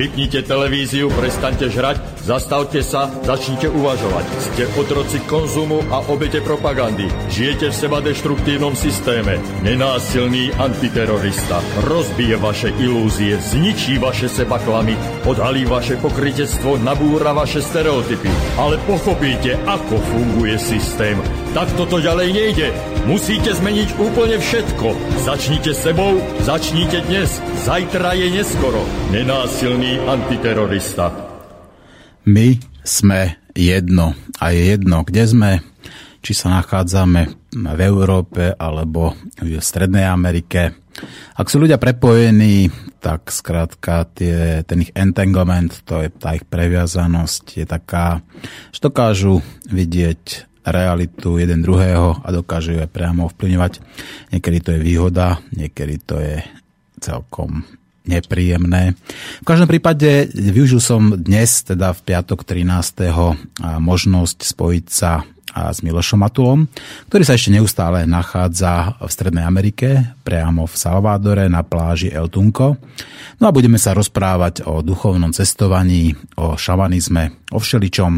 Vypnite televíziu, prestaňte žrať, zastavte sa, začnite uvažovať. Ste otroci konzumu a obete propagandy. Žijete v seba deštruktívnom systéme. Nenásilný antiterorista rozbije vaše ilúzie, zničí vaše seba klamy, odhalí vaše pokrytectvo, nabúra vaše stereotypy. Ale pochopíte, ako funguje systém. Tak toto ďalej nejde. Musíte zmeniť úplne všetko. Začnite sebou, začnite dnes. Zajtra je neskoro. Nenásilný antiterorista. My sme jedno a je jedno, kde sme, či sa nachádzame v Európe alebo v Strednej Amerike. Ak sú ľudia prepojení, tak skrátka tie, ten ich entanglement, to je tá ich previazanosť, je taká, že dokážu vidieť realitu jeden druhého a dokážu ju priamo ovplyvňovať. Niekedy to je výhoda, niekedy to je celkom nepríjemné. V každom prípade využil som dnes, teda v piatok 13. možnosť spojiť sa a s Milošom Matulom, ktorý sa ešte neustále nachádza v Strednej Amerike, priamo v Salvadore na pláži El Tunco. No a budeme sa rozprávať o duchovnom cestovaní, o šamanizme, o všeličom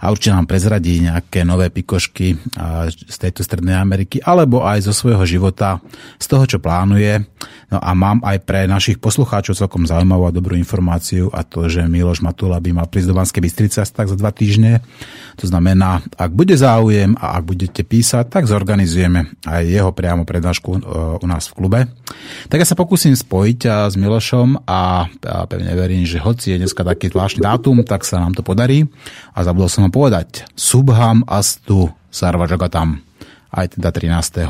a určite nám prezradí nejaké nové pikošky z tejto Strednej Ameriky alebo aj zo svojho života, z toho, čo plánuje. No a mám aj pre našich poslucháčov celkom zaujímavú a dobrú informáciu a to, že Miloš Matula by mal prísť do Banskej Bystrice tak za dva týždne. To znamená, ak bude záujem a ak budete písať, tak zorganizujeme aj jeho priamo prednášku e, u nás v klube. Tak ja sa pokúsim spojiť s Milošom a pevne verím, že hoci je dneska taký zvláštny dátum, tak sa nám to podarí. A zabudol som vám povedať, Subham Astu Sarvajagatam, aj teda 13.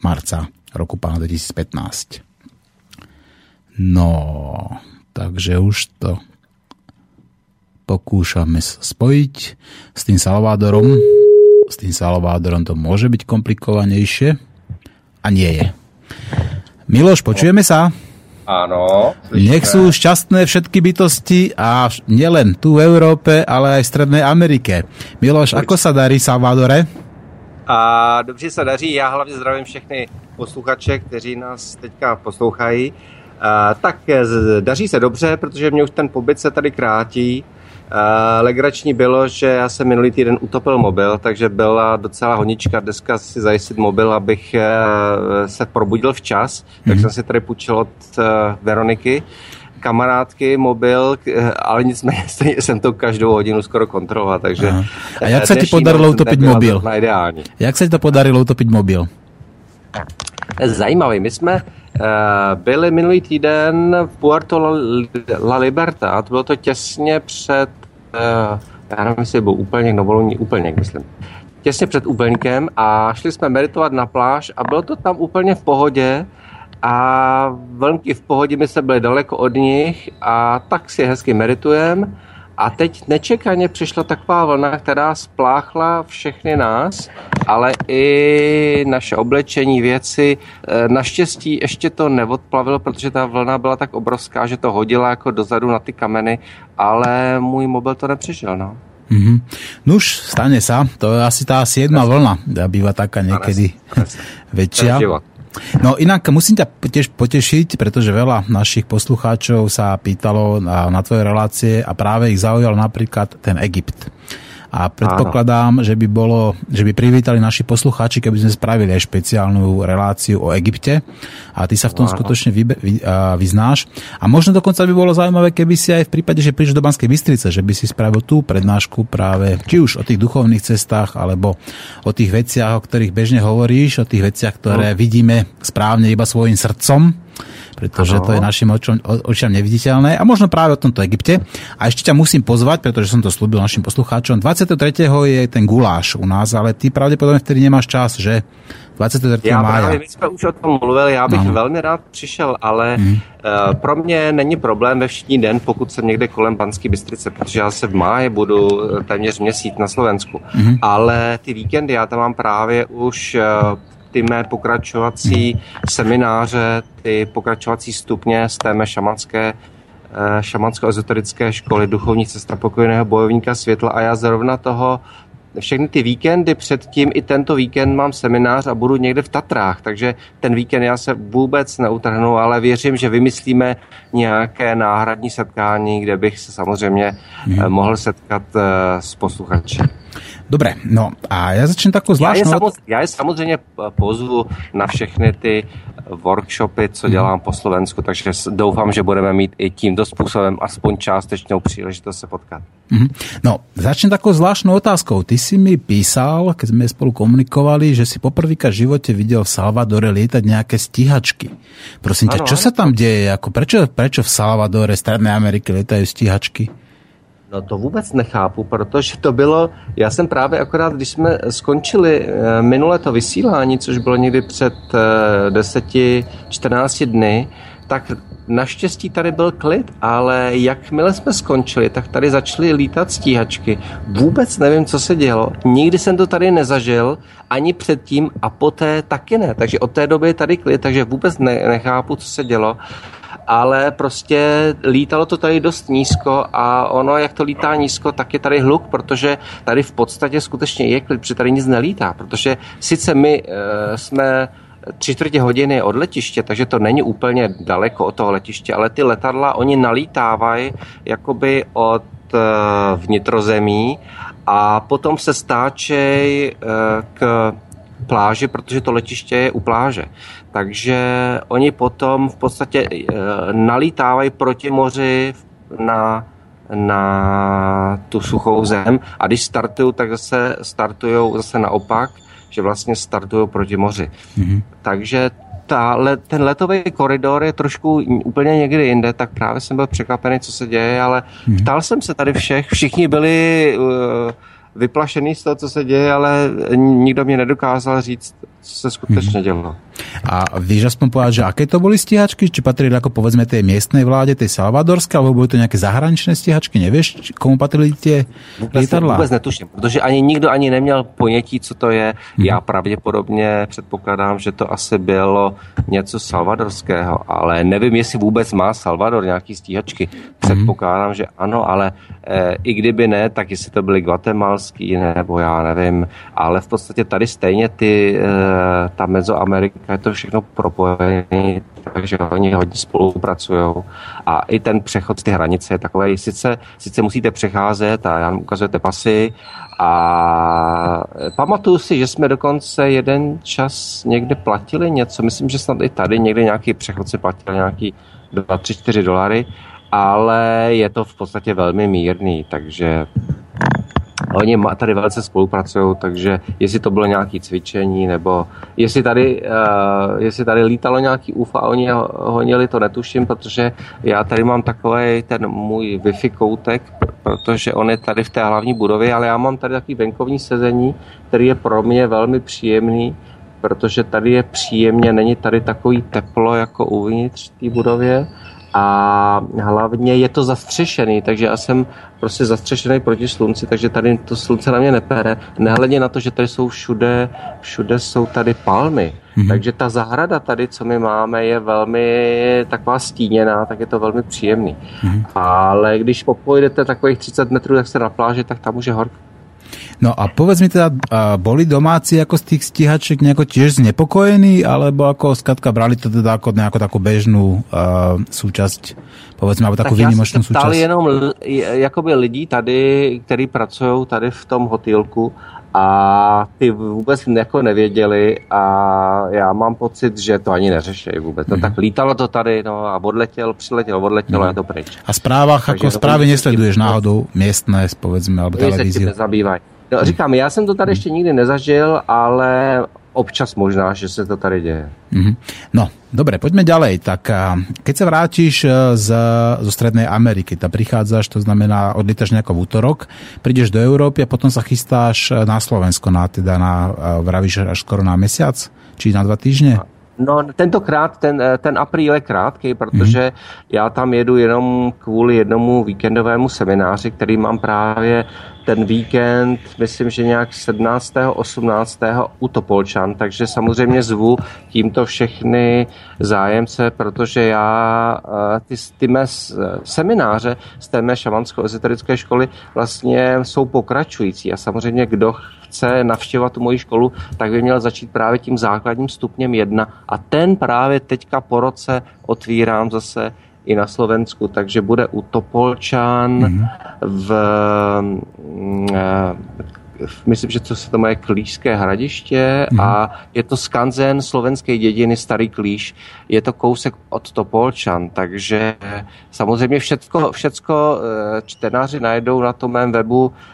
marca roku pána 2015. No, takže už to pokúšame spojiť s tým Salvadorom. S tým Salvadorom to môže byť komplikovanejšie a nie je. Miloš, počujeme sa? Áno. Nech sú šťastné všetky bytosti a nielen tu v Európe, ale aj v Strednej Amerike. Miloš, Určitě. ako sa darí Salvadore? A dobře se daří, já hlavně zdravím všechny posluchače, kteří nás teďka poslouchají. A, tak daří se dobře, protože mě už ten pobyt se tady krátí. Legrační bylo, že já jsem minulý týden utopil mobil, takže byla docela honička dneska si zajistit mobil, abych eh, se probudil včas. Mm-hmm. Tak mhm. jsem si tady půjčil od eh, Veroniky kamarádky, mobil, eh, ale nicméně jsem to každou hodinu skoro kontroloval, takže... Aha. A jak se ti podarilo utopiť mobil? Ideální. Jak se ti to podarilo utopiť mobil? Zajímavý. My jsme byli minulý týden v Puerto La, Liberta. To bylo to těsně před, uh, já nevím, jestli byl úplně novolunní, úplně myslím. Těsně před úplňkem a šli jsme meditovat na pláž a bylo to tam úplně v pohodě a vlnky v pohodě, my jsme byli daleko od nich a tak si hezky meditujeme a teď nečekaně přišla taková vlna, která spláchla všechny nás, ale i naše oblečení, věci. E, naštěstí ještě to neodplavilo, protože ta vlna byla tak obrovská, že to hodila jako dozadu na ty kameny, ale můj mobil to nepřežil. No. Mm-hmm. Nuž, stane sa, to je asi tá 7. vlna, býva taká niekedy väčšia. No inak musím ťa tiež potešiť, pretože veľa našich poslucháčov sa pýtalo na, na tvoje relácie a práve ich zaujal napríklad ten Egypt. A predpokladám, Áno. že by bolo, že by privítali naši poslucháči, keby sme spravili aj špeciálnu reláciu o Egypte. A ty sa v tom Áno. skutočne vy, vy, a, vyznáš. A možno dokonca by bolo zaujímavé, keby si aj v prípade, že prídeš do Banskej Bystrice, že by si spravil tú prednášku práve, či už o tých duchovných cestách, alebo o tých veciach, o ktorých bežne hovoríš, o tých veciach, ktoré no. vidíme správne iba svojim srdcom pretože ano. to je našim očom, očiam neviditeľné. A možno práve o tomto Egypte. A ešte ťa musím pozvať, pretože som to slúbil našim poslucháčom. 23. je ten guláš u nás, ale ty pravdepodobne vtedy nemáš čas, že? 23. Já mája. právě, my jsme už o tom mluvili, já bych no. velmi rád přišel, ale mm. uh, pro mě není problém ve všední den, pokud jsem někde kolem Banské Bystrice, protože já se v máji budu eh, téměř měsíc na Slovensku. Mm. Ale ty víkendy já tam mám právě už uh, ty mé pokračovací semináře, ty pokračovací stupně z té mé šamanské šamansko-ezoterické školy Duchovní cesta pokojného bojovníka světla a já zrovna toho všechny ty víkendy předtím, i tento víkend mám seminář a budu někde v Tatrách, takže ten víkend já se vůbec neutrhnu, ale věřím, že vymyslíme nějaké náhradní setkání, kde bych se samozřejmě hmm. mohl setkat uh, s posluchači. Dobre, no a ja začnem takú zvláštnu... Já je, samozřejmě, já je samozřejmě pozvu na všechny ty workshopy, co dělám po Slovensku, takže doufám, že budeme mít i tímto způsobem aspoň částečnou příležitost se potkat. Mm-hmm. No, začnem takou zvláštnou otázkou. Ty si mi písal, keď sme spolu komunikovali, že si poprvýkrát v živote videl v Salvadore lietať nejaké stíhačky. Prosím ťa, čo sa tam deje? Ako, prečo, prečo v Salvadore, Strednej Ameriky lietajú stíhačky? No to vůbec nechápu, protože to bylo, já jsem právě akorát, když jsme skončili eh, minule to vysílání, což bylo někdy před 10-14 eh, dny, tak naštěstí tady byl klid, ale jakmile jsme skončili, tak tady začaly lítat stíhačky. Vůbec nevím, co se dělo. Nikdy jsem to tady nezažil, ani předtím a poté taky ne. Takže od té doby je tady klid, takže vůbec ne, nechápu, co se dělo ale prostě lítalo to tady dost nízko a ono, jak to lítá nízko, tak je tady hluk, protože tady v podstatě skutečně je klid, protože tady nic nelítá, protože sice my e, jsme tři čtvrtě hodiny od letiště, takže to není úplně daleko od toho letiště, ale ty letadla, oni nalítávají jakoby od e, vnitrozemí a potom se stáčej e, k pláži, protože to letiště je u pláže. Takže oni potom v podstatě eh, nalítávají proti moři na, na tu suchou zem a když startují, tak zase startují zase naopak, že vlastně startují proti moři. Mm-hmm. Takže ta, ten letový koridor je trošku úplně někdy jinde, tak právě jsem byl překvapený, co se děje, ale mm-hmm. ptal jsem se tady všech, všichni byli uh, vyplašený z toho, co se děje, ale nikdo mě nedokázal říct, se skutečně mhm. dělo. A víš aspoň povedať, že aké to boli stíhačky? Či patrili ako povedzme tej miestnej vláde, tej salvadorské, alebo boli to nejaké zahraničné stíhačky? Nevieš, komu patrili tie vůbec, lietadla? Vůbec netuším, protože ani nikdo ani neměl ponětí, co to je. Hmm. Já pravděpodobně předpokládám, že to asi bylo něco salvadorského, ale nevím, jestli vůbec má Salvador nějaký stíhačky. Předpokládám, hmm. že ano, ale e, i kdyby ne, tak jestli to byly guatemalský, nebo já nevím, ale v podstatě tady stejně ty, e, ta Mezoamerika je to všechno propojené, takže oni hodně spolupracují. A i ten přechod z ty hranice je takový, sice, sice musíte přecházet a já ukazujete pasy a pamatuju si, že jsme dokonce jeden čas někde platili něco, myslím, že snad i tady někde nějaký přechod se platil nějaký 2, 3, 4 dolary, ale je to v podstatě velmi mírný, takže Oni tady velice spolupracují, takže jestli to bylo nějaké cvičení, nebo jestli tady, uh, jestli tady lítalo nějaký UFO a oni ho honili, to netuším, protože já tady mám takový ten můj Wi-Fi koutek, protože on je tady v té hlavní budově, ale já mám tady takový venkovní sezení, který je pro mě velmi příjemný, protože tady je příjemně, není tady takový teplo jako uvnitř té budově a hlavně je to zastřešený, takže já jsem prostě zastřešený proti slunci, takže tady to slunce na mě nepere. Nehledě na to, že tady jsou všude, všude jsou tady palmy. Mm-hmm. Takže ta zahrada tady, co my máme, je velmi taková stíněná, tak je to velmi příjemný. Mm-hmm. Ale když popojdete takových 30 metrů, jak se na pláži, tak tam už je horko. No a povedz mi teda, boli domáci ako z tých stíhačiek nejako tiež znepokojení, alebo ako skatka brali to teda ako nejakú takú bežnú uh, súčasť, povedzme, alebo takú výnimočnú súčasť? jenom jakoby lidí tady, kteří pracují tady v tom hotelku a ty vůbec jako nevěděli a já mám pocit, že to ani neřešejí vůbec. No, mm. tak lítalo to tady no, a odletěl, přiletěl, odletěl mm. a je to pryč. A správách, jako zprávy nesleduješ náhodou městné, povedzme, alebo televizi. se nezabývají. No, říkám, já jsem to tady ještě nikdy nezažil, ale občas možná, že se to tady děje. Mm-hmm. No, dobre, poďme ďalej. Tak keď sa vrátiš e, z, zo Strednej Ameriky, tam prichádzaš, to znamená, odlietaš nejako v útorok, prídeš do Európy a potom sa chystáš e, na Slovensko, na, teda na, e, vravíš až skoro na mesiac? Či na dva týždne? No, tentokrát ten, eh, ten apríl je krátký, protože hmm. já tam jedu jenom kvůli jednomu víkendovému semináři, který mám právě ten víkend, myslím, že nějak 17. 18. u Topolčan, takže samozřejmě zvu tímto všechny zájemce, protože já eh, ty, ty mé semináře z té mé šamansko-ezoterické školy vlastně jsou pokračující a samozřejmě kdo chce navštěvovat tu moji školu, tak by měl začít právě tím základním stupněm jedna a ten právě teďka po roce otvírám zase i na Slovensku, takže bude u Topolčan mm-hmm. v, v myslím, že to se to je Klíšské hradiště mm-hmm. a je to skanzen slovenské dědiny Starý Klíš. Je to kousek od Topolčan, takže samozřejmě všecko, všecko eh, čtenáři najdou na tom mém webu Eh,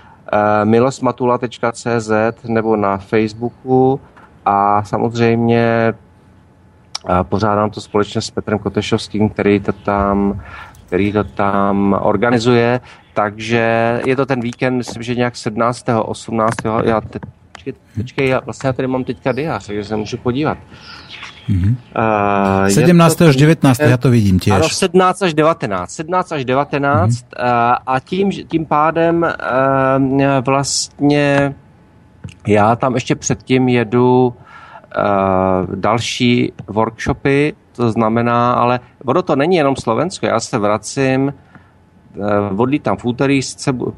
milosmatula.cz nebo na Facebooku a samozřejmě eh, pořádám to společně s Petrem Kotešovským, který to tam, který to tam organizuje, takže je to ten víkend, myslím, že nějak 17. 18. Já teď, počkej, počkej, já, vlastně já tady mám teďka diář, takže se můžu podívat. Mm-hmm. Uh, 17. To, až 19. já to vidím těž. Ano, 17 až 19. 17 až 19 mm-hmm. uh, a tím, tím pádem uh, vlastně já tam ještě předtím jedu uh, další workshopy, to znamená, ale vodo to není jenom Slovensko, já se vracím uh, tam v úterý,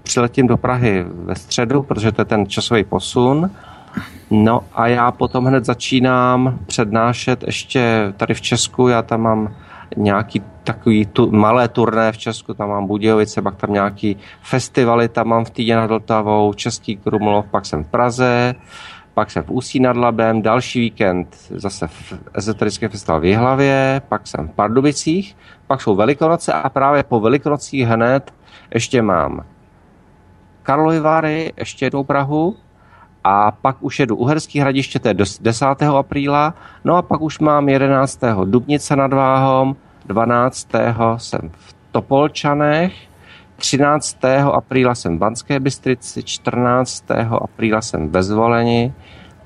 přiletím do Prahy ve středu, protože to je ten časový posun No a já potom hned začínám přednášet ještě tady v Česku, já tam mám nějaký takový tu, malé turné v Česku, tam mám Budějovice, pak tam nějaký festivaly, tam mám v Týdě nad Vltavou, Český Krumlov, pak jsem v Praze, pak jsem v Ústí nad Labem, další víkend zase v ezoterický festival v Jihlavě, pak jsem v Pardubicích, pak jsou Velikonoce a právě po Velikonocích hned ještě mám Karlovy Vary, ještě jednou Prahu, a pak už jedu Uherský hradiště, to je 10. apríla, no a pak už mám 11. Dubnice nad Váhom, 12. jsem v Topolčanech, 13. apríla jsem v Banské Bystrici, 14. apríla jsem ve Zvoleni,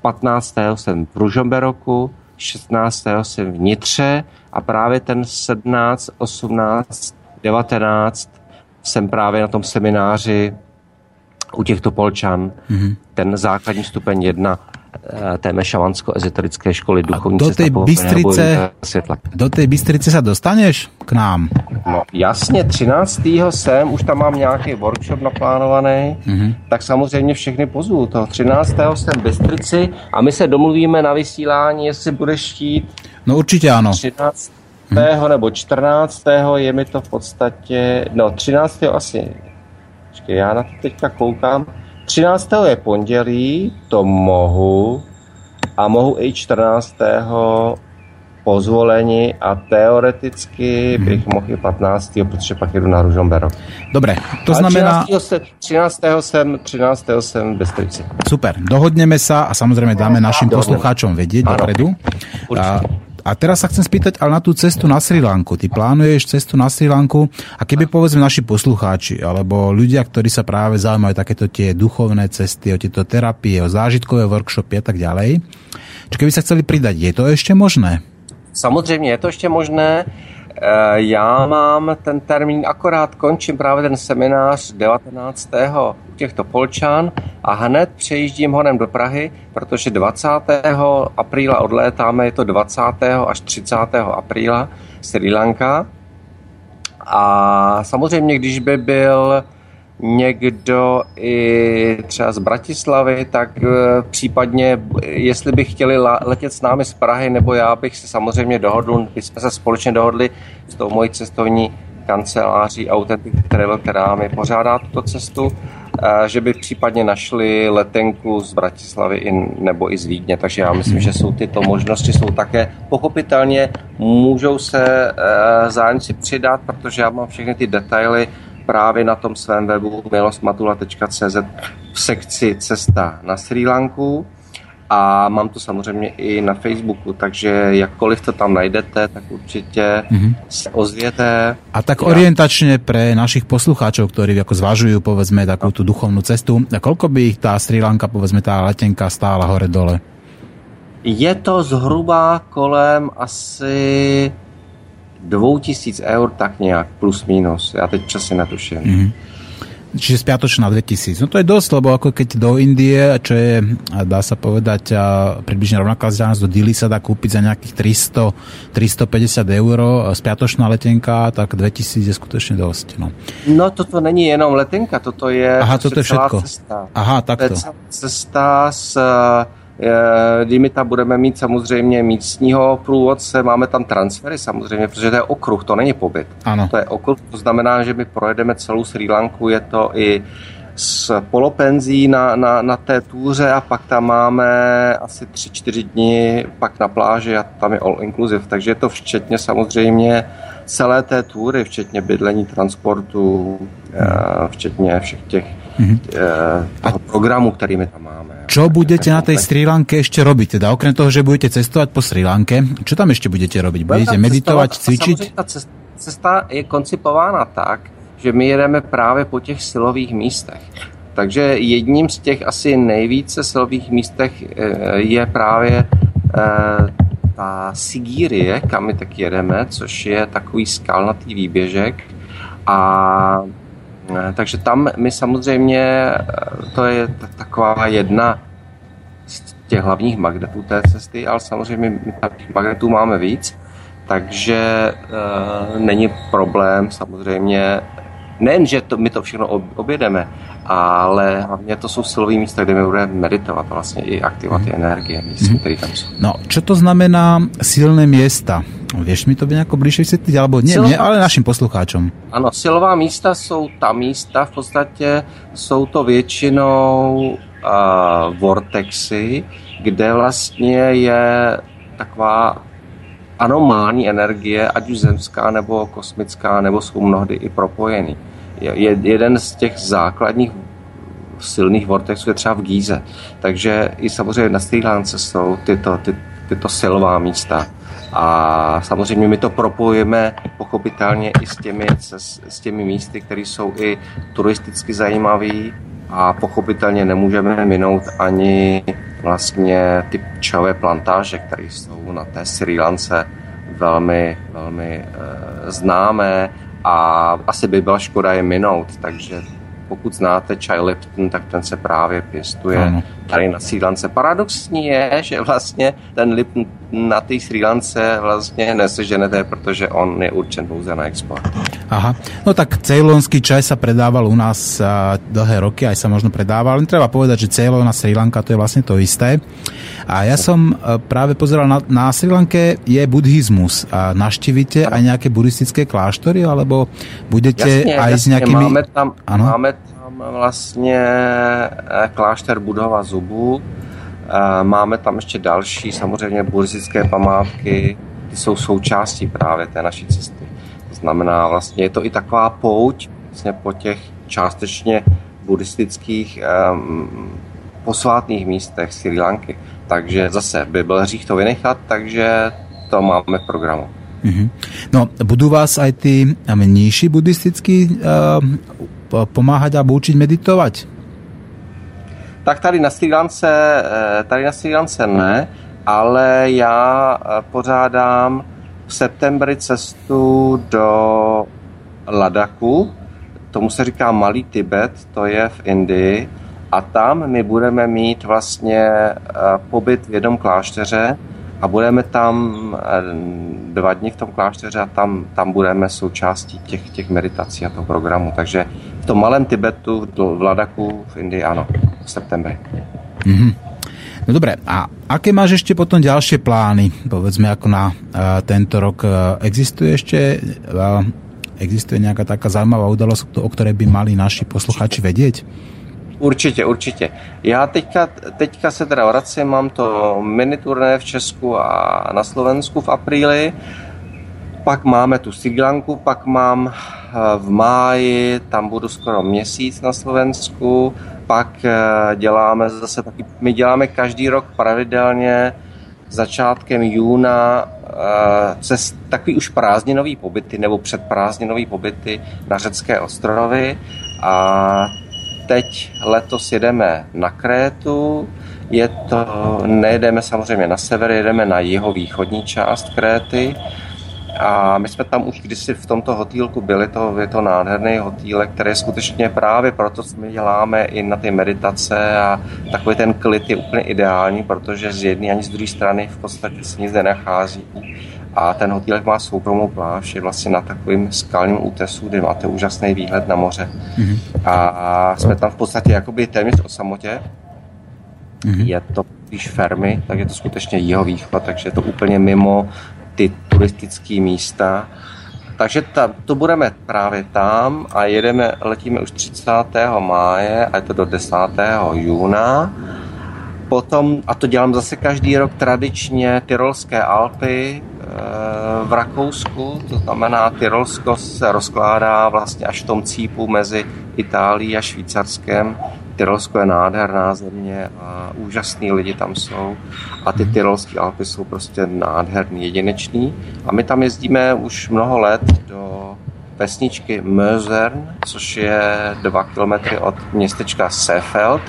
15. jsem v Ružomberoku, 16. jsem v Nitře a právě ten 17, 18, 19 jsem právě na tom semináři u těchto polčan mm-hmm. ten základní stupeň jedna eh, té mešavansko-ezoterické školy duchovní do té Bystrice, světla. Do té Bystrice se dostaneš k nám? No jasně, 13. jsem, už tam mám nějaký workshop naplánovaný, mm-hmm. tak samozřejmě všechny pozvu. Toho 13. jsem v Bystrici a my se domluvíme na vysílání, jestli budeš štít. No určitě ano. 13. Mm-hmm. nebo 14. je mi to v podstatě, no 13. asi já na to teďka koukám. 13. je pondělí, to mohu. A mohu i 14. pozvolení a teoreticky hmm. bych mohl i 15. protože pak jedu na Ružomberok. Dobré, to Ale znamená... 13. 13. jsem, 13. jsem v Bystrici. Super, dohodneme sa a samozrejme dáme našim poslucháčom vedieť dopredu. A a teraz sa chcem spýtať ale na tú cestu na Sri Lanku. Ty plánuješ cestu na Sri Lanku a keby povedzme naši poslucháči alebo ľudia, ktorí sa práve zaujímajú takéto tie duchovné cesty, o tieto terapie, o zážitkové workshopy a tak ďalej, či keby sa chceli pridať, je to ešte možné? Samozřejmě je to ještě možné. Eh, já mám ten termín, akorát končím právě ten seminář 19. u těchto Polčan a hned přejíždím honem do Prahy, protože 20. apríla odlétáme, je to 20. až 30. apríla Sri Lanka. A samozřejmě, když by byl někdo i třeba z Bratislavy, tak eh, případně, jestli by chtěli letět s námi z Prahy, nebo já bych se samozřejmě dohodl, my jsme se společně dohodli s tou mojí cestovní kanceláří Authentic Travel, která mi pořádá tuto cestu, eh, že by případně našli letenku z Bratislavy i, nebo i z Vídně. Takže já myslím, že jsou tyto možnosti jsou také pochopitelně, můžou se eh, zájemci přidat, protože já mám všechny ty detaily právě na tom svém webu milostmatula.cz v sekci Cesta na Sri Lanku a mám to samozřejmě i na Facebooku, takže jakkoliv to tam najdete, tak určitě mm-hmm. se ozvěte. A tak orientačně pre našich poslucháčov, ktorí jako zvažujú povedzme takú tú duchovnú cestu, koľko by ich tá Sri Lanka, povedzme tá letenka stála hore dole? Je to zhruba kolem asi 2000 eur, tak nějak, plus minus. Já teď přesně netuším. Mm-hmm. Čiže spiatočná 2000. No to je dosť, lebo ako keď do Indie, čo je, dá sa povedať, približne rovnaká vzdialenosť do Dili sa dá kúpiť za nejakých 300, 350 eur, spiatočná letenka, tak 2000 je skutočne dosť. No, no toto není jenom letenka, toto je, Aha, toto je všetko. cesta. Aha, takto. To je cesta s kdy my tam budeme mít samozřejmě místního průvodce, máme tam transfery samozřejmě, protože to je okruh, to není pobyt. Ano. To je okruh, to znamená, že my projedeme celou Sri Lanku, je to i s polopenzí na, na, na té túře a pak tam máme asi 3-4 dny pak na pláži a tam je all inclusive, takže je to včetně samozřejmě celé té túry, včetně bydlení, transportu, hmm. včetně všech těch mm-hmm. toho programu, který my tam máme. Čo budete na tej Sri Lanke ešte robiť? Teda okrem toho, že budete cestovať po Sri Lanke, čo tam ešte budete robiť? Budete meditovať, cvičiť? Ta cesta je koncipována tak, že my jedeme právě po těch silových místech. Takže jedním z těch asi nejvíce silových místech eh, je právě eh, ta Sigírie, kam my tak jedeme, což je takový skalnatý výběžek. A takže tam my samozřejmě, to je taková jedna z těch hlavních magnetů té cesty, ale samozřejmě my těch magnetů máme víc, takže e, není problém samozřejmě nejen, že to, my to všechno objedeme, ale hlavně to jsou silové místa, kde my budeme meditovat vlastně i aktivovat ty energie místní, mm. které tam jsou. No, čo to znamená silné města? Víš mi to by nějak blíže vysvětlit, alebo ne, Silová... ale našim poslucháčům. Ano, silová místa jsou ta místa, v podstatě jsou to většinou uh, vortexy, kde vlastně je taková anomální energie, ať už zemská nebo kosmická, nebo jsou mnohdy i propojený. Je, jeden z těch základních silných vortexů je třeba v Gíze. Takže i samozřejmě na Sri Lance jsou tyto, ty, tyto silová místa. A samozřejmě my to propojíme pochopitelně i s těmi, s, s těmi místy, které jsou i turisticky zajímavé a pochopitelně nemůžeme minout ani vlastně ty čové plantáže, které jsou na té Sri Lance velmi, velmi e, známé a asi by byla škoda je minout, takže pokud znáte čaj Lipton, tak ten se právě pěstuje ano. tady na Sri Lance. Paradoxní je, že vlastně ten Lipton na té Sri Lance vlastně neseženete, protože on je určen pouze na export. Aha, no tak ceylonský čaj sa predával u nás dlhé roky, aj sa možno predával, len treba povedať, že Ceylon a Sri Lanka to je vlastne to isté. A ja som práve pozeral na, na Sri Lanke je buddhizmus. A naštívite aj nejaké buddhistické kláštory, alebo budete jasne, aj jasne, s nejakými... Máme tam, ano? máme tam vlastně eh, klášter Budova Zubu, eh, máme tam ještě další samozřejmě buddhistické památky, ty jsou součástí právě té naší cesty znamená, vlastně je to i taková pouť vlastně po těch částečně buddhistických um, posvátných místech Sri Lanky. Takže zase by byl hřích to vynechat, takže to máme v programu. Mm-hmm. No, budou vás aj ty mníši buddhistický uh, pomáhat a učiť meditovat? Tak tady na Sri Lance, eh, tady na Sri Lance ne, ale já eh, pořádám v septembri cestu do Ladaku, tomu se říká Malý Tibet, to je v Indii, a tam my budeme mít vlastně eh, pobyt v jednom klášteře a budeme tam eh, dva dny v tom klášteře a tam, tam budeme součástí těch, těch meditací a toho programu. Takže v tom malém Tibetu, v Ladaku v Indii, ano, v septembri. Mm-hmm. No dobre, a aké máš ešte potom ďalšie plány, povedzme ako na uh, tento rok? Existuje ešte uh, existuje nějaká taká zaujímavá udalosť, o které by mali naši posluchači vedieť? Určitě, určitě. Já teďka, teďka se teda vracím, mám to mini turné v Česku a na Slovensku v apríli. Pak máme tu Siglanku, pak mám v máji, tam budu skoro měsíc na Slovensku, pak eh, děláme zase taky, my děláme každý rok pravidelně začátkem júna eh, cest, takový už prázdninový pobyty nebo předprázdninový pobyty na řecké ostrovy a teď letos jedeme na Krétu, je to, nejedeme samozřejmě na sever, jedeme na jeho východní část Kréty a my jsme tam už kdysi v tomto hotýlku byli, to, je to nádherný hotýlek, který je skutečně právě proto, co my děláme i na ty meditace a takový ten klid je úplně ideální, protože z jedné ani z druhé strany v podstatě se nic nenachází. A ten hotýlek má soukromou pláž, je vlastně na takovým skalním útesu, kde máte úžasný výhled na moře. Mm-hmm. A, a jsme tam v podstatě jakoby téměř o samotě. Mm-hmm. Je to když fermy, tak je to skutečně jeho východ, takže je to úplně mimo ty turistické místa. Takže ta, to budeme právě tam a jedeme, letíme už 30. máje a je to do 10. júna. Potom, a to dělám zase každý rok tradičně, Tyrolské Alpy e, v Rakousku, to znamená Tyrolsko se rozkládá vlastně až v tom cípu mezi Itálií a Švýcarskem. Tyrolsko je nádherná země a úžasní lidi tam jsou. A ty mhm. Tyrolské Alpy jsou prostě nádherný, jedinečný. A my tam jezdíme už mnoho let do vesničky Mösern, což je dva kilometry od městečka Seefeld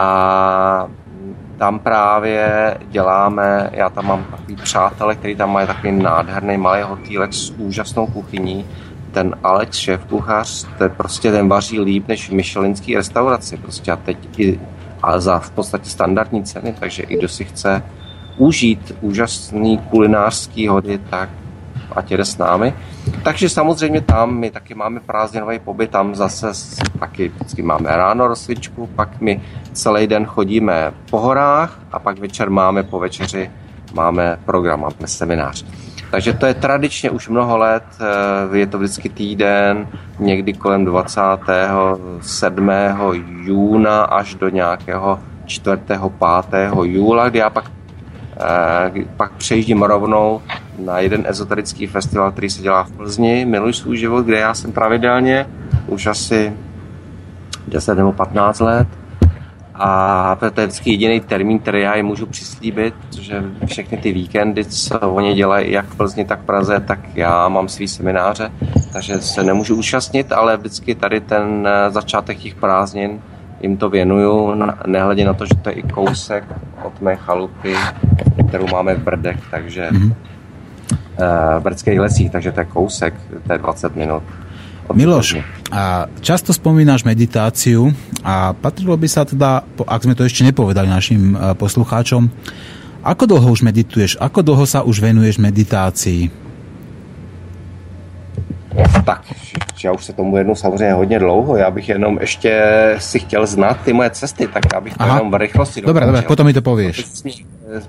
a tam právě děláme, já tam mám takový přátelé, který tam mají takový nádherný malý hotýlek s úžasnou kuchyní ten Alex, šéf kuchař, je prostě ten vaří líp než v Michelinský restauraci. Prostě a teď i a za v podstatě standardní ceny, takže i kdo si chce užít úžasný kulinářský hody, tak ať jde s námi. Takže samozřejmě tam my taky máme prázdninový pobyt, tam zase taky vždycky máme ráno rozcvičku, pak my celý den chodíme po horách a pak večer máme po večeři máme program, máme seminář. Takže to je tradičně už mnoho let, eh, je to vždycky týden, někdy kolem 27. júna až do nějakého 4. 5. júla, kdy já pak, eh, pak přejíždím rovnou na jeden ezoterický festival, který se dělá v Plzni, Miluji svůj život, kde já jsem pravidelně už asi 10 nebo 15 let a to je vždycky jediný termín, který já jim můžu přislíbit, protože všechny ty víkendy, co oni dělají jak v Plzni, tak v Praze, tak já mám svý semináře, takže se nemůžu účastnit, ale vždycky tady ten eh, začátek těch prázdnin jim to věnuju, nehledě na to, že to je i kousek od mé chalupy, kterou máme v Brdech, takže mm-hmm. V Brdských lesích, takže to je kousek, to je 20 minut. Miloš, a často spomínaš meditáciu a patrilo by sa teda, ak sme to ešte nepovedali našim e, poslucháčom, ako dlho už medituješ? Ako dlho sa už venuješ meditácii? Tak, já už se tomu jednou samozřejmě hodně dlouho. Já bych jenom ještě si chtěl znát ty moje cesty, tak já bych to Aha. jenom v rychlosti Dobre, dobre, potom mi to pověš.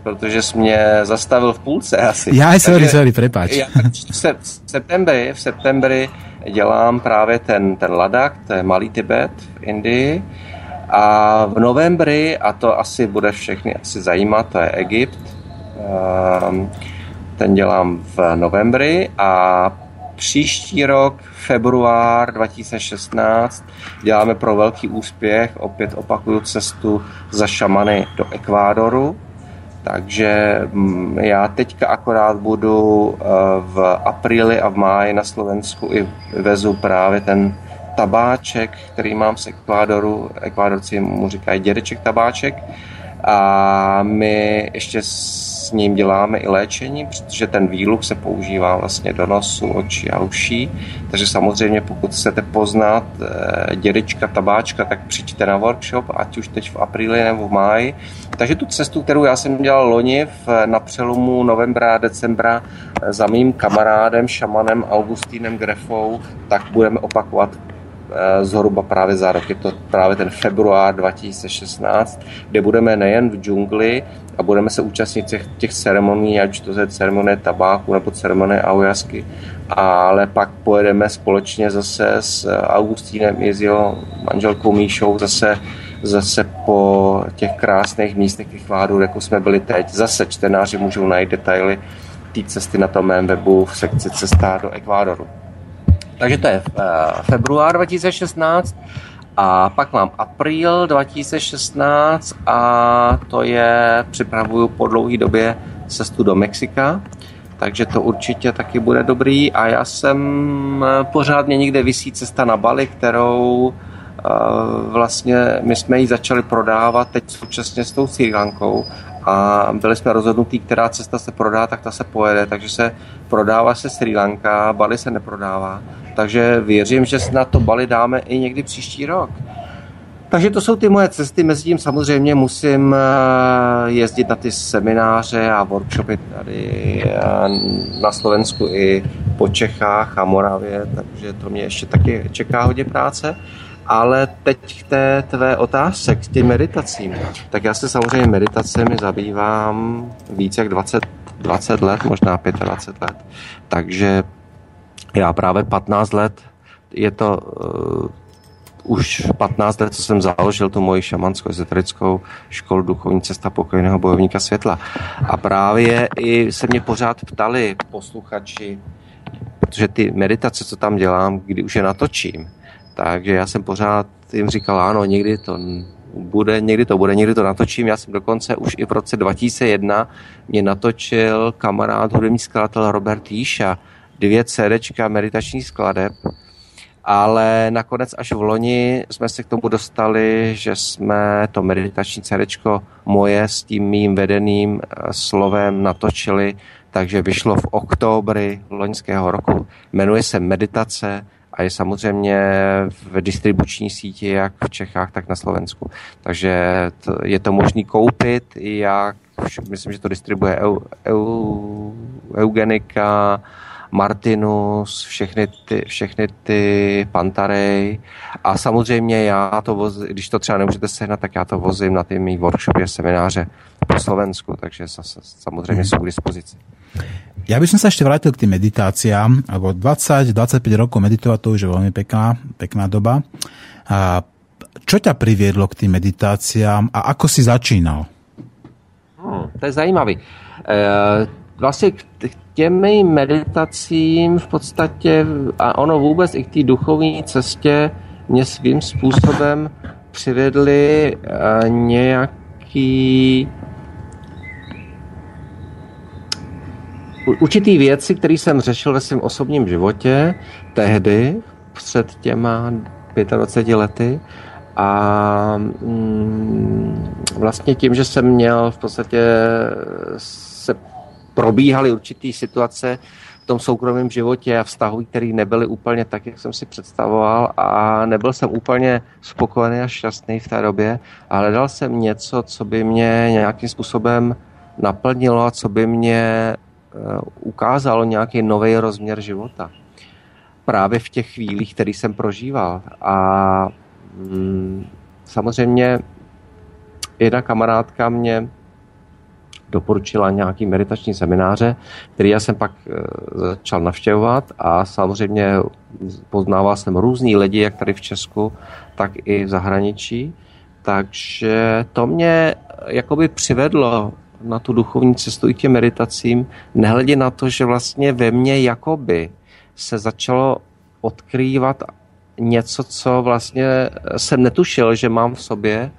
Protože jsi mě zastavil v půlce asi. Já, sorry, sorry, prepáč. Já v septembri, v septembri dělám právě ten, ten Ladakh, to je Malý Tibet v Indii. A v novembri, a to asi bude všechny asi zajímat, to je Egypt, ehm, ten dělám v novembri a příští rok, február 2016, děláme pro velký úspěch, opět opakuju cestu za šamany do Ekvádoru, takže mm, já teďka akorát budu eh, v apríli a v máji na Slovensku i vezu právě ten tabáček, který mám z Ekvádoru. Ekvádorci mu říkají dědeček tabáček. A my ještě s ním děláme i léčení, protože ten výluch se používá vlastně do nosu, očí a uší. Takže samozřejmě pokud chcete poznat eh, dědečka tabáčka, tak přijďte na workshop, ať už teď v apríli nebo v máji. Takže tu cestu, kterou já jsem dělal loni v, na přelomu novembra a decembra eh, za mým kamarádem, šamanem Augustínem Grefou, tak budeme opakovat zhruba právě za rok. Je to právě ten február 2016, kde budeme nejen v džungli a budeme se účastnit těch, těch ceremonií, ať to je ceremonie tabáku nebo ceremonie aujasky, ale pak pojedeme společně zase s Augustínem i s jeho manželkou Míšou zase zase po těch krásných místech Ekvádoru, jako jsme byli teď. Zase čtenáři můžou najít detaily té cesty na tom mém webu v sekci Cesta do Ekvádoru. Takže to je eh, február 2016 a pak mám apríl 2016 a to je, připravuju po dlouhé době cestu do Mexika, takže to určitě taky bude dobrý a já jsem eh, pořád mě někde vysí cesta na Bali, kterou vlastně my jsme ji začali prodávat teď současně s tou Sri Lankou a byli jsme rozhodnutí, která cesta se prodá, tak ta se pojede, takže se prodává se Sri Lanka, Bali se neprodává, takže věřím, že na to Bali dáme i někdy příští rok. Takže to jsou ty moje cesty, mezi tím samozřejmě musím eh, jezdit na ty semináře a workshopy tady eh, na Slovensku i po Čechách a Moravě, takže to mě ještě taky čeká hodně práce. Ale teď k té tvé otázce, k těm meditacím. Tak já se samozřejmě meditacemi zabývám více jak 20, 20 let, možná 25 let. Takže já právě 15 let je to uh, už 15 let, co jsem založil tu moji šamanskou ezoterickou školu duchovní cesta pokojného bojovníka světla. A právě i se mě pořád ptali posluchači, protože ty meditace, co tam dělám, kdy už je natočím, takže já jsem pořád jim říkal, ano, někdy to bude, někdy to bude, někdy to natočím. Já jsem dokonce už i v roce 2001 mě natočil kamarád, hudební skladatel Robert Jíša, dvě CDčka meditačních skladeb, ale nakonec až v loni jsme se k tomu dostali, že jsme to meditační CDčko moje s tím mým vedeným eh, slovem natočili, takže vyšlo v oktobri loňského roku. Jmenuje se Meditace a je samozřejmě v distribuční síti jak v Čechách, tak na Slovensku. Takže to, je to možný koupit, jak myslím, že to distribuje EU, EU, Eugenika, Martinus, všechny ty, všechny ty Pantarej a samozřejmě já to vozím, když to třeba nemůžete sehnat, tak já to vozím na ty mý workshopy, semináře po Slovensku, takže samozřejmě jsou k dispozici. Ja by som sa ešte vrátil k tým meditáciám, lebo 20-25 rokov meditovať to už je veľmi pekná, pekná doba. A čo ťa priviedlo k tým meditáciám a ako si začínal? Hmm, to je zajímavý. E, vlastně k těmi meditacím v podstatě, a ono vůbec i k té duchovní cestě mě svým způsobem přivedli e, nějaký určitý věci, které jsem řešil ve svém osobním životě tehdy, před těma 25 lety, a mm, vlastně tím, že jsem měl v podstatě se probíhaly určitý situace v tom soukromém životě a vztahu, které nebyly úplně tak, jak jsem si představoval a nebyl jsem úplně spokojený a šťastný v té době a hledal jsem něco, co by mě nějakým způsobem naplnilo a co by mě ukázalo nějaký nový rozměr života. Právě v těch chvílích, které jsem prožíval. A mm, samozřejmě jedna kamarádka mě doporučila nějaký meditační semináře, který já jsem pak e, začal navštěvovat a samozřejmě poznával jsem různý lidi, jak tady v Česku, tak i v zahraničí. Takže to mě jakoby přivedlo na tu duchovní cestu i těm meditacím, nehledě na to, že vlastně ve mně jakoby se začalo odkrývat něco, co vlastně jsem netušil, že mám v sobě,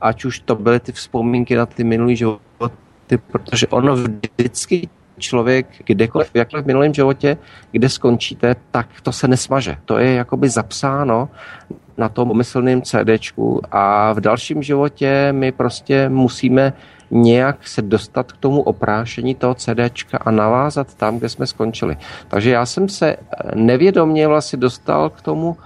ať už to byly ty vzpomínky na ty minulý životy, protože ono vždycky člověk, kdekoliv, v v minulém životě, kde skončíte, tak to se nesmaže. To je jakoby zapsáno na tom pomyslném CDčku a v dalším životě my prostě musíme nějak se dostat k tomu oprášení toho CDčka a navázat tam, kde jsme skončili. Takže já jsem se nevědomně vlastně dostal k tomu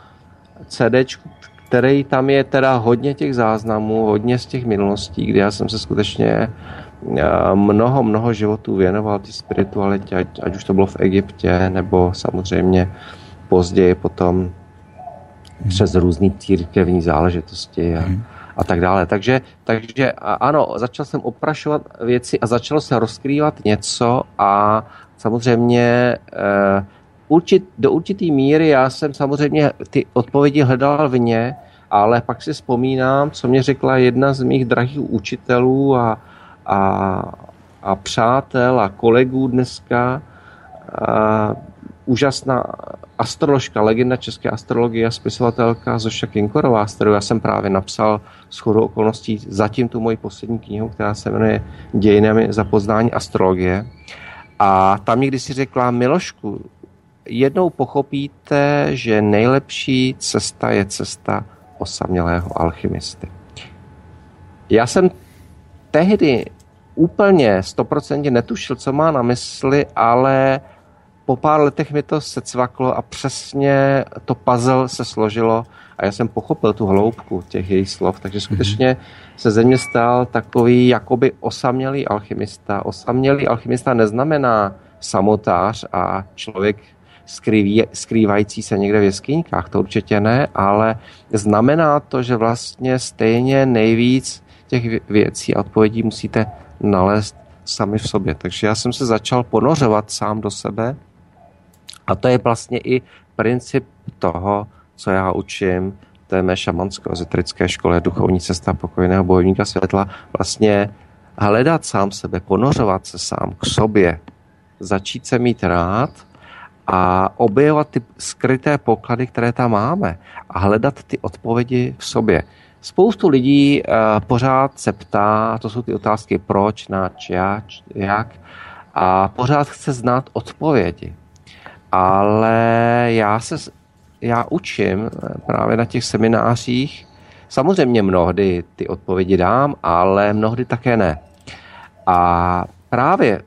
CDčku, který tam je teda hodně těch záznamů, hodně z těch minulostí, kdy já jsem se skutečně eh, mnoho, mnoho životů věnoval té spiritualitě, ať, ať už to bylo v Egyptě, nebo samozřejmě později potom hmm. přes různé církevní záležitosti a, hmm a tak dále. Takže, takže ano, začal jsem oprašovat věci a začalo se rozkrývat něco a samozřejmě uh, určit, do určitý míry já jsem samozřejmě ty odpovědi hledal v ně, ale pak si vzpomínám, co mě řekla jedna z mých drahých učitelů a, a, a přátel a kolegů dneska, a, úžasná astroložka, legenda české astrologie a spisovatelka Zoša Kinkorová, s kterou já jsem právě napsal s chodou okolností zatím tu moji poslední knihu, která se jmenuje Dějinami za poznání astrologie. A tam někdy si řekla, Milošku, jednou pochopíte, že nejlepší cesta je cesta osamělého alchymisty. Já jsem tehdy úplně stoprocentně netušil, co má na mysli, ale po pár letech mi to secvaklo a přesně to puzzle se složilo a já jsem pochopil tu hloubku těch jejich slov, takže skutečně se ze mě stal takový jakoby osamělý alchymista. Osamělý alchymista neznamená samotář a člověk skrýví, skrývající se někde v jeskyňkách, to určitě ne, ale znamená to, že vlastně stejně nejvíc těch věcí a odpovědí musíte nalézt sami v sobě. Takže já jsem se začal ponořovat sám do sebe a to je vlastně i princip toho, co já učím té mé šamansko-ezoterické škole Duchovní cesta pokojného bojovníka světla, vlastně hledat sám sebe, ponořovat se sám k sobě, začít se mít rád a objevovat ty skryté poklady, které tam máme a hledat ty odpovědi v sobě. Spoustu lidí uh, pořád se ptá, to jsou ty otázky proč, nač, jak, jak a pořád chce znát odpovědi. Ale já se já učím eh, právě na těch seminářích, samozřejmě mnohdy ty odpovědi dám, ale mnohdy také ne. A právě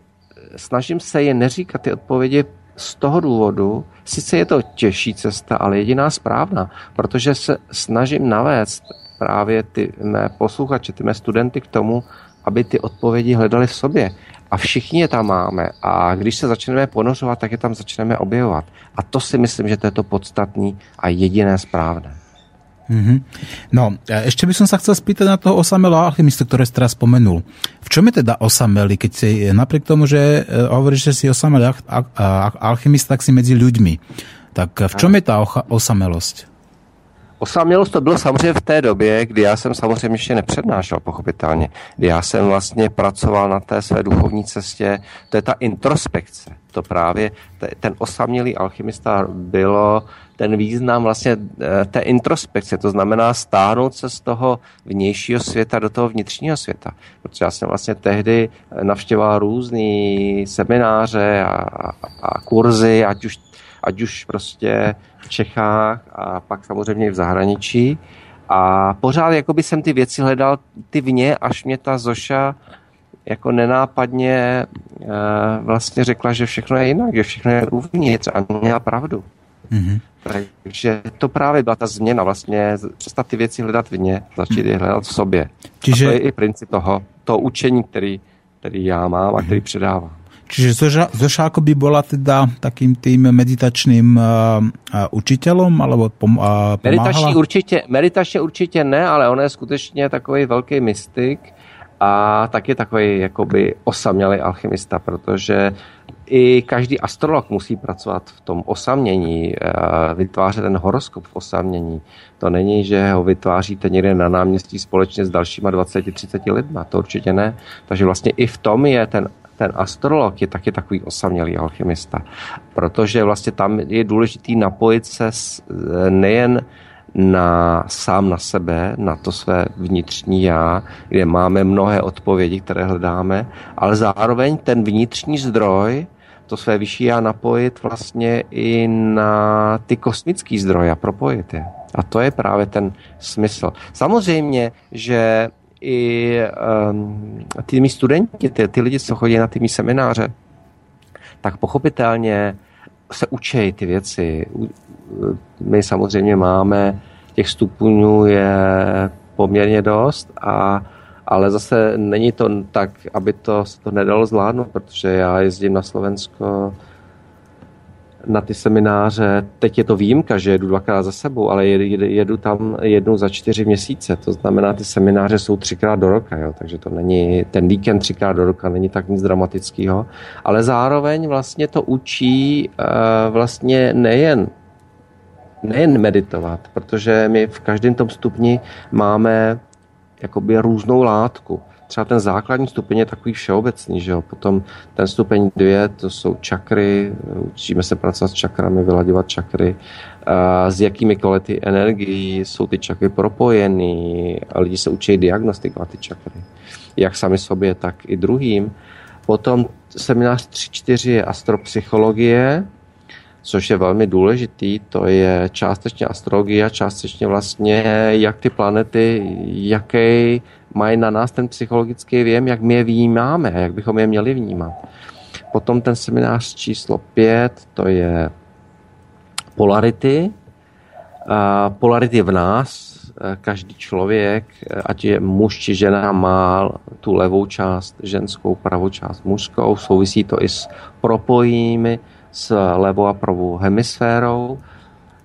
snažím se je neříkat ty odpovědi z toho důvodu, sice je to těžší cesta, ale jediná správná, protože se snažím navést právě ty mé posluchače, ty mé studenty k tomu, aby ty odpovědi hledali v sobě. A všichni je tam máme. A když se začneme ponořovat, tak je tam začneme objevovat. A to si myslím, že to je to podstatné a jediné správné. Mm-hmm. No, ešte by som sa chcel spýtať na toho osamelého alchymista, ktoré si teraz spomenul. V čom je teda osamelý, keď si napriek tomu, že e, hovoríš, že si osamelý alchymista, tak si medzi ľuďmi. Tak v čom je tá osamelosť? Osamělost to bylo samozřejmě v té době, kdy já jsem samozřejmě ještě nepřednášel, pochopitelně. Kdy já jsem vlastně pracoval na té své duchovní cestě. To je ta introspekce. To právě ten osamělý alchymista bylo ten význam vlastně eh, té introspekce, to znamená stáhnout se z toho vnějšího světa do toho vnitřního světa. Protože já jsem vlastně tehdy navštěvoval různé semináře a, a, a kurzy, ať už, ať už prostě v Čechách a pak samozřejmě v zahraničí. A pořád jakoby jsem ty věci hledal ty vně, až mě ta Zoša jako nenápadně e, vlastně řekla, že všechno je jinak, že všechno je uvnitř a měla pravdu. Mm-hmm. Takže to právě byla ta změna, vlastně přestat ty věci hledat vně, začít je hledat v sobě. Čiže... A to je i princip toho, toho učení, který, který já mám a který předávám. Čiže Zoša, Zoša by bola teda takým tým meditačným uh, uh, učiteľom, alebo pom, uh, meditačně určitě, meditačně určitě ne, ale on je skutečně takový velký mystik a taky takový jakoby osamělý alchymista, protože i každý astrolog musí pracovat v tom osamění, vytvářet ten horoskop v osamění. To není, že ho vytváříte někde na náměstí společně s dalšíma 20-30 lidma, to určitě ne. Takže vlastně i v tom je ten ten astrolog je taky takový osamělý alchymista, protože vlastně tam je důležitý napojit se nejen na sám na sebe, na to své vnitřní já, kde máme mnohé odpovědi, které hledáme, ale zároveň ten vnitřní zdroj, to své vyšší já napojit vlastně i na ty kosmické zdroje a propojit je. A to je právě ten smysl. Samozřejmě, že i um, ty mý studenti, ty, ty lidi, co chodí na ty mý semináře, tak pochopitelně se učí ty věci. My samozřejmě máme, těch stupňů je poměrně dost, a, ale zase není to tak, aby to, se to nedalo zvládnout, protože já jezdím na Slovensko na ty semináře, teď je to výjimka, že jedu dvakrát za sebou, ale jedu, tam jednou za čtyři měsíce, to znamená, ty semináře jsou třikrát do roka, jo, takže to není, ten víkend třikrát do roka není tak nic dramatického, ale zároveň vlastně to učí uh, vlastně nejen nejen meditovat, protože my v každém tom stupni máme jakoby různou látku třeba ten základní stupeň je takový všeobecný, že jo. Potom ten stupeň dvě, to jsou čakry, učíme se pracovat s čakrami, vyladovat čakry, a s jakými kvality energií jsou ty čakry propojeny a lidi se učí diagnostikovat ty čakry, jak sami sobě, tak i druhým. Potom seminář 3-4 je astropsychologie, což je velmi důležitý, to je částečně astrologie a částečně vlastně, jak ty planety, jaký mají na nás ten psychologický věm, jak my je vnímáme, jak bychom je měli vnímat. Potom ten seminář číslo 5, to je polarity. Polarity v nás, každý člověk, ať je muž či žena, má tu levou část ženskou, pravou část mužskou. Souvisí to i s propojími s levou a pravou hemisférou.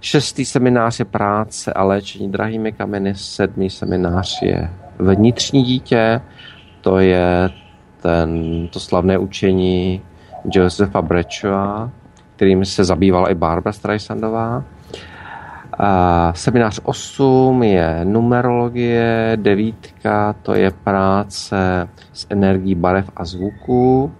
Šestý seminář je práce a léčení drahými kameny. Sedmý seminář je vnitřní dítě. To je ten, to slavné učení Josefa Brečova, kterým se zabývala i Barbara Streisandová. A seminář 8 je numerologie, devítka to je práce s energií barev a zvuků,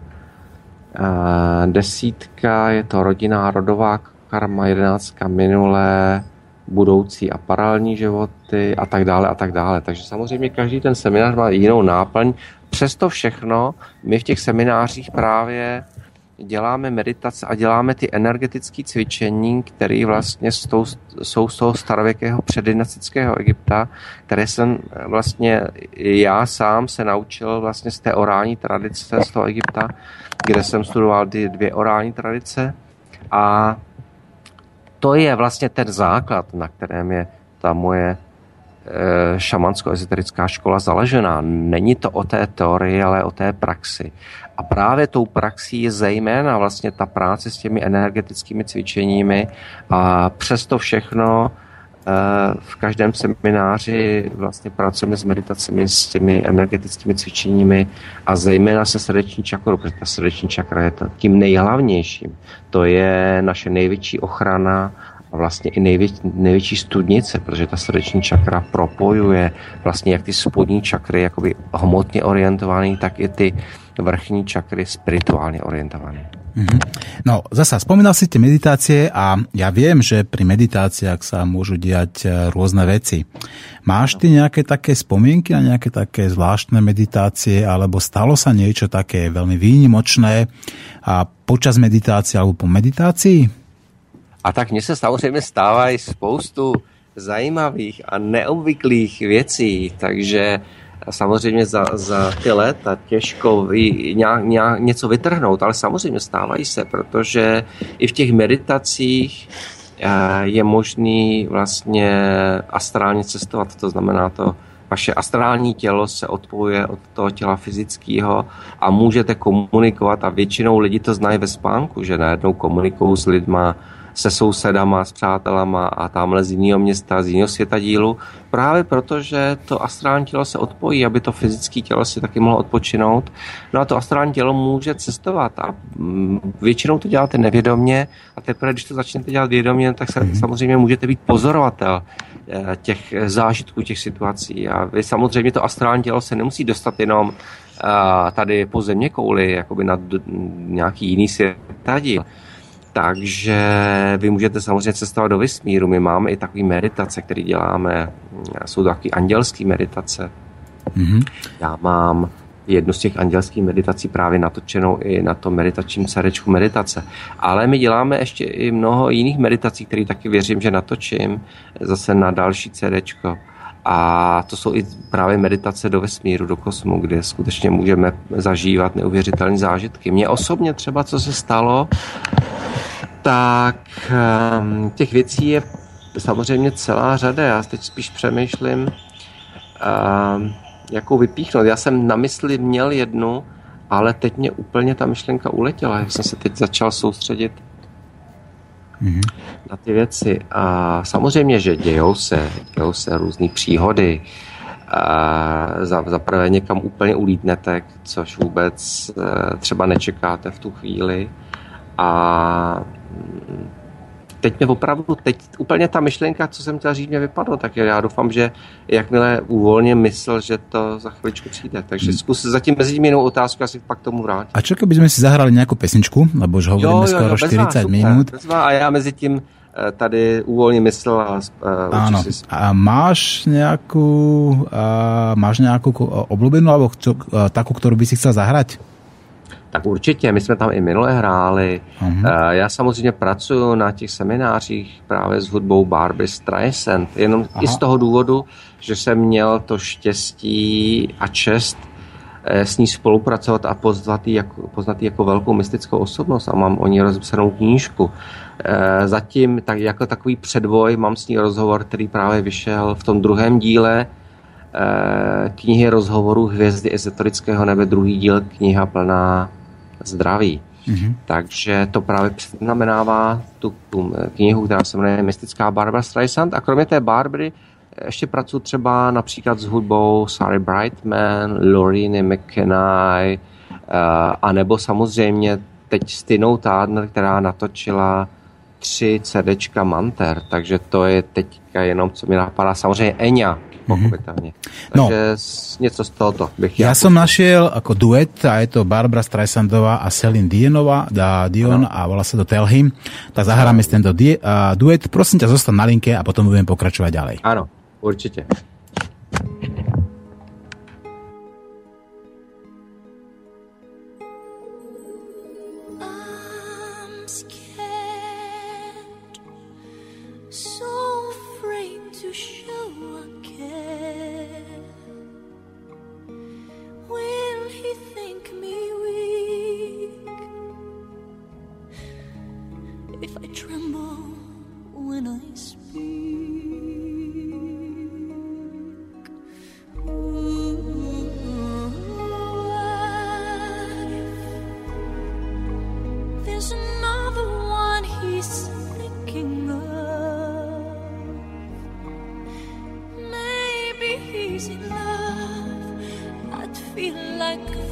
a desítka je to rodinná rodová karma, jedenáctka minulé, budoucí a paralelní životy a tak dále a tak dále. Takže samozřejmě každý ten seminář má jinou náplň. Přesto všechno my v těch seminářích právě děláme meditace a děláme ty energetické cvičení, které vlastně jsou, z toho starověkého předdynastického Egypta, které jsem vlastně já sám se naučil vlastně z té orální tradice z toho Egypta, kde jsem studoval ty dvě orální tradice a to je vlastně ten základ, na kterém je ta moje Eh, šamansko-ezoterická škola založená. Není to o té teorii, ale o té praxi. A právě tou praxí je zejména vlastně ta práce s těmi energetickými cvičeními a přesto všechno v každém semináři vlastně pracujeme s meditacemi, s těmi energetickými cvičeními a zejména se srdeční čakrou, protože ta srdeční čakra je tím nejhlavnějším. To je naše největší ochrana a vlastně i největší, největší studnice, protože ta srdeční čakra propojuje vlastně jak ty spodní čakry jakoby hmotně orientovaný, tak i ty vrchní čakry spirituálně orientované. Mm-hmm. No, zasa, spomínal si tie meditácie a ja viem, že pri meditáciách sa môžu diať e, rôzne veci. Máš ty nejaké také spomienky na nejaké také zvláštne meditácie, alebo stalo sa niečo také veľmi výnimočné a počas meditácie alebo po meditácii? A tak mně se samozřejmě stává i spoustu zajímavých a neobvyklých věcí, takže samozřejmě za, za ty léta těžko nějak, nějak, něco vytrhnout, ale samozřejmě stávají se, protože i v těch meditacích eh, je možný vlastně astrálně cestovat, to znamená to, vaše astrální tělo se odpojuje od toho těla fyzického a můžete komunikovat a většinou lidi to znají ve spánku, že najednou komunikují s lidma se sousedama, s přátelama a tamhle z jiného města, z jiného světa dílu, právě proto, že to astrální tělo se odpojí, aby to fyzické tělo si taky mohlo odpočinout. No a to astrální tělo může cestovat a mm, většinou to děláte nevědomně a teprve, když to začnete dělat vědomě, tak se, mm-hmm. samozřejmě můžete být pozorovatel těch zážitků, těch situací. A vy samozřejmě to astrální tělo se nemusí dostat jenom eh, tady po země kouli, jakoby na nějaký jiný světadíl. Takže vy můžete samozřejmě cestovat do vesmíru. My máme i takové meditace, které děláme. Jsou to takové andělské meditace. Mm-hmm. Já mám jednu z těch andělských meditací právě natočenou i na tom meditačním cerečku meditace. Ale my děláme ještě i mnoho jiných meditací, které taky věřím, že natočím zase na další cerečko. A to jsou i právě meditace do vesmíru, do kosmu, kde skutečně můžeme zažívat neuvěřitelné zážitky. Mně osobně třeba, co se stalo, tak ehm, těch věcí je samozřejmě celá řada. Já teď spíš přemýšlím, ehm, jakou vypíchnout. Já jsem na mysli měl jednu, ale teď mě úplně ta myšlenka uletěla. Já jsem se teď začal soustředit mm-hmm. na ty věci. A samozřejmě, že dějou se, dějou se různé příhody. A za, za prvé někam úplně ulítnete, což vůbec eh, třeba nečekáte v tu chvíli. A teď mě opravdu, teď úplně ta myšlenka, co jsem chtěl říct, mě vypadlo, tak já doufám, že jakmile uvolně mysl, že to za chviličku přijde. Takže hmm. zkus zatím mezi tím jinou otázku, asi pak k tomu vrátím. A čo keby jsme si zahrali nějakou pesničku, lebo už hovoríme jo, jo, skoro 40 minut. a já mezi tím eh, tady uvolně mysl a uh, Áno. Si... A máš nějakou, uh, máš nějakou obľúbenú alebo takú, ktorú by si chcel zahrať? Tak určitě, my jsme tam i minule hráli. Uh-huh. Já samozřejmě pracuji na těch seminářích právě s hudbou Barbie Streisand, jenom Aha. i z toho důvodu, že jsem měl to štěstí a čest eh, s ní spolupracovat a poznat ji jako, poznat jako velkou mystickou osobnost a mám o ní rozepsanou knížku. Eh, zatím tak jako takový předvoj mám s ní rozhovor, který právě vyšel v tom druhém díle knihy rozhovorů Hvězdy ezoterického nebe, druhý díl, kniha plná zdraví. Mm-hmm. Takže to právě znamenává tu, tu knihu, která se jmenuje Mystická Barbara Streisand. A kromě té Barbary ještě pracuji třeba například s hudbou Sary Brightman, Lorene McKenna, uh, a nebo samozřejmě teď Stinou Tádner, která natočila tři CDčka Manter, takže to je teďka jenom, co mi napadá. Samozřejmě Enya, pochopitelně. Mm-hmm. Takže no. něco z tohoto bych Ja som našiel ako duet a je to Barbara Streisandová a Celine Dionova, da Dion ano. a volá sa to Tell Him. Tak zahráme si tento die, uh, duet. Prosím ťa, zostaň na linke a potom budeme pokračovať ďalej. Áno, určite. thinking of. Maybe he's in love. I'd feel like.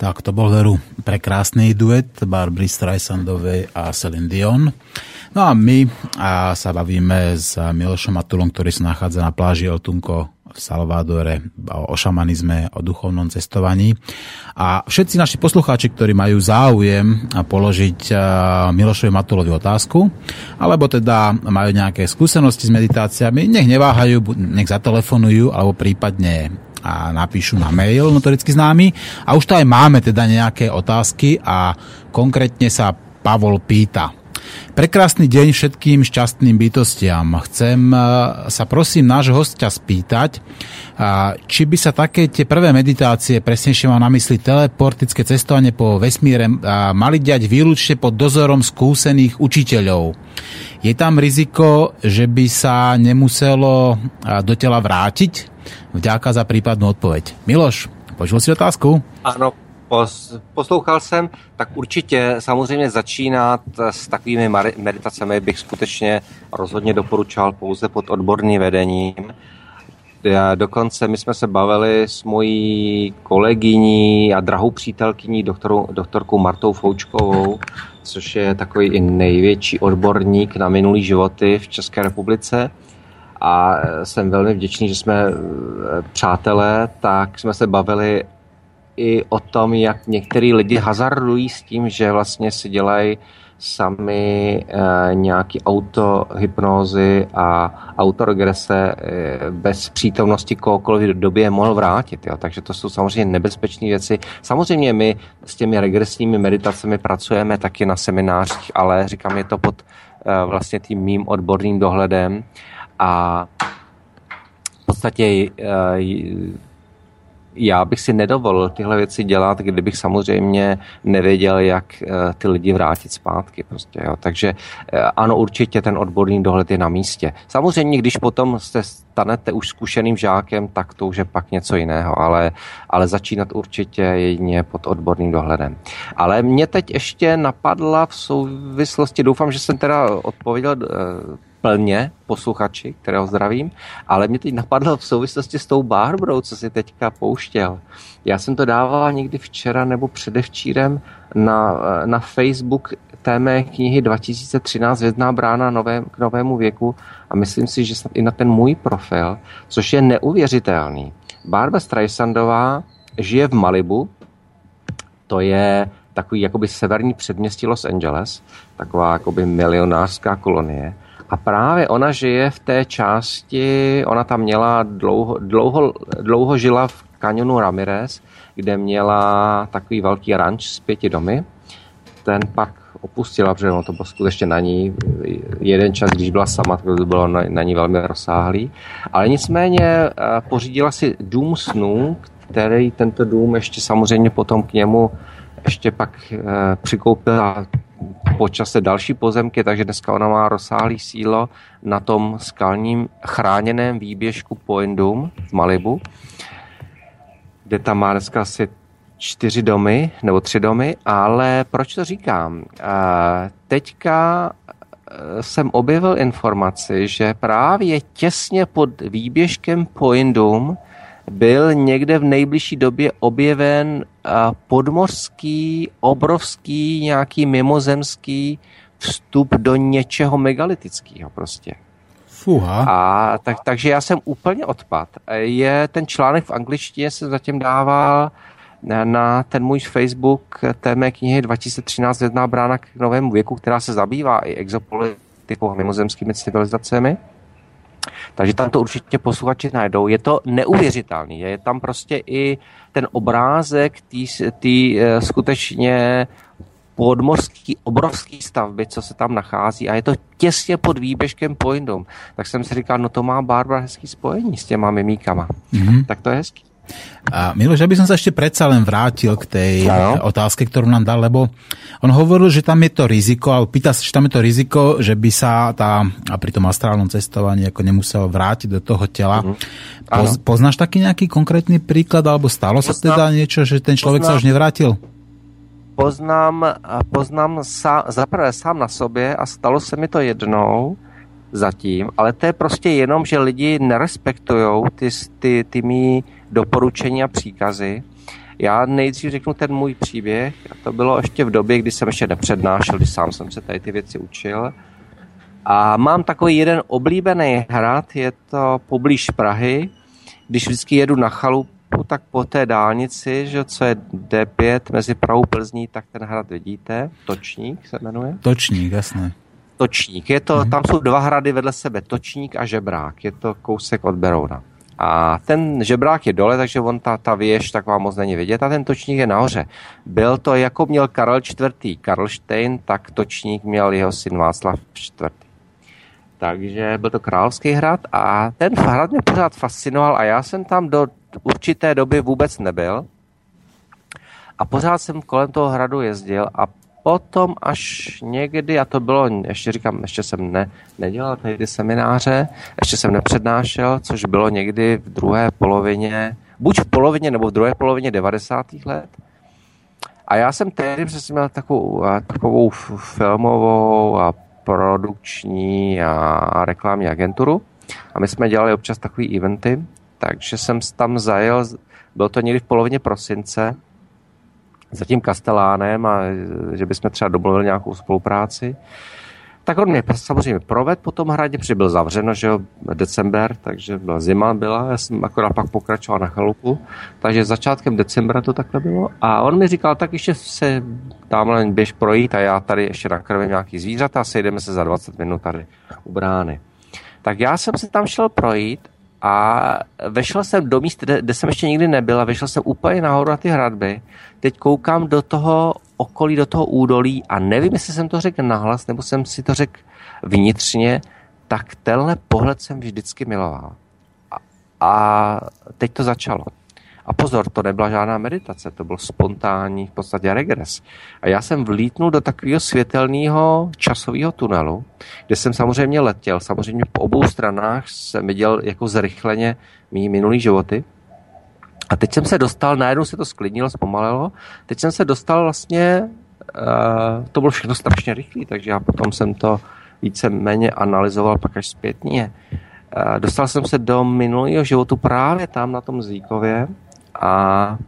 Tak to bol veru prekrásny duet Barbry Streisandovej a Celine Dion. No a my a sa bavíme s Milošom Matulom, ktorý sa nachádza na pláži Otunko v Salvadore o šamanizme, o duchovnom cestovaní. A všetci naši poslucháči, ktorí majú záujem položiť Milošovi Matulovi otázku, alebo teda majú nejaké skúsenosti s meditáciami, nech neváhajú, nech zatelefonujú, alebo prípadne a napíšu na mail notoricky známy. A už to aj máme teda nejaké otázky a konkrétne sa Pavol pýta. Prekrásny deň všetkým šťastným bytostiam. Chcem e, sa prosím nášho hostia spýtať, e, či by sa také tie prvé meditácie, presnejšie mám na mysli teleportické cestovanie po vesmíre, e, mali diať výlučne pod dozorom skúsených učiteľov. Je tam riziko, že by sa nemuselo do tela vrátiť? Vďaka za případnou odpověď. Miloš, počul si otázku? Ano, poslouchal jsem, tak určitě samozřejmě začínat s takovými meditacemi bych skutečně rozhodně doporučoval pouze pod odborným vedením. Já dokonce my jsme se bavili s mojí kolegyní a drahou přítelkyní doktoru, doktorkou Martou Foučkovou, což je takový i největší odborník na minulý životy v České republice a jsem velmi vděčný, že jsme eh, přátelé, tak jsme se bavili i o tom, jak některý lidi hazardují s tím, že vlastně si dělají sami e, nějaký autohypnózy a autoregrese e, bez přítomnosti kohokoliv do doby je mohl vrátit. Jo. Takže to jsou samozřejmě nebezpečné věci. Samozřejmě my s těmi regresními meditacemi pracujeme taky na seminářích, ale říkám, je to pod e, vlastně tím mým odborným dohledem a v podstatě já bych si nedovolil tyhle věci dělat, kdybych samozřejmě nevěděl, jak ty lidi vrátit zpátky. Prostě, jo. Takže ano, určitě ten odborný dohled je na místě. Samozřejmě, když potom se stanete už zkušeným žákem, tak to už je pak něco jiného, ale, ale začínat určitě jedině pod odborným dohledem. Ale mě teď ještě napadla v souvislosti, doufám, že jsem teda odpověděl plně posluchači, kterého zdravím, ale mě teď napadlo v souvislosti s tou Barbrou, co si teďka pouštěl. Já jsem to dával někdy včera nebo předevčírem na, na Facebook té mé knihy 2013 Vědná brána nové, k novému věku a myslím si, že snad i na ten můj profil, což je neuvěřitelný. Barbara Streisandová žije v Malibu, to je takový jakoby severní předměstí Los Angeles, taková jakoby milionářská kolonie a právě ona žije v té části, ona tam měla dlouho, dlouho, dlouho žila v kanionu Ramirez, kde měla takový velký ranč s pěti domy. Ten pak opustila, protože ono to bylo skutečně na ní. Jeden čas, když byla sama, tak to bylo na, na ní velmi rozsáhlý. Ale nicméně eh, pořídila si dům snů, který tento dům ještě samozřejmě potom k němu ještě pak e, přikoupila po čase další pozemky, takže dneska ona má rozsáhlý sílo na tom skalním chráněném výběžku Poindum v Malibu, kde tam má dneska asi čtyři domy, nebo tři domy, ale proč to říkám? Teďka e, jsem objevil informaci, že právě těsně pod výběžkem Poindum byl někde v nejbližší době objeven podmořský, obrovský, nějaký mimozemský vstup do něčeho megalitického prostě. Fuha. A tak, takže já jsem úplně odpad. Je ten článek v angličtině se zatím dával na ten můj Facebook té mé knihy 2013 Jedna brána k novému věku, která se zabývá i exopolitikou mimozemskými civilizacemi. Takže tam to určitě posluchači najdou. Je to neuvěřitelný. Je tam prostě i ten obrázek té eh, skutečně podmořský obrovský stavby, co se tam nachází a je to těsně pod výběžkem Poindom. Tak jsem si říkal, no to má Barbara hezký spojení s těma mimíkama. Mm-hmm. Tak to je hezký. A Miloš, aby som sa ešte predsa len vrátil k tej no. otázke, ktorú nám dal, lebo on hovoril, že tam je to riziko, ale pýta sa, že tam je to riziko, že by sa tá, a pri tom astrálnom cestovaní ako nemusel vrátiť do toho tela. Mm-hmm. Poz, poznáš taký nejaký konkrétny príklad, alebo stalo sa teda niečo, že ten človek Poznám. sa už nevrátil? Poznám, poznám sa, zaprvé sám na sobě a stalo se mi to jednou, zatím, ale to je prostě jenom, že lidi nerespektují ty, ty, ty mý doporučení a příkazy. Já nejdřív řeknu ten můj příběh. A to bylo ještě v době, kdy jsem ještě nepřednášel, kdy sám jsem se tady ty věci učil. A mám takový jeden oblíbený hrad, je to poblíž Prahy. Když vždycky jedu na chalupu, tak po té dálnici, že co je D5 mezi Prahou Plzní, tak ten hrad vidíte. Točník se jmenuje. Točník, jasné. Točník. Je to, hmm. Tam jsou dva hrady vedle sebe, Točník a Žebrák. Je to kousek od Berouna. A ten žebrák je dole, takže on ta, ta věž tak vám moc není vidět a ten točník je nahoře. Byl to, jako měl Karel IV. Karlštejn, tak točník měl jeho syn Václav IV. Takže byl to královský hrad a ten hrad mě pořád fascinoval a já jsem tam do určité doby vůbec nebyl. A pořád jsem kolem toho hradu jezdil a potom až někdy, a to bylo, ještě říkám, ještě jsem ne, nedělal ty semináře, ještě jsem nepřednášel, což bylo někdy v druhé polovině, buď v polovině nebo v druhé polovině 90. let. A já jsem tehdy přesně měl takovou, takovou filmovou a produkční a reklamní agenturu a my jsme dělali občas takové eventy, takže jsem tam zajel, byl to někdy v polovině prosince, za tím Kastelánem a že bychom třeba domluvili nějakou spolupráci. Tak on mě samozřejmě proved po tom hradě, protože byl zavřeno, že jo, december, takže byla zima byla, já jsem akorát pak pokračoval na chalupu, takže začátkem decembra to takhle bylo a on mi říkal, tak ještě se tamhle běž projít a já tady ještě nakrvím nějaký zvířata a sejdeme se za 20 minut tady u brány. Tak já jsem se tam šel projít a vešel jsem do míst, kde, kde jsem ještě nikdy nebyl a vešel jsem úplně nahoru na ty hradby. Teď koukám do toho okolí, do toho údolí a nevím, jestli jsem to řekl nahlas, nebo jsem si to řekl vnitřně, tak tenhle pohled jsem vždycky miloval. A, a teď to začalo. A pozor, to nebyla žádná meditace, to byl spontánní v podstatě regres. A já jsem vlítnul do takového světelného časového tunelu, kde jsem samozřejmě letěl. Samozřejmě po obou stranách jsem viděl jako zrychleně mý minulý životy. A teď jsem se dostal, najednou se to sklidnilo, zpomalilo, teď jsem se dostal vlastně, uh, to bylo všechno strašně rychlé, takže já potom jsem to více méně analyzoval pak až zpětně. Uh, dostal jsem se do minulého životu právě tam na tom Zíkově, a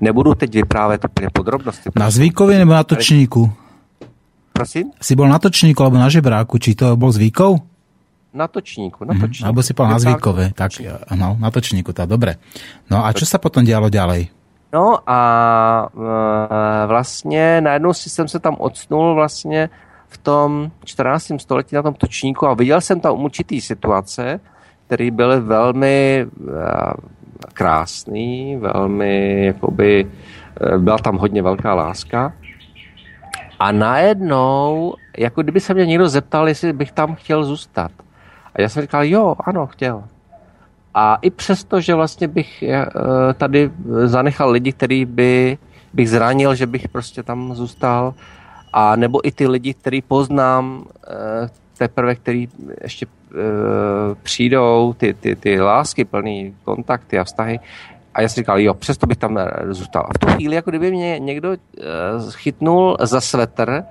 nebudu teď vyprávět úplně podrobnosti. Na Zvíkově nebo na Točníku? Prosím? Si bol na Točníku alebo na Žebráku, či to bol Zvíkov? Na Točníku, na mhm, Točníku. Mm, alebo si bol na Zvíkove, tak no, na Točníku, tak dobre. No a čo sa potom dialo ďalej? No a e, vlastně najednou si jsem se tam odsnul vlastně v tom 14. století na tom točníku a viděl jsem tam určitý situace, které byly velmi e, krásný, velmi, jakoby, eh, byla tam hodně velká láska. A najednou, jako kdyby se mě někdo zeptal, jestli bych tam chtěl zůstat. A já jsem říkal, jo, ano, chtěl. A i přesto, že vlastně bych eh, tady zanechal lidi, který by, bych zranil, že bych prostě tam zůstal, a nebo i ty lidi, který poznám, eh, teprve, který ještě e, přijdou, ty, ty, ty lásky plný kontakty a vztahy, a já si říkal, jo, přesto bych tam zůstal. A v tu chvíli, jako kdyby mě někdo e, chytnul za svetr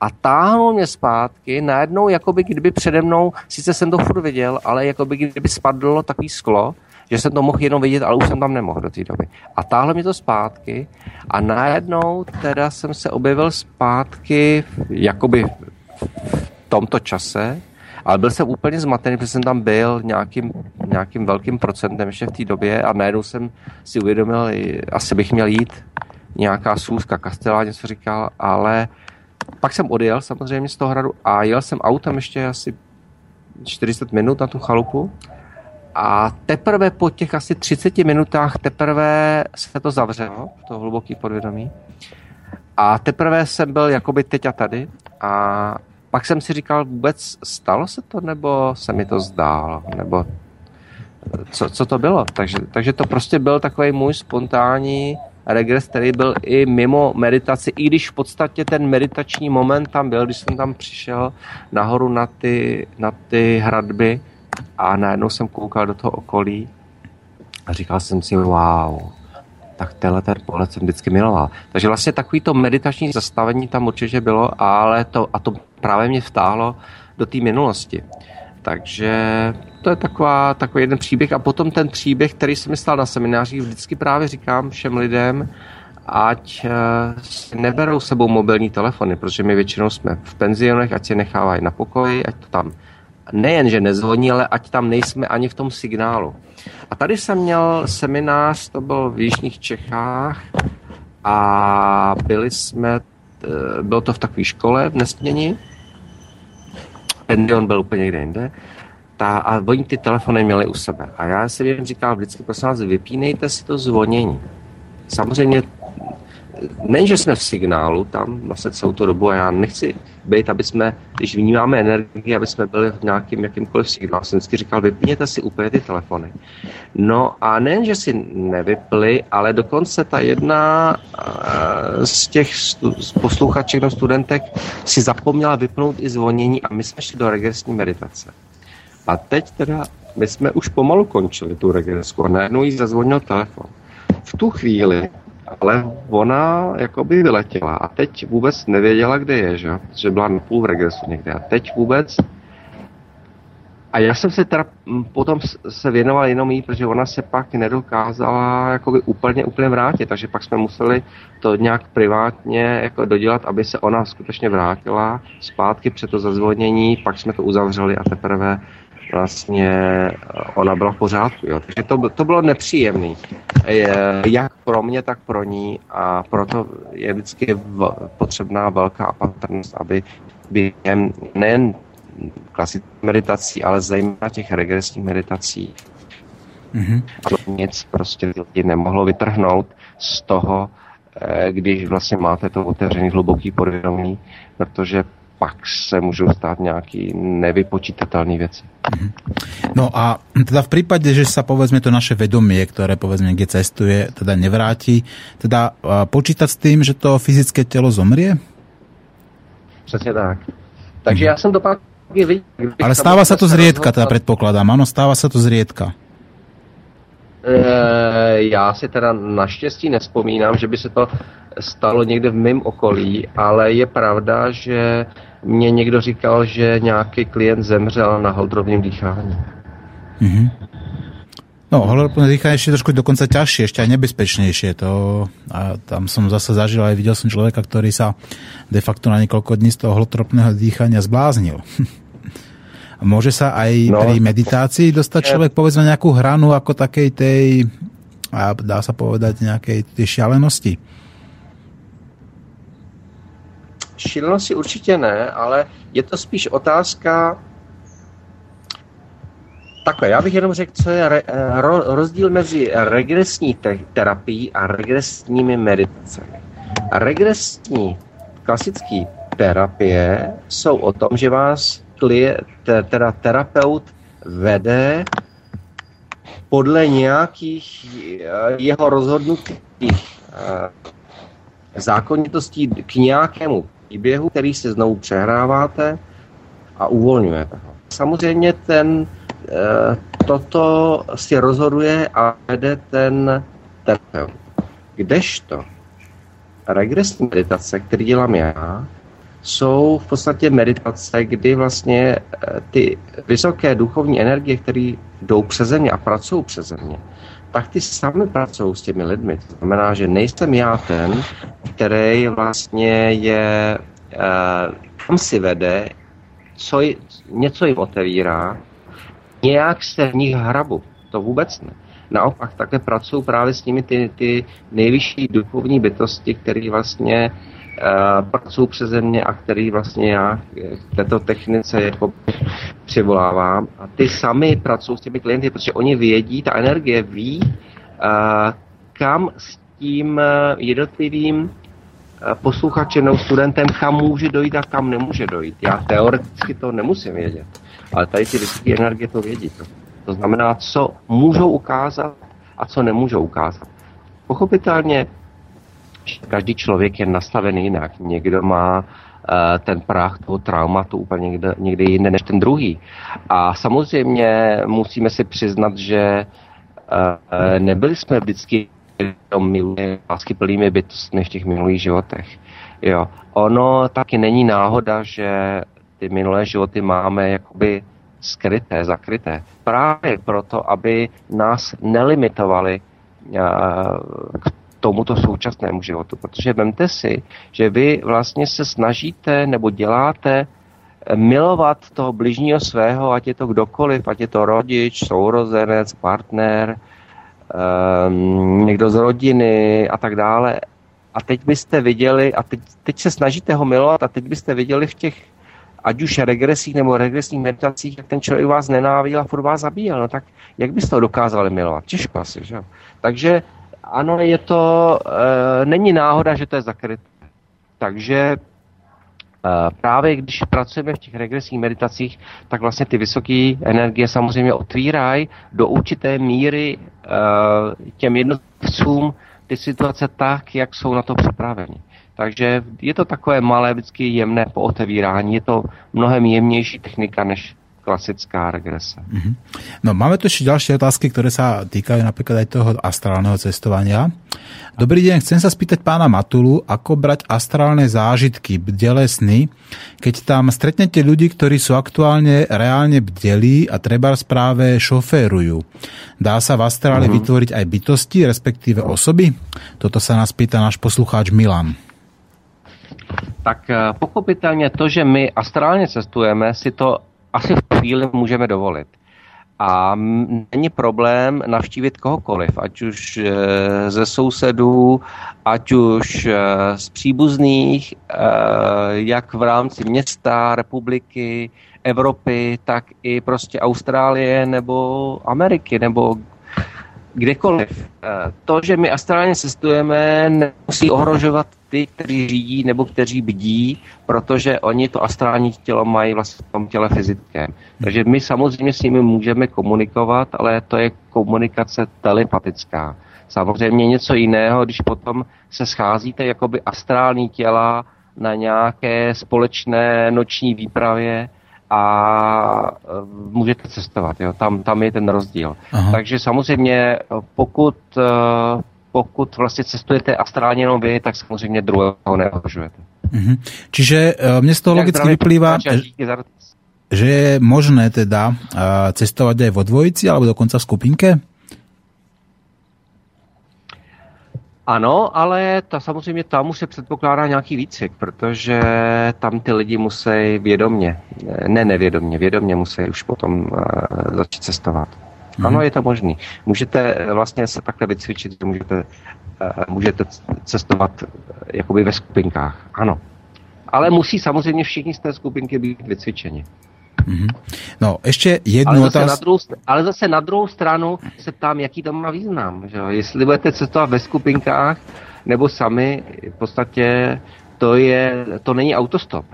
a táhnul mě zpátky, najednou, jako by kdyby přede mnou, sice jsem to furt viděl, ale jako by kdyby spadlo takový sklo, že jsem to mohl jenom vidět, ale už jsem tam nemohl do té doby. A táhlo mě to zpátky a najednou teda jsem se objevil zpátky jakoby v tomto čase, ale byl jsem úplně zmatený, protože jsem tam byl nějakým, nějakým velkým procentem ještě v té době a najednou jsem si uvědomil, asi bych měl jít nějaká sůzka, Kastelá něco říkal, ale pak jsem odjel samozřejmě z toho hradu a jel jsem autem ještě asi 40 minut na tu chalupu a teprve po těch asi 30 minutách teprve se to zavřelo, to hluboký podvědomí. A teprve jsem byl jakoby teď a tady a pak jsem si říkal, vůbec stalo se to, nebo se mi to zdálo, nebo co, co to bylo. Takže, takže to prostě byl takový můj spontánní regres, který byl i mimo meditaci, i když v podstatě ten meditační moment tam byl, když jsem tam přišel nahoru na ty, na ty hradby a najednou jsem koukal do toho okolí a říkal jsem si, wow, tak tenhle ten pohled jsem vždycky miloval. Takže vlastně takový to meditační zastavení tam určitě bylo, ale to, a to právě mě vtáhlo do té minulosti. takže to je taková, takový jeden příběh. A potom ten příběh, který jsem stal na seminářích, vždycky právě říkám všem lidem, ať si neberou sebou mobilní telefony, protože my většinou jsme v penzionech, ať si nechávají na pokoji, ať to tam nejen, že nezvoní, ale ať tam nejsme ani v tom signálu. A tady jsem měl seminář, to byl v Jižních Čechách a byli jsme, bylo to v takové škole v Nesměni, penzion byl úplně někde jinde, ta, a oni ty telefony měli u sebe. A já jsem jim říkal vždycky, prosím vás, vypínejte si to zvonění. Samozřejmě ne, že jsme v signálu tam vlastně celou tu dobu a já nechci být, aby jsme, když vnímáme energii, aby jsme byli v nějakým jakýmkoliv signálu. Jsem vždycky říkal, vypněte si úplně ty telefony. No a nejen, že si nevypli, ale dokonce ta jedna eh, z těch posluchaček nebo studentek si zapomněla vypnout i zvonění a my jsme šli do regresní meditace. A teď teda my jsme už pomalu končili tu regresku a najednou jí zazvonil telefon. V tu chvíli ale ona jakoby vyletěla a teď vůbec nevěděla, kde je, že, že byla na půl v regresu někde a teď vůbec a já jsem se teda potom se věnoval jenom jí, protože ona se pak nedokázala jakoby úplně, úplně vrátit, takže pak jsme museli to nějak privátně jako dodělat, aby se ona skutečně vrátila zpátky před to zazvonění, pak jsme to uzavřeli a teprve vlastně eh, ona byla v pořádku. Jo. Takže to, to bylo nepříjemné. Jak pro mě, tak pro ní a proto je vždycky v, potřebná velká opatrnost, aby během nejen klasických meditací, ale zejména těch regresních meditací mm-hmm. nic prostě lidi nemohlo vytrhnout z toho, eh, když vlastně máte to otevřený hluboký podvědomí, protože pak se můžou stát nějaký nevypočítatelné věci. Mhm. No a teda v prípade, že sa povedzme to naše vedomie, ktoré povedzme kde cestuje, teda nevráti, teda počítať s tým, že to fyzické telo zomrie? Přesně tak. Takže hmm. já jsem to pak viděl. Ale stáva sa to zriedka, teda predpokladám. Áno, stáva sa to zriedka. E, já si teda naštěstí nespomínám, že by se to stalo někde v mém okolí, ale je pravda, že mě někdo říkal, že nějaký klient zemřel na holdrovním dýchání. Mm-hmm. No, holorovné dýchanie je trošku dokonca ťažšie, ešte aj nebezpečnejšie. To, a tam som zase zažil aj videl som človeka, ktorý sa de facto na niekoľko dní z toho holotropného dýchania zbláznil. Môže sa aj no, pri meditácii dostať človek povedzme nejakú hranu ako takej tej, a dá sa povedať, nejakej tej šialenosti? Šílenosti určitě ne, ale je to spíš otázka takhle, já bych jenom řekl, co je re, ro, rozdíl mezi regresní te, terapií a regresními meditacemi. Regresní klasické terapie jsou o tom, že vás klie, te, teda terapeut vede podle nějakých jeho rozhodnutých eh, zákonitostí k nějakému příběhu, který si znovu přehráváte a uvolňujete ho. Samozřejmě ten, e, toto si rozhoduje a vede ten terapeut. Kdežto regresní meditace, který dělám já, jsou v podstatě meditace, kdy vlastně e, ty vysoké duchovní energie, které jdou přeze mě a pracují přeze mě, tak ty sami pracují s těmi lidmi. To znamená, že nejsem já ten, který vlastně je, uh, tam si vede, co, něco jim otevírá, nějak se v nich hrabu. To vůbec ne. Naopak také pracují právě s nimi ty, ty nejvyšší duchovní bytosti, které vlastně uh, pracují přeze mě a který vlastně já v této technice jako přivolávám. A ty sami pracují s těmi klienty, protože oni vědí, ta energie ví, uh, kam s tím uh, jednotlivým posluchačem nebo studentem, kam může dojít a kam nemůže dojít. Já teoreticky to nemusím vědět, ale tady ty vysoké energie to vědí. To znamená, co můžou ukázat a co nemůžou ukázat. Pochopitelně každý člověk je nastavený jinak. Někdo má uh, ten práh toho traumatu úplně někde, někde jinde než ten druhý. A samozřejmě musíme si přiznat, že uh, nebyli jsme vždycky miluje lásky plnými bytostmi v těch minulých životech. Jo. Ono taky není náhoda, že ty minulé životy máme jakoby skryté, zakryté. Právě proto, aby nás nelimitovali k tomuto současnému životu. Protože vemte si, že vy vlastně se snažíte nebo děláte milovat toho bližního svého, ať je to kdokoliv, ať je to rodič, sourozenec, partner, um, někdo z rodiny a tak dále. A teď byste viděli, a teď, teď se snažíte ho milovat, a teď byste viděli v těch ať už regresích nebo regresních meditacích, jak ten člověk vás nenáviděl a furt vás zabíjel, no tak jak byste ho dokázali milovat? Těžko asi, že? Takže ano, je to, e, není náhoda, že to je zakryté. Takže Eh, právě když pracujeme v těch regresních meditacích, tak vlastně ty vysoké energie samozřejmě otvírají do určité míry eh, těm jednotlivcům ty situace tak, jak jsou na to připraveni. Takže je to takové malé, vždycky jemné pootevírání. Je to mnohem jemnější technika, než klasická regrese. Mm-hmm. No máme tu ešte ďalšie otázky, ktoré sa týkajú napríklad aj toho astrálneho cestovania. Dobrý deň, chcem sa spýtať pána Matulu, ako brať astrálne zážitky, bdele sny, keď tam stretnete ľudí, ktorí sú aktuálne reálne bdelí a treba správe šoférujú. Dá sa v astrále mm-hmm. vytvoriť aj bytosti, respektíve osoby? Toto sa nás pýta náš poslucháč Milan tak eh, pochopitelně to, že my astrálně cestujeme, si to asi v chvíli můžeme dovolit. A není problém navštívit kohokoliv, ať už e, ze sousedů, ať už e, z příbuzných, e, jak v rámci města, republiky, Evropy, tak i prostě Austrálie nebo Ameriky nebo kdekoliv. To, že my astrálně cestujeme, nemusí ohrožovat ty, kteří řídí nebo kteří bdí, protože oni to astrální tělo mají vlastně v tom těle fyzickém. Takže my samozřejmě s nimi můžeme komunikovat, ale to je komunikace telepatická. Samozřejmě něco jiného, když potom se scházíte jakoby astrální těla na nějaké společné noční výpravě a e, můžete cestovat. Jo? Tam, tam je ten rozdíl. Aha. Takže samozřejmě pokud e, pokud vlastně cestujete astrálně jenom vy, tak samozřejmě druhého neohrožujete. Mm-hmm. Čiže mne z toho logicky vyplýva, že je možné teda cestovať aj vo dvojici alebo dokonca v skupinke? Ano, ale ta samozřejmě tam už se předpokládá nějaký výcvik, protože tam ty lidi musí vědomně, ne nevědomně, vědomně musí už potom uh, začít cestovat. Mm-hmm. Ano, je to možný. Můžete eh, vlastně se takhle vycvičit, že můžete, uh, můžete cestovat jakoby ve skupinkách. Ano. Ale musí samozřejmě všichni z té skupinky být vycvičeni. Mm-hmm. No, ještě jednu ale zase, otáz... na druhou, ale zase na druhou stranu se ptám, jaký to má význam. Že? Jestli budete cestovat ve skupinkách nebo sami, v podstatě to, je, to není autostop.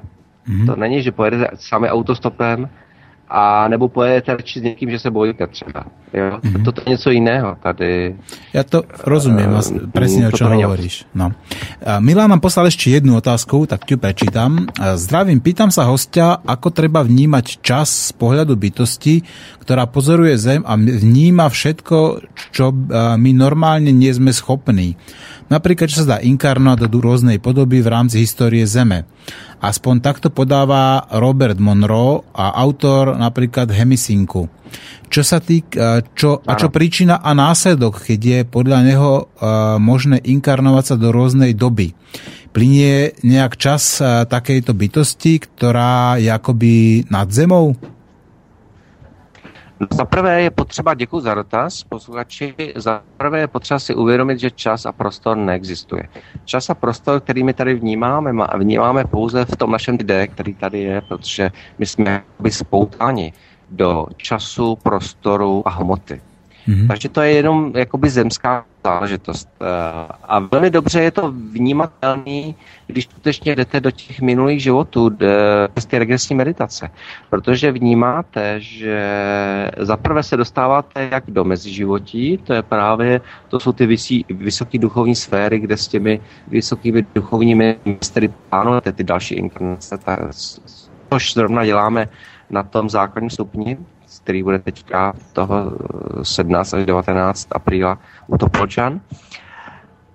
Mm-hmm. To není, že pojedete sami autostopem, a nebo pojedete radši s někým, že se bojíte třeba. Jo? Mm-hmm. Toto je něco jiného tady. Ja to rozumiem, uh, presne o čo hovoríš. No. Milan nám poslal ešte jednu otázku, tak ti prečítam. Zdravím, pýtam sa hostia, ako treba vnímať čas z pohľadu bytosti, ktorá pozoruje Zem a vníma všetko, čo my normálne nie sme schopní. Napríklad, čo sa dá inkarnovať do rôznej podoby v rámci histórie Zeme. Aspoň takto podáva Robert Monroe a autor napríklad Hemisinku. Čo sa týka, čo, a čo príčina a následok, keď je podľa neho uh, možné inkarnovať sa do rôznej doby. Plinie nejak čas uh, takejto bytosti, ktorá je akoby nad zemou? No, za prvé je potřeba, děkuji za dotaz, posluchači, za prvé je potřeba si uvědomit, že čas a prostor neexistuje. Čas a prostor, který my tady vnímáme, vnímáme pouze v tom našem D, který tady je, protože my jsme spoutáni do času, prostoru a hmoty. Mm-hmm. Takže to je jenom jakoby zemská záležitost. Eh, a velmi dobře je to vnímatelný, když skutečně jdete do těch minulých životů, z té regresní meditace. Protože vnímáte, že zaprvé se dostáváte jak do meziživotí, to je právě, to jsou ty vysí, vysoké duchovní sféry, kde s těmi vysokými duchovními mistry plánujete ty další inkarnace, což zrovna děláme na tom základním stupni, který bude teďka toho 17 až 19 apríla u Topolčan.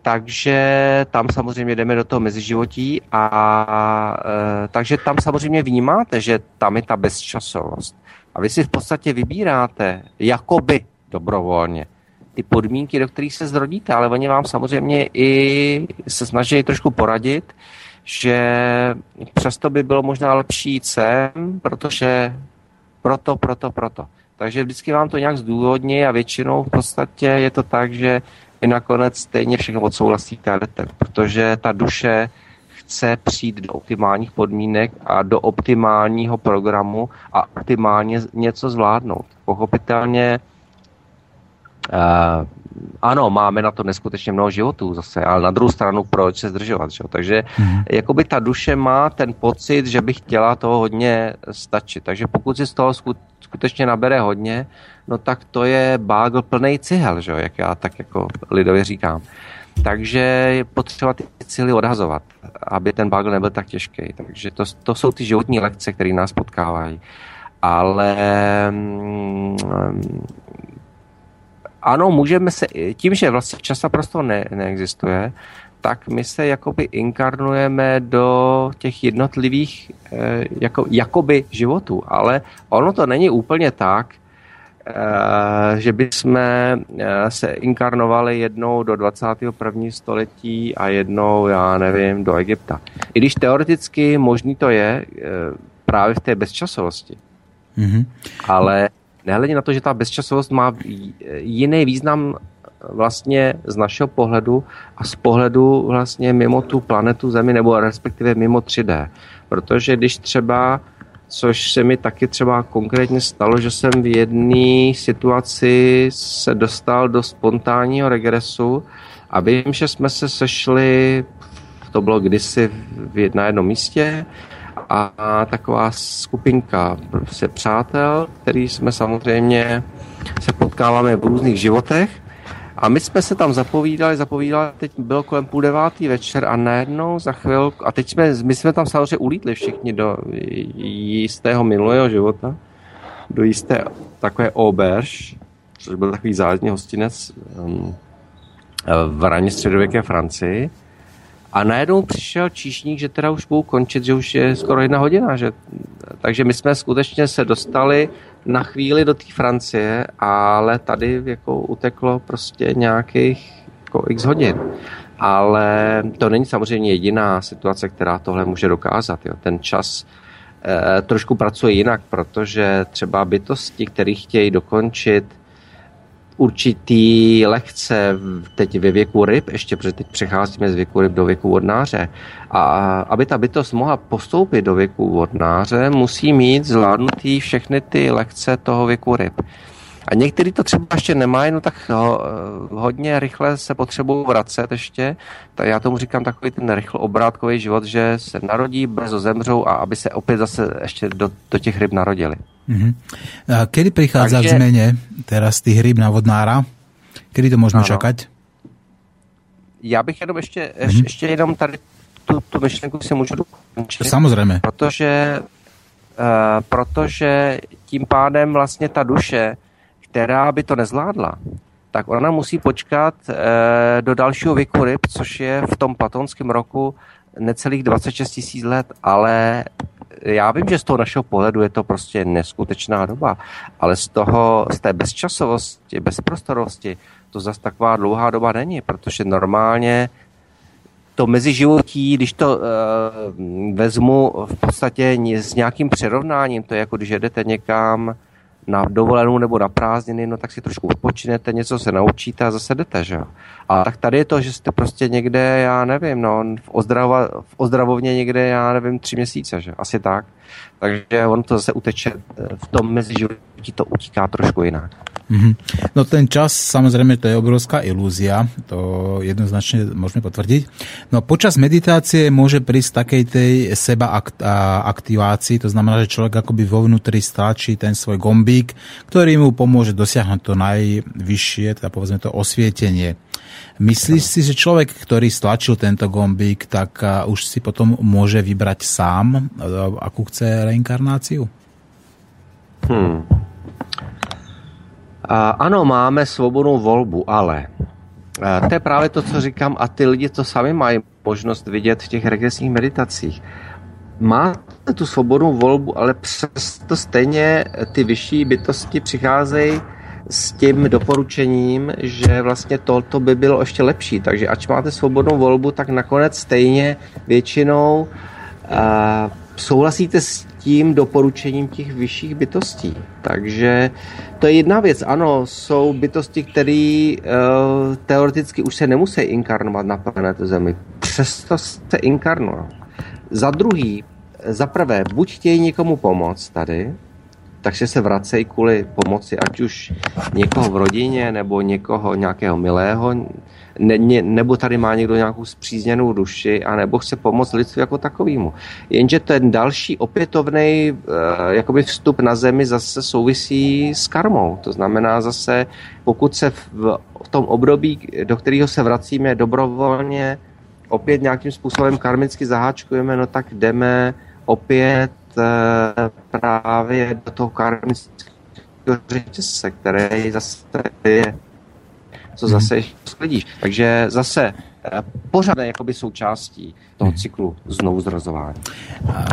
Takže tam samozřejmě jdeme do toho meziživotí a e, takže tam samozřejmě vnímáte, že tam je ta bezčasovost. A A vy si v podstatě vybíráte, jakoby dobrovolně, ty podmínky, do kterých se zrodíte, ale oni vám samozřejmě i se snaží trošku poradit, že přesto by bylo možná lepší jít sem, protože proto, proto, proto. Takže vždycky vám to nějak zdůvodní a většinou v podstatě je to tak, že vy nakonec stejně všechno odsouhlasíte a protože ta duše chce přijít do optimálních podmínek a do optimálního programu a optimálně něco zvládnout. Pochopitelně Uh, ano, máme na to neskutečně mnoho životů zase, ale na druhou stranu proč se zdržovat, že? Takže mm. jakoby ta duše má ten pocit, že by chtěla toho hodně stačit. Takže pokud si z toho skutečně nabere hodně, no tak to je bágl plný cihel, že? jak já tak jako lidově říkám. Takže je potřeba ty cíly odhazovat, aby ten bágl nebyl tak těžký. Takže to, to jsou ty životní lekce, které nás potkávají. Ale mm, ano, můžeme se, tím, že vlastně čas a prostor ne, neexistuje, tak my se jakoby inkarnujeme do těch jednotlivých eh, jako, jakoby životů, ale ono to není úplně tak, eh, že by jsme eh, se inkarnovali jednou do 21. století a jednou, já nevím, do Egypta. I když teoreticky možný to je právě v té bezčasovosti. Mm-hmm. Ale nehledě na to, že ta bezčasovost má jiný význam vlastně z našeho pohledu a z pohledu vlastně mimo tu planetu Zemi nebo respektive mimo 3D. Protože když třeba, což se mi taky třeba konkrétně stalo, že jsem v jedné situaci se dostal do spontánního regresu a vím, že jsme se sešli, to bylo kdysi v, na jednom místě, a taková skupinka prostě přátel, který jsme samozřejmě se potkáváme v různých životech a my jsme se tam zapovídali, zapovídali, teď bylo kolem půl devátý večer a najednou za chvilku, a teď jsme, my jsme tam samozřejmě ulítli všichni do jistého minulého života, do jisté takové oberž, což byl takový zájezdní hostinec um, v raně středověké Francii. A najednou přišel číšník, že teda už budou končit, že už je skoro jedna hodina. Že, takže my jsme skutečně se dostali na chvíli do té Francie, ale tady jako uteklo prostě nějakých jako x hodin. Ale to není samozřejmě jediná situace, která tohle může dokázat. Jo. Ten čas e, trošku pracuje jinak, protože třeba bytosti, které chtějí dokončit určitý lehce teď ve věku ryb, ještě protože teď přecházíme z věku ryb do věku vodnáře. A aby ta bytost mohla postoupit do věku vodnáře, musí mít zvládnutý všechny ty lehce toho věku ryb. A někteří to třeba ještě nemají, no tak ho, hodně rychle se potřebují vracet ještě. Tak já tomu říkám takový ten rychl obrátkový život, že se narodí, brzo zemřou a aby se opět zase ještě do, do těch ryb narodili. Mm-hmm. A kedy prichádza Takže... k zmene teraz tých rýb na vodnára? Kedy to môžeme ano. čakať? Já bych jenom ještě, mm-hmm. ještě jenom tady tu, tu myšlenku si můžu dokončit. Samozřejmě. Protože, uh, protože tím pádem vlastně ta duše, která by to nezvládla, tak ona musí počkat uh, do dalšího věku ryb, což je v tom platonském roku necelých 26 tisíc let, ale já vím, že z toho našeho pohledu je to prostě neskutečná doba, ale z toho, z té bezčasovosti, bezprostorosti, to zase taková dlouhá doba není, protože normálně to meziživotí, když to uh, vezmu v podstatě s nějakým přirovnáním, to je jako když jedete někam na dovolenou nebo na prázdniny, no tak si trošku odpočinete, něco se naučíte a zase jdete, že jo. A tak tady je to, že jste prostě někde, já nevím, no, v, ozdravova, v ozdravovně někde, já nevím, tři měsíce, že asi tak. Takže on to zase uteče, eh, v tom meziživotí to utíká trošku jinak. Mm-hmm. No ten čas, samozrejme, to je obrovská ilúzia, to jednoznačne môžeme potvrdiť. No počas meditácie môže prísť takej tej seba aktivácii, to znamená, že človek akoby vo vnútri stlačí ten svoj gombík, ktorý mu pomôže dosiahnuť to najvyššie, teda povedzme to osvietenie. Myslíš si, že človek, ktorý stlačil tento gombík, tak už si potom môže vybrať sám, akú chce reinkarnáciu? Hmm. Ano, máme svobodnou volbu, ale to je právě to, co říkám, a ty lidi to sami mají možnost vidět v těch regresních meditacích. máte tu svobodnou volbu, ale přesto stejně ty vyšší bytosti přicházejí s tím doporučením, že vlastně to by bylo ještě lepší. Takže ač máte svobodnou volbu, tak nakonec stejně většinou uh, souhlasíte s tím doporučením těch vyšších bytostí. Takže to je jedna věc. Ano, jsou bytosti, které uh, teoreticky už se nemusí inkarnovat na planetu Zemi. Přesto se inkarnují. Za druhý, za prvé, buď chtějí někomu pomoct tady, takže se vracejí kvůli pomoci, ať už někoho v rodině, nebo někoho nějakého milého, ne, ne, nebo tady má někdo nějakou zpřízněnou duši, a nebo chce pomoct lidstvu jako takovému. Jenže ten další opětovný uh, vstup na zemi zase souvisí s karmou. To znamená zase, pokud se v, v tom období, do kterého se vracíme dobrovolně, opět nějakým způsobem karmicky zaháčkujeme, no tak jdeme opět uh, právě do toho karmického řetězce, který zase je co zase ještě sledíš. Takže zase eh, pořád jakoby součástí toho cyklu znovu zrazování.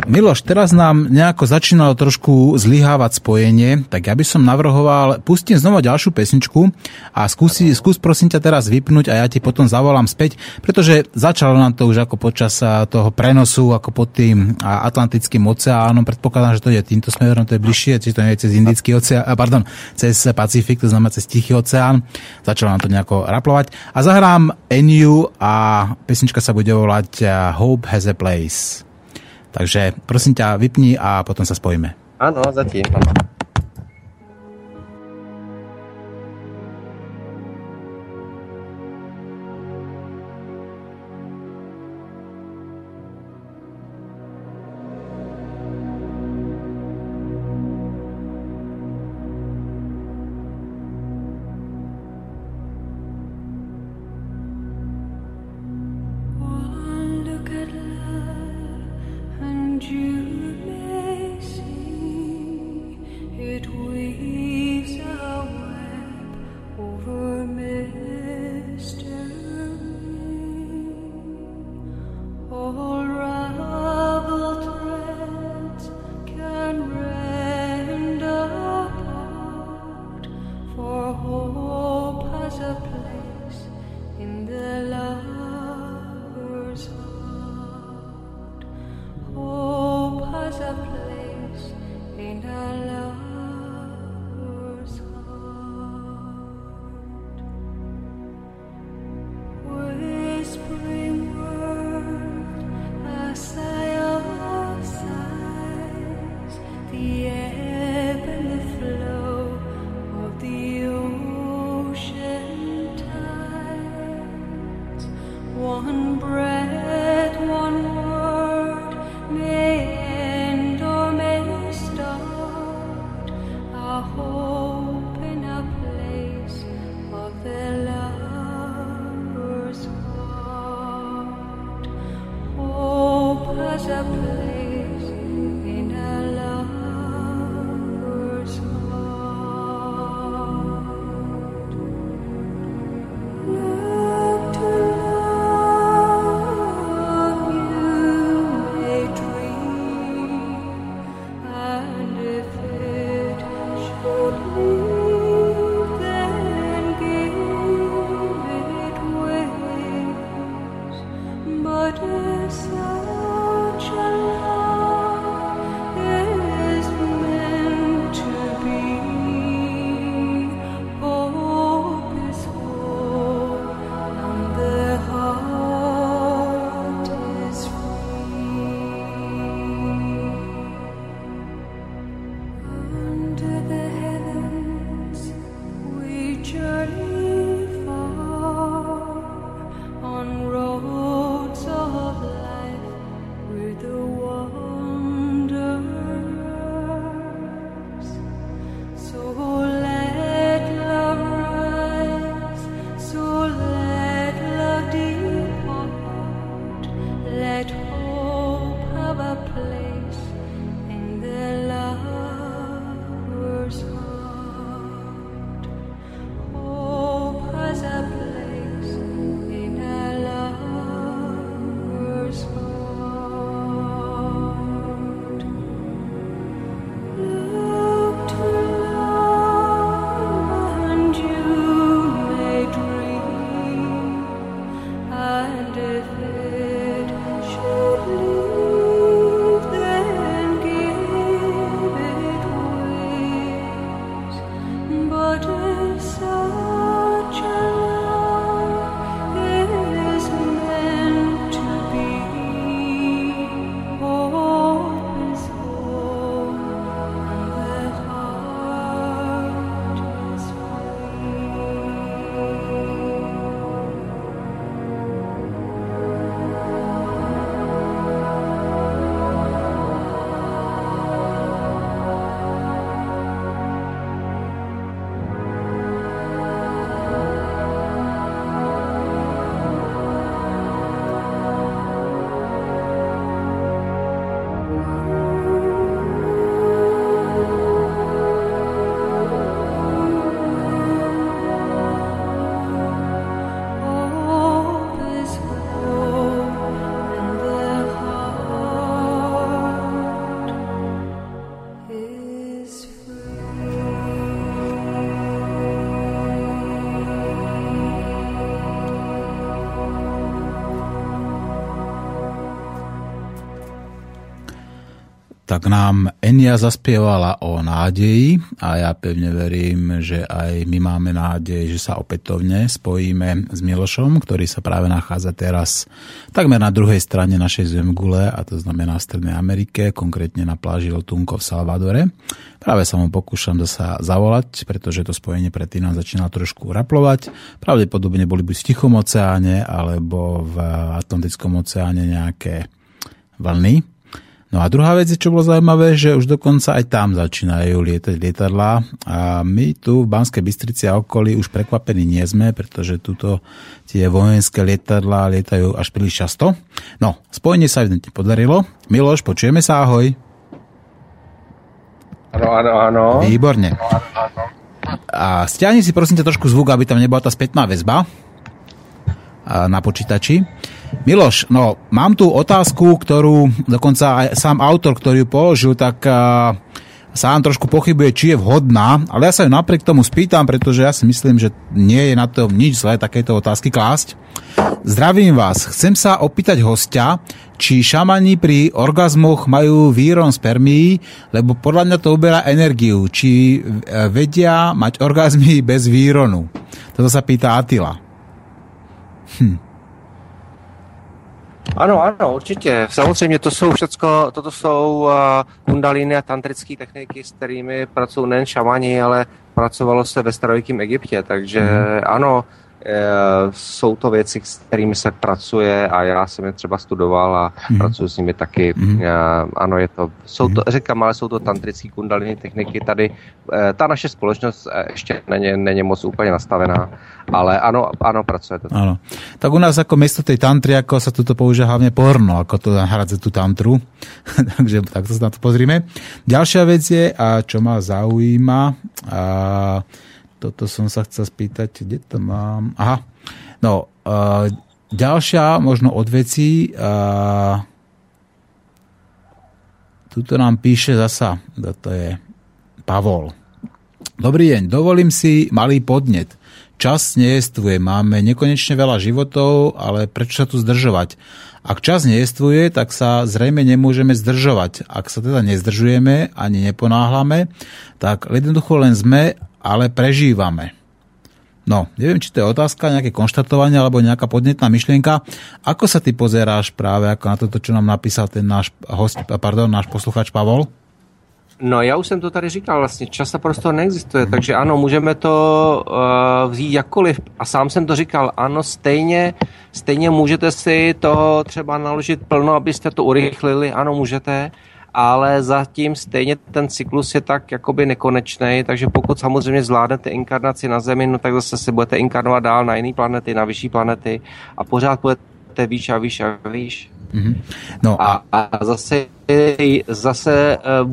Miloš, teraz nám nejako začínalo trošku zlyhávať spojenie, tak ja by som navrhoval, pustím znova ďalšiu pesničku a skúsi, skús prosím ťa teraz vypnúť a ja ti potom zavolám späť, pretože začalo nám to už ako počas toho prenosu, ako pod tým Atlantickým oceánom, predpokladám, že to je týmto smerom, to je bližšie, či to nie je cez Indický oceán, pardon, cez Pacifik, to znamená cez Tichý oceán, začalo nám to nejako raplovať a zahrám Eniu a pesnička sa bude volať Hope has a place. Takže prosím ťa, vypni a potom sa spojíme. Áno, zatím. Tak nám Enia zaspievala o nádeji a ja pevne verím, že aj my máme nádej, že sa opätovne spojíme s Milošom, ktorý sa práve nachádza teraz takmer na druhej strane našej zemgule, a to znamená v Strednej Amerike, konkrétne na pláži Lotunko v Salvadore. Práve sa mu pokúšam sa zavolať, pretože to spojenie predtým nám začína trošku raplovať. Pravdepodobne boli buď v Tichom oceáne alebo v Atlantickom oceáne nejaké vlny, No a druhá vec, čo bolo zaujímavé, že už dokonca aj tam začínajú lietať lietadlá a my tu v Banskej Bystrici a okolí už prekvapení nie sme, pretože tuto tie vojenské lietadlá lietajú až príliš často. No, spojenie sa evidentne podarilo. Miloš, počujeme sa, ahoj. Áno, áno, áno. Výborne. A stiahni si prosím ťa trošku zvuk, aby tam nebola tá spätná väzba na počítači. Miloš, no mám tu otázku, ktorú dokonca aj sám autor, ktorý ju položil, tak uh, sám trošku pochybuje, či je vhodná, ale ja sa ju napriek tomu spýtam, pretože ja si myslím, že nie je na to nič zlé takéto otázky klásť. Zdravím vás, chcem sa opýtať hostia, či šamani pri orgazmoch majú výron spermií, lebo podľa mňa to uberá energiu, či e, vedia mať orgazmy bez výronu. Toto sa pýta Atila. Hm. Ano, ano, určitě. Samozřejmě to jsou všecko, toto jsou uh, kundalíny a tantrické techniky, s kterými pracují nejen šamani, ale pracovalo se ve starověkém Egyptě, takže mm. ano, Eh, jsou to věci, s kterými se pracuje a já jsem je třeba studoval a mm. pracuji s nimi taky. Mm. Ano, je to, jsou to, mhm. říkám, ale jsou to tantrické kundalini techniky. Tady eh, ta naše společnost ještě není, není moc úplně nastavená, ale ano, ano, pracuje to. Ano. Tak u nás jako místo té tantry, jako se toto používá hlavně porno, jako to nahradze tu tantru. Takže tak to se na to pozrime. Ďalšia vec je, a čo ma zaujíma, a toto som sa chcel spýtať, kde to mám? Aha, no, uh, ďalšia možno od vecí, uh, tuto nám píše zasa, to je Pavol. Dobrý deň, dovolím si malý podnet. Čas nejestvuje, máme nekonečne veľa životov, ale prečo sa tu zdržovať? Ak čas nejestvuje, tak sa zrejme nemôžeme zdržovať. Ak sa teda nezdržujeme ani neponáhlame, tak jednoducho len sme ale prežívame. No, neviem, či to je otázka, nejaké konštatovanie alebo nejaká podnetná myšlienka. Ako sa ty pozeráš práve ako na toto, čo nám napísal ten náš host, pardon, náš posluchač Pavol? No, já už jsem to tady říkal, vlastně čas a prostor neexistuje, hmm. takže ano, můžeme to uh, vzít jakkoliv. A sám jsem to říkal, ano, stejně, stejně můžete si to třeba naložit plno, abyste to urychlili, ano, můžete, ale zatím stejně ten cyklus je tak jakoby nekonečný, takže pokud samozřejmě zvládnete inkarnaci na Zemi, no tak zase se budete inkarnovat dál na jiné planety, na vyšší planety a pořád budete výš a výš a výš. Mm-hmm. No a, a zase zase eh,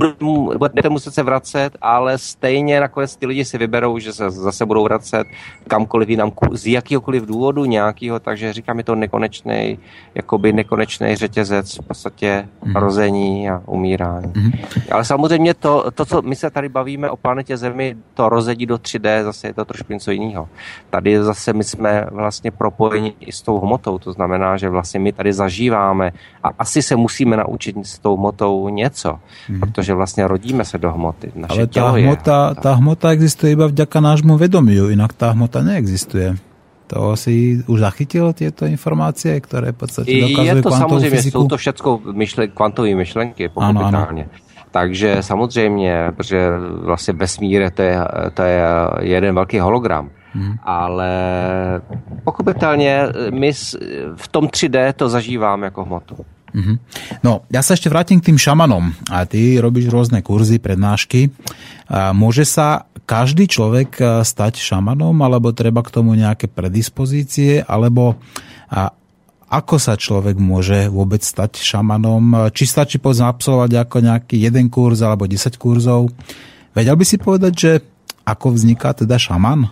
budete muset se vracet, ale stejně nakonec ty lidi si vyberou, že se zase budou vracet kamkoliv jinam, z jakýhokoliv důvodu nějakého, takže říkám, je to nekonečný, jakoby nekonečný řetězec v podstatě mm. rození a umírání. Mm. Ale samozřejmě to, to, co my se tady bavíme o planetě Zemi, to rozedí do 3D, zase je to trošku něco jiného. Tady zase my jsme vlastně propojeni i s tou hmotou, to znamená, že vlastně my tady zažíváme a asi se musíme naučit s tou hmotou něco, hmm. protože vlastně rodíme se do hmoty. Naše Ale tá hmota, je, tá hmota existuje iba vďaka nášmu vedomiu, inak tá hmota neexistuje. To si už zachytil tyto informace, které v podstatě dokazují Je to samozřejmě, fyziku? jsou to všechno myšle, kvantové myšlenky, pochopitelně. Takže samozřejmě, protože vlastně vesmír to je, to je jeden velký hologram. Hmm. Ale pochopitelně my v tom 3D to zažíváme jako hmotu. Mm-hmm. No, ja sa ešte vrátim k tým šamanom. A ty robíš rôzne kurzy, prednášky. A môže sa každý človek stať šamanom, alebo treba k tomu nejaké predispozície, alebo a ako sa človek môže vôbec stať šamanom? Či stačí povedzme absolvovať ako nejaký jeden kurz alebo 10 kurzov? Vedel by si povedať, že ako vzniká teda šaman?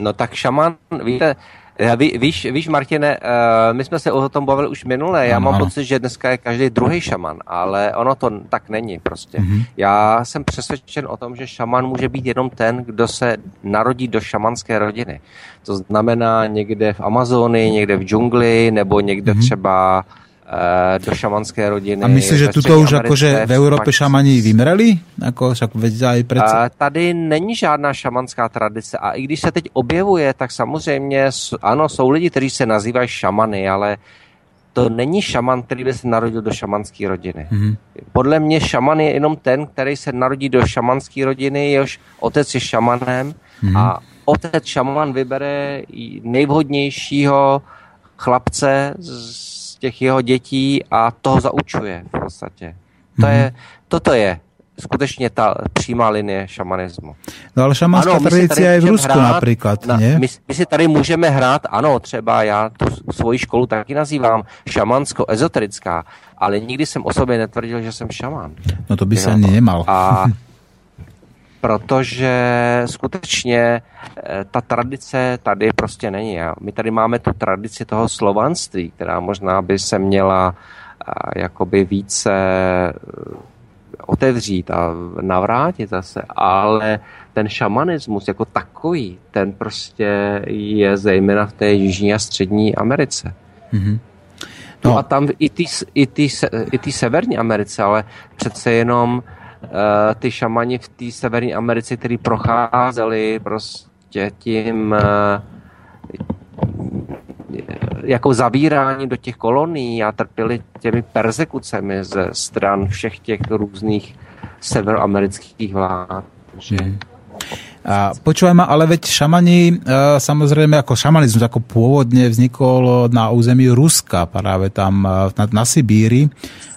No tak šaman, víte, Ví, víš, víš, Martine, uh, my jsme se o tom bavili už minule. Já ano, mám ano. pocit, že dneska je každý druhý šaman, ale ono to tak není prostě. Mm-hmm. Já jsem přesvědčen o tom, že šaman může být jenom ten, kdo se narodí do šamanské rodiny. To znamená někde v Amazonii, někde v džungli, nebo někde mm-hmm. třeba Eh, do šamanské rodiny. A myslíš, že tuto už jakože v Evropě šamani vymreli? Jako však aj přece... Tady není žádná šamanská tradice a i když se teď objevuje, tak samozřejmě ano, jsou lidi, kteří se nazývají šamany, ale to není šaman, který by se narodil do šamanské rodiny. Mm-hmm. Podle mě šaman je jenom ten, který se narodí do šamanské rodiny, jehož otec je šamanem mm-hmm. a otec šaman vybere nejvhodnějšího chlapce z těch jeho dětí a toho zaučuje v podstatě. To je, toto je skutečně ta přímá linie šamanismu. No ale šamanská tradice je v Rusku hrát, například, na, My, my si tady můžeme hrát, ano, třeba já tu svoji školu taky nazývám šamansko-ezoterická, ale nikdy jsem o sobě netvrdil, že jsem šaman. No to by se ani nemal. A protože skutečně eh, ta tradice tady prostě není. My tady máme tu tradici toho slovanství, která možná by se měla eh, jakoby více eh, otevřít a navrátit zase, ale ten šamanismus jako takový, ten prostě je zejména v té jižní a střední Americe. Mm-hmm. No. no a tam i ty, i, ty, i ty severní Americe, ale přece jenom uh, ty šamani v té severní Americe, kteří procházeli prostě tím uh, jako zavírání do těch kolonií a trpěli těmi persekucemi ze stran všech těch různých severoamerických vlád. Takže, mm. A počúvaj ma, ale veď šamani, e, samozrejme ako šamanizmus, ako pôvodne vznikol na území Ruska, práve tam e, na, na Sibíri.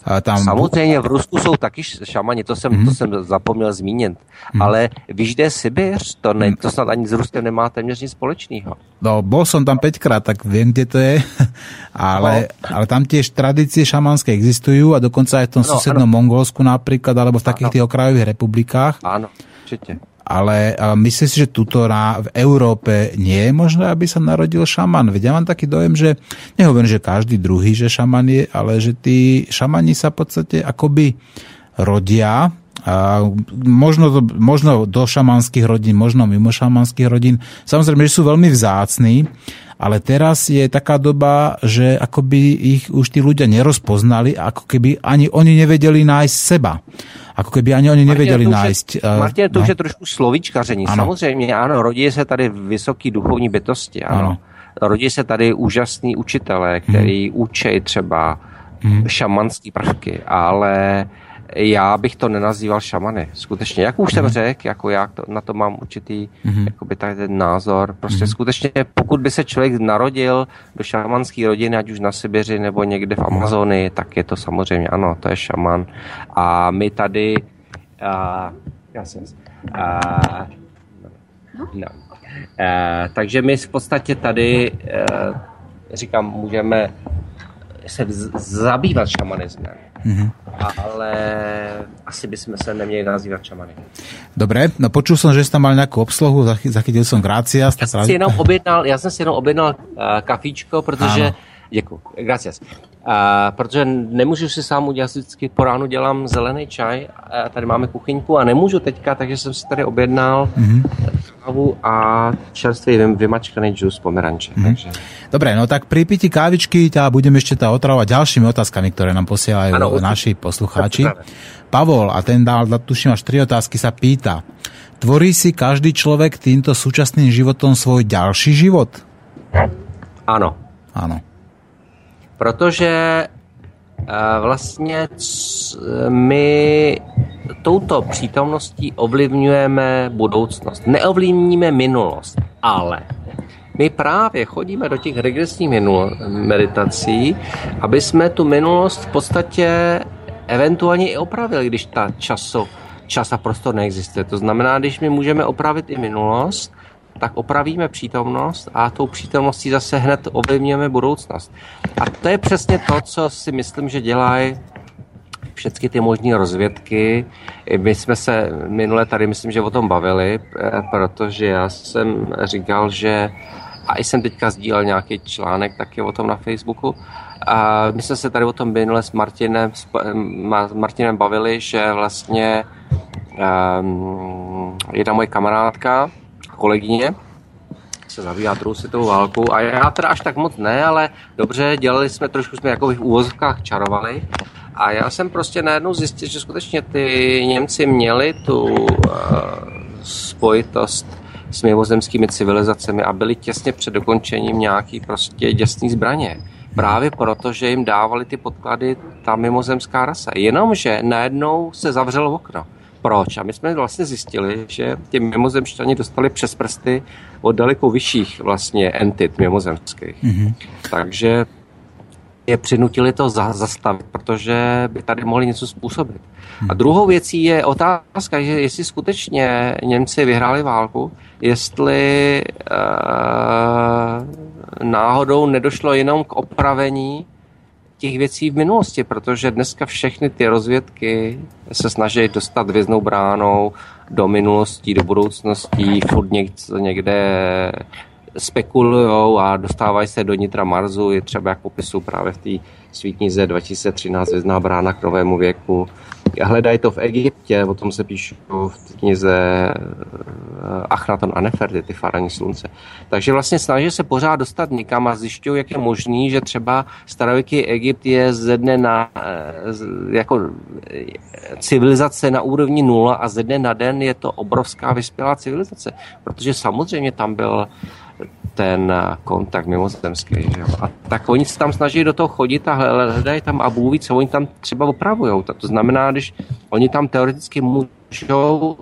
A tam... Samozřejmě v Rusku jsou taky šamani, to jsem, mm-hmm. to jsem zapomněl zmínit. Mm-hmm. Ale víš, kde je Sibir? To, ne, to snad ani s Ruskem nemá téměř nic společného. No, bol som tam 5 krát, tak viem, kde to je. ale, no. ale tam tiež tradície šamanské existujú a dokonca aj v tom no, susednom Mongolsku napríklad, alebo v takých ano. tých okrajových republikách. Áno, určite ale myslíš si, že tuto na, v Európe nie je možné, aby sa narodil šaman? Veď ja mám taký dojem, že nehovorím, že každý druhý, že šaman je, ale že tí šamani sa v podstate akoby rodia a možno, to, možno do šamanských rodín, možno mimo šamanských rodín. Samozrejme, že sú veľmi vzácní, ale teraz je taká doba, že akoby ich už tí ľudia nerozpoznali, ako keby ani oni nevedeli nájsť seba. Ako keby ani oni nevěděli nájsť. Uh, Martin, to no. už je trošku slovíčkaření. Ano. Samozřejmě, ano, rodí se tady vysoký duchovní bytosti, ano. ano. Rodí se tady úžasní učitelé, který hmm. učí třeba hmm. šamanský prvky, ale uh, já bych to nenazýval šamany. Skutečně, jak už mm-hmm. jsem mhm. řekl, jako já to, na to mám určitý mm-hmm. jakoby tady ten názor. Prostě mm-hmm. skutečně, pokud by se člověk narodil do šamanské rodiny, ať už na Sibiři nebo někde v Amazonii, tak je to samozřejmě, ano, to je šaman. A my tady a, já jsem, a, no. A, takže my v podstatě tady, a, říkám, můžeme se zabývat šamanismem. Mm-hmm. Ale asi bychom se neměli nazývat šamany. Dobré, no počul jsem, že jsi tam mal nějakou obsluhu, zachytil jsem Gracias. Já jsem si jenom objednal, já jsem si jenom objednal uh, kafíčko, protože ano. Děkuji, gracias. Uh, protože nemůžu si sám udělat, vždycky po ránu dělám zelený čaj, a tady máme kuchyňku a nemůžu teďka, takže jsem si tady objednal mm-hmm. kávu a čerstvý vymačkaný džus pomeranče. Mm-hmm. Takže... Dobre, no tak pri piti kávičky ťa budem ešte tá otravovať ďalšími otázkami, ktoré nám posielajú ano, naši poslucháči. Pavol, a ten dal, tuším až tri otázky, sa pýta. Tvorí si každý človek týmto súčasným životom svoj ďalší život? Áno. Áno protože eh, vlastně my touto přítomností ovlivňujeme budoucnost. Neovlivníme minulost, ale my právě chodíme do těch regresních meditací, aby jsme tu minulost v podstatě eventuálně i opravili, když ta časo, čas a prostor neexistuje. To znamená, když my můžeme opravit i minulost, tak opravíme přítomnost a tou přítomností zase hned ovlivňujeme budoucnost. A to je přesně to, co si myslím, že dělají všechny ty možné rozvědky. My jsme se minule tady, myslím, že o tom bavili, eh, protože já jsem říkal, že a i jsem teďka sdílel nějaký článek taky o tom na Facebooku. A my jsme se tady o tom minule s Martinem, s Martinem bavili, že vlastně um, jedna moje kamarádka kolegyně se zabývá druhou světovou válkou a já teda až tak moc ne, ale dobře, dělali jsme, trošku jsme jako v úvozovkách čarovali a já jsem prostě najednou zjistil, že skutečně ty Němci měli tu uh, spojitost s mimozemskými civilizacemi a byli těsně před dokončením nějaký prostě děsný zbraně. Právě proto, že jim dávali ty podklady ta mimozemská rasa. Jenomže najednou se zavřelo okno. Proč? A my jsme vlastně zjistili, že ty mimozemšťani dostali přes prsty od daleko vyšších vlastně entit mimozemských. Mm-hmm. Takže je přinutili to zastavit, protože by tady mohli něco způsobit. A druhou věcí je otázka, že jestli skutečně Němci vyhráli válku, jestli uh, náhodou nedošlo jenom k opravení těch věcí v minulosti, protože dneska všechny ty rozvědky se snaží dostat věznou bránou do minulosti, do budoucnosti, furt někde spekulují a dostávají se do nitra Marsu, je třeba jak popisu právě v té svý knize 2013 Vězná brána k novému věku. Hledají to v Egyptě, o tom se píšu v knize eh, Achnaton a Neferty, ty faraní slunce. Takže vlastně snaží se pořád dostat někam a zjišťují, jak je možný, že třeba starověký Egypt je ze dne na eh, jako eh, civilizace na úrovni nula a ze dne na den je to obrovská vyspělá civilizace, protože samozřejmě tam byl ten kontakt mimozemský. Že jo? A tak oni se tam snaží do toho chodit a hledají tam a Bůh ví, co oni tam třeba opravují. To znamená, když oni tam teoreticky můžou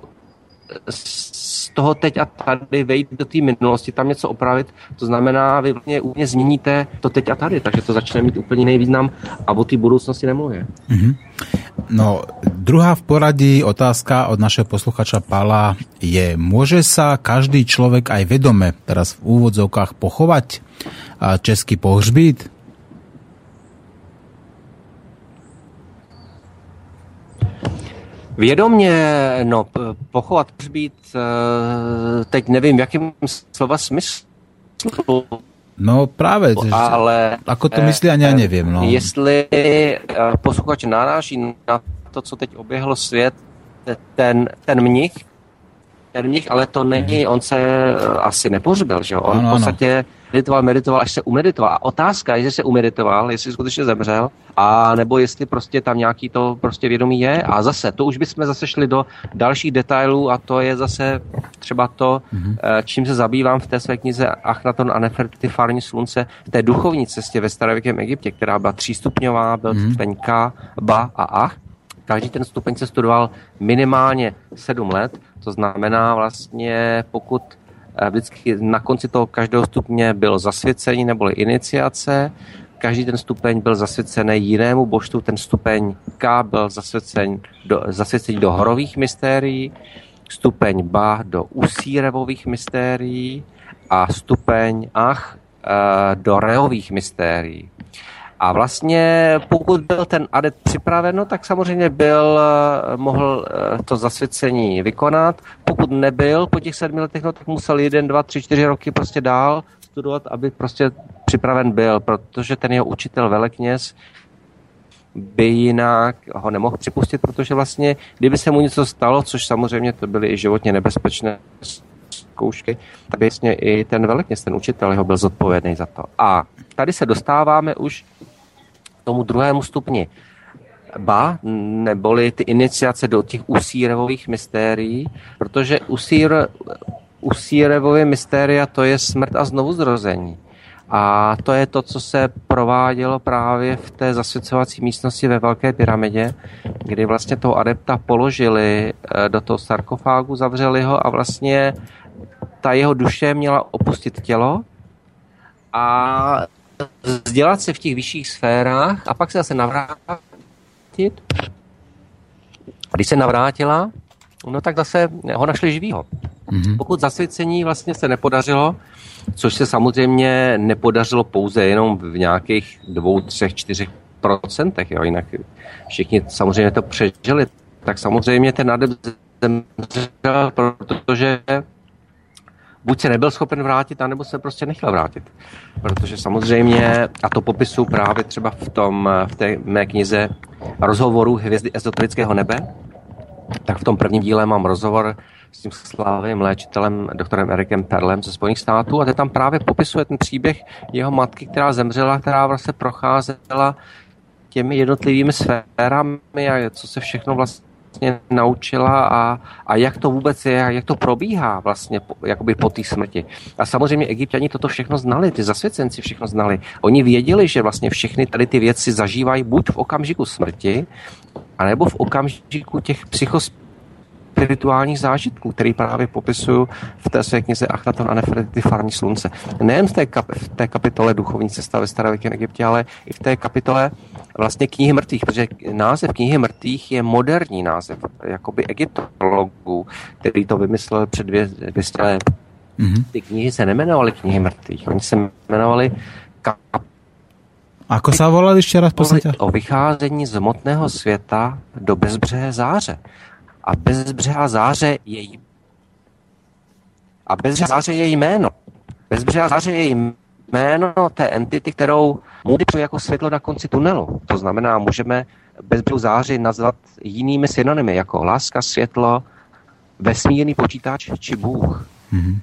z toho teď a tady vejít do té minulosti, tam něco opravit, to znamená, vy vlastně úplně změníte to teď a tady, takže to začne mít úplně jiný význam a o té budoucnosti nemluvě. Mm-hmm. No, druhá v poradí otázka od našeho posluchača Pala je, môže sa každý človek aj vedome, teraz v úvodzovkách, pochovať a český pohřbít? Vědomně, no, pochovat pohřbít, eh, teď nevím, jakým slova smyslu. No právě, ale ako to myslí, ani já eh, nevím. No. Jestli eh, posluchač naráží na to, co teď oběhlo svět, ten, ten mnich, ten mnich, ale to není, on se asi nepořbil, že On ano, v podstatě ano meditoval, meditoval, až se umeditoval. A otázka je, jestli se umeditoval, jestli skutečně zemřel, a nebo jestli prostě tam nějaký to prostě vědomí je. A zase, to už bychom zase šli do dalších detailů a to je zase třeba to, mm-hmm. čím se zabývám v té své knize Achnaton a Nefertiti Farní slunce, v té duchovní cestě ve starověkém Egyptě, která byla třístupňová, byl mm-hmm. stupeň K, Ba a Ach. Každý ten stupeň se studoval minimálně sedm let, to znamená vlastně, pokud Vždycky na konci toho každého stupně bylo zasvěcení neboli iniciace. Každý ten stupeň byl zasvěcený jinému božstvu. Ten stupeň K byl zasvěcen do, zasvěcený do horových mystérií, stupeň B do usírevových mystérií a stupeň Ach eh, do reových mystérií. A vlastně pokud byl ten adept připraven, no, tak samozřejmě byl, eh, mohl eh, to zasvěcení vykonat. Pokud nebyl po těch sedmi letech, no, tak musel jeden, dva, tři, čtyři roky prostě dál studovat, aby prostě připraven byl, protože ten jeho učitel velekněz by jinak ho nemohl připustit, protože vlastně, kdyby se mu něco stalo, což samozřejmě to byly i životně nebezpečné zkoušky, tak vlastně i ten velekněz, ten učitel, jeho byl zodpovědný za to. A tady se dostáváme už k tomu druhému stupni. Ba, neboli ty iniciace do těch usírevových mystérií, protože usír, usírevové mystéria to je smrt a znovuzrození. A to je to, co se provádělo právě v té zasvěcovací místnosti ve Velké pyramidě, kdy vlastně toho adepta položili eh, do toho sarkofágu, zavřeli ho a vlastně ta jeho duše měla opustit tělo a vzdělat se v těch vyšších sférách a pak se zase navrátit. A když se navrátila, no tak zase ho našli živýho. Mm-hmm. Pokud zasvěcení vlastně se nepodařilo, což se samozřejmě nepodařilo pouze jenom v nějakých dvou, třech, čtyřech procentech, jo, jinak všichni samozřejmě to přežili, tak samozřejmě ten adept zemřel, protože buď se nebyl schopen vrátit, anebo se prostě nechtěl vrátit. Protože samozřejmě, a to popisu právě třeba v, tom, v té mé knize rozhovoru Hvězdy ezoterického nebe, tak v tom prvním díle mám rozhovor s tím slavným léčitelem, doktorem Erikem Perlem ze Spojených států a ten tam právě popisuje ten příběh jeho matky, která zemřela, která vlastně procházela těmi jednotlivými sférami a co se všechno vlastně vlastně naučila a, a jak to vůbec je, jak to probíhá vlastně jakoby po té smrti. A samozřejmě egyptiani toto všechno znali, ty zasvěcenci všechno znali. Oni věděli, že vlastně všechny tady ty věci zažívají buď v okamžiku smrti, anebo v okamžiku těch psychos spirituálních zážitků, který právě popisuju v té své knize Achnaton a Nefertiti Farní slunce. Nejen v té, kap, v té kapitole Duchovní cesta ve starověkém Egyptě, ale i v té kapitole vlastně knihy mrtvých, protože název knihy mrtvých je moderní název, jakoby egyptologů, který to vymyslel před 200 let. Mm-hmm. Ty knihy se nemenovaly knihy mrtvých, oni se jmenovali kap... Ako se volali ještě raz, prosím O vycházení z hmotného světa do bezbřehé záře a bezbřehá záře je jí... a bezbřehá záře je jméno. Bezbřehá záře je jméno té entity, kterou Moody jako světlo na konci tunelu. To znamená, můžeme bezbřehou záři nazvat jinými synonymy, jako láska, světlo, vesmírný počítač či Bůh. Mm-hmm.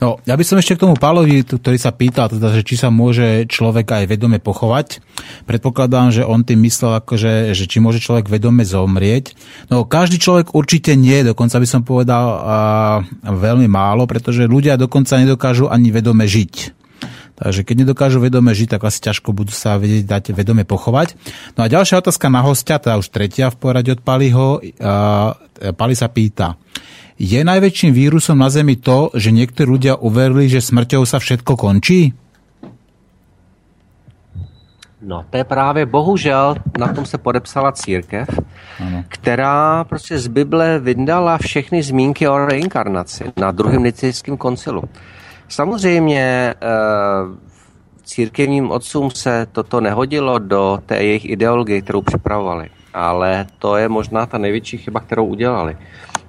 No, ja by som ešte k tomu Pálovi, ktorý sa pýtal, teda, že či sa môže človek aj vedome pochovať. Predpokladám, že on tým myslel, akože, že či môže človek vedome zomrieť. No, každý človek určite nie, dokonca by som povedal a, veľmi málo, pretože ľudia dokonca nedokážu ani vedome žiť. Takže keď nedokážu vedome žiť, tak asi ťažko budú sa vedieť dať vedome pochovať. No a ďalšia otázka na hostia, teda už tretia v poradí od Paliho. Pali sa pýta, je najväčším vírusom na Zemi to, že niektorí ľudia uverili, že smrťou sa všetko končí? No, to je právě bohužel, na tom se podepsala církev, ano. která prostě z Bible vydala všechny zmínky o reinkarnaci na druhém nicejském koncilu. Samozřejmě e, církevním otcům se toto nehodilo do té jejich ideologie, kterou připravovali, ale to je možná ta největší chyba, kterou udělali.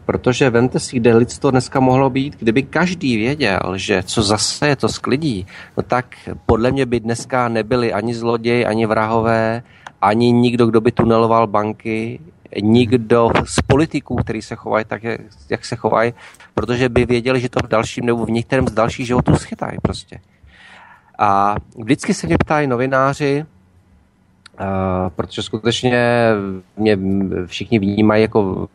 Protože vemte si, kde lidstvo dneska mohlo být, kdyby každý věděl, že co zase je to sklidí, no tak podle mě by dneska nebyli ani zloději, ani vrahové, ani nikdo, kdo by tuneloval banky, nikdo z politiků, který se chovají tak, jak se chovají, protože by věděli, že to v dalším nebo v některém z dalších životů schytají prostě. A vždycky se mě ptají novináři, uh, protože skutečně mě všichni vnímají jako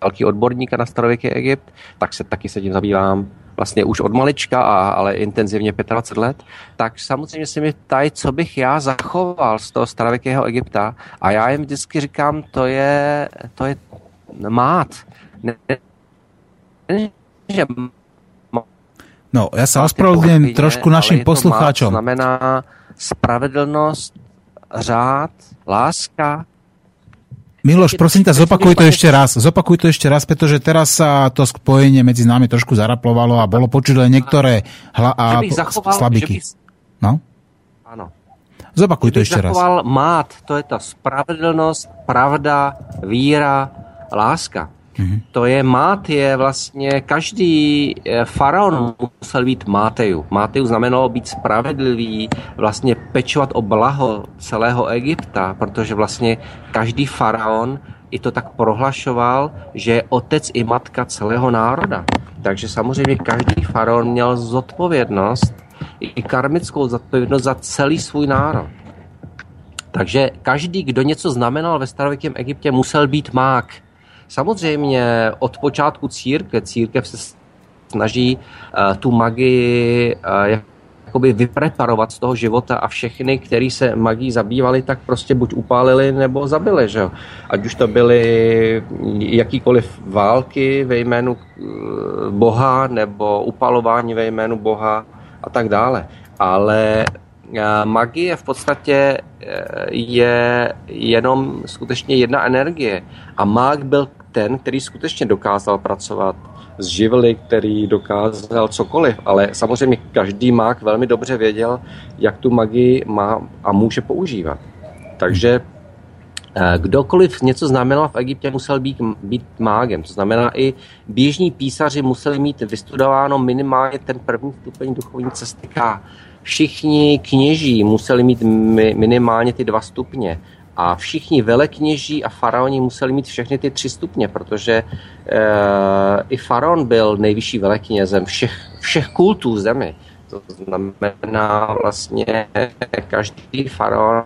velký odborník na starověký Egypt, tak se taky se tím zabývám vlastně už od malička, a, ale intenzivně 25 let, tak samozřejmě se mi ptají, co bych já zachoval z toho starověkého Egypta a já jim vždycky říkám, to je, to je mát. Ne, ne, že No, já se ospravedlňujem trošku našim poslucháčom. znamená spravedlnost, řád, láska, Miloš, prosím ťa, zopakuj to ešte raz. Zopakuj to ešte raz, pretože teraz sa to spojenie medzi nami trošku zaraplovalo a bolo počuť len niektoré hla- a slabiky. No? Ano. Zopakuj to ešte raz. mát, to je ta spravedlnost, pravda, víra, láska. Mm-hmm. To je mát, je vlastně každý eh, faraon musel být máteju. Máteju znamenalo být spravedlivý, vlastně pečovat o blaho celého Egypta, protože vlastně každý faraon i to tak prohlašoval, že je otec i matka celého národa. Takže samozřejmě každý faraon měl zodpovědnost, i karmickou zodpovědnost za celý svůj národ. Takže každý, kdo něco znamenal ve starověkém Egyptě, musel být mák Samozřejmě od počátku církve, církev se snaží uh, tu magii uh, jakoby vypreparovat z toho života a všechny, kteří se magií zabývali, tak prostě buď upálili nebo zabili, že jo. Ať už to byly jakýkoliv války ve jménu eh, Boha nebo upalování ve jménu Boha a tak dále. Ale magie v podstatě je jenom skutečně jedna energie. A mák byl ten, který skutečně dokázal pracovat s živly, který dokázal cokoliv, ale samozřejmě každý mák velmi dobře věděl, jak tu magii má a může používat. Takže eh, kdokoliv něco znamenal v Egyptě, musel být, být mágem. To znamená, i běžní písaři museli mít vystudováno minimálně ten první stupeň duchovní cesty K. Všichni kněží museli mít minimálně ty dva stupně A všichni velekněží a faraoni museli mít všechny ty tři stupně, protože e, i faraon byl nejvyšší veleknězem všech, všech kultů zemi. To znamená vlastně každý faraon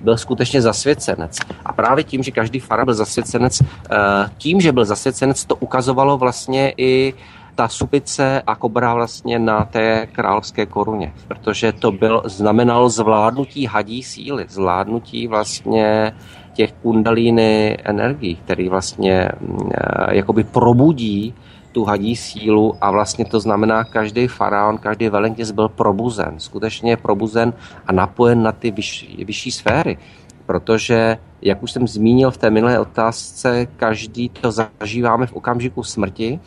byl skutečně zasvěcenec. A právě tím, že každý faraon byl zasvěcenec, eh, tím, že byl zasvěcenec, to ukazovalo vlastně i ta supice a kobra vlastně na té královské koruně, protože to byl, znamenalo zvládnutí hadí síly, zvládnutí vlastně těch kundalíny energií, který vlastně mm, eh, jakoby probudí tu hadí sílu a vlastně to znamená, každý faraon, každý velekněz byl probuzen, skutečně probuzen a napojen na ty vyšší, vyšší sféry. Protože, jak už jsem zmínil v té minulé otázce, každý to zažíváme v okamžiku smrti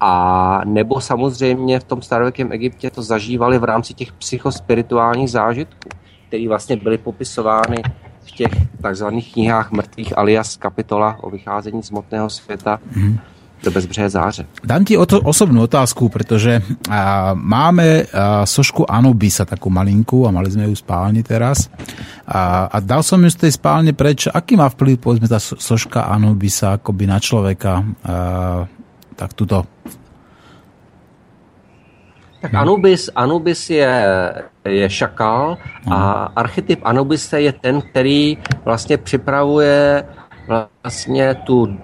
a nebo samozřejmě v tom starověkém Egyptě to zažívali v rámci těch psychospirituálních zážitků, které vlastně byly popisovány v těch takzvaných knihách mrtvých alias kapitola o vycházení z motného světa. Mm do bezbřehé záře. Dám ti o to osobnú otázku, pretože a, máme a, sošku Anubisa, takú malinku, a mali sme ju v spálni teraz. A, a dal som ju z tej spálne preč. Aký má vplyv, povedzme, tá soška Anubisa akoby na človeka? A, tak tuto tak Anubis, Anubis je, je šakal a archetyp Anubise je ten, který vlastně připravuje vlastně tu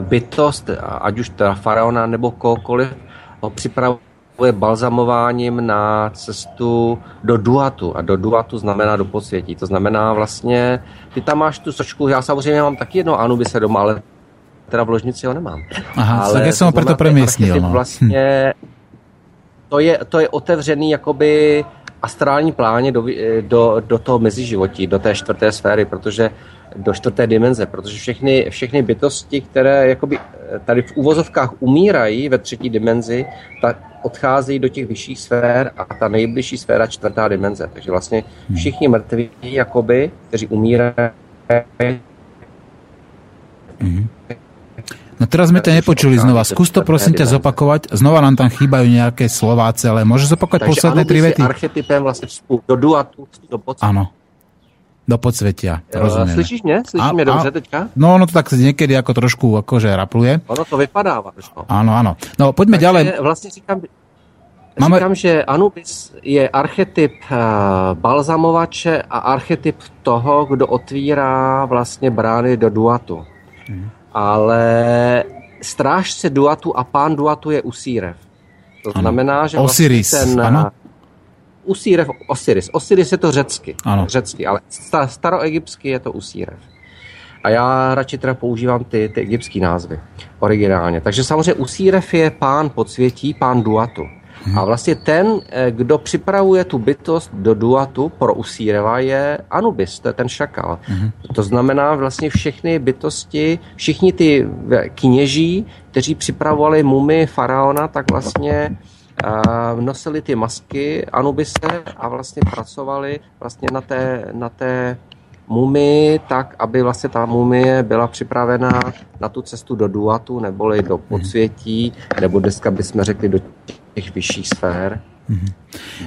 bytost, ať už teda faraona nebo kohokoliv, ho připravuje balzamováním na cestu do duatu. A do duatu znamená do podsvětí. To znamená vlastně, ty tam máš tu sočku, já samozřejmě mám taky jedno Anubise doma, ale teda v ložnici ho nemám. Aha, ale tak já jsem ho proto premyslil. No. Vlastně, to je, to je otevřený jakoby astrální pláně do, do, do toho meziživotí, do té čtvrté sféry, protože do čtvrté dimenze, protože všechny, všechny bytosti, které jakoby eh, tady v úvozovkách umírají ve třetí dimenzi, tak odcházejí do těch vyšších sfér a ta nejbližší sféra čtvrtá dimenze. Takže vlastně hmm. všichni mrtví, jakoby, kteří umírají, mm-hmm. No teraz sme to nepočuli znova. Skús to prosím ťa zopakovať. Znova nám tam chýbajú nejaké Slováce, ale môžeš zopakovať Takže posledné tri vety? archetypem vlastne do duatu, do pocitu. Áno do podsvetia. Rozumiem. Slyšíš mě? Slyšíš mě dobře teďka? No, no to tak někdy jako trošku akože rapluje. Ono to vypadává. No. Áno, áno. No, poďme Takže ďalej. Vlastně říkám, Máme... Říkám, že Anubis je archetyp uh, balzamovače a archetyp toho, kdo otvírá vlastně brány do duatu. Hmm. Ale strážce duatu a pán duatu je Usírev. To ano. znamená, že vlastně Osiris, ten, ano. Usírev, Osiris. Osiris je to řecky, ano. řecky ale staroegypsky je to Usírev. A já radši teda používám ty, ty egyptské názvy originálně. Takže samozřejmě Usírev je pán podsvětí, pán duatu. Hmm. A vlastně ten, eh, kdo připravuje tu bytost do duatu pro Usíreva, je Anubis, to je ten šakal. Hmm. To znamená vlastně všechny bytosti, všichni ty kněží, kteří připravovali mumy faraona, tak vlastně nosili ty masky Anubise a vlastně pracovali vlastně na té, na té mumii tak, aby vlastně ta mumie byla připravena na tu cestu do duatu, neboli do podsvětí, nebo dneska bychom řekli do těch vyšších sfér. Mm-hmm.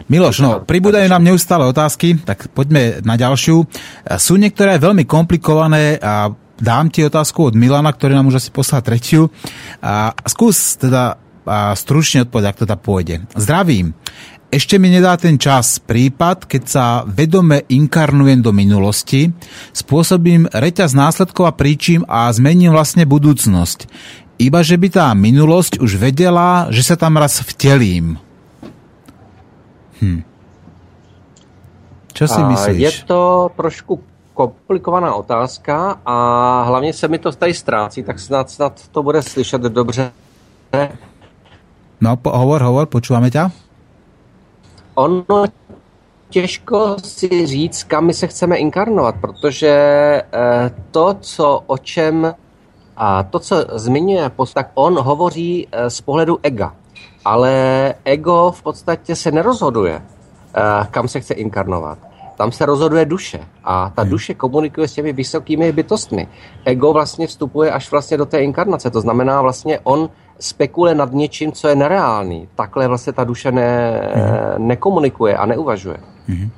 Miloš, no, pribúdajú nám neustále otázky, tak poďme na ďalšiu. Sú niektoré veľmi komplikované a dám ti otázku od Milana, ktorý nám už asi poslal tretiu. A skús teda a stručne odpovedať, ak to teda pôjde. Zdravím. Ešte mi nedá ten čas prípad, keď sa vedome inkarnujem do minulosti, spôsobím reťaz následkov a príčim a zmením vlastne budúcnosť. Iba, že by tá minulosť už vedela, že sa tam raz vtelím. Hm. Čo si myslíš? Je to trošku komplikovaná otázka a hlavně se mi to tady ztrácí, tak snad, snad to bude slyšet dobře. No, po, hovor, hovor, počúvame ťa. Ono těžko si říct, kam my se chceme inkarnovat, protože eh, to, co o čem a to, co zmiňuje, tak on hovoří eh, z pohledu ega. Ale ego v podstatě se nerozhoduje, eh, kam se chce inkarnovat. Tam se rozhoduje duše a ta hmm. duše komunikuje s těmi vysokými bytostmi. Ego vlastně vstupuje až vlastně do té inkarnace, to znamená vlastně on spekuluje nad něčím, co je nereálný. Takhle vlastně ta duše ne, mm-hmm. nekomunikuje a neuvažuje. Mm-hmm.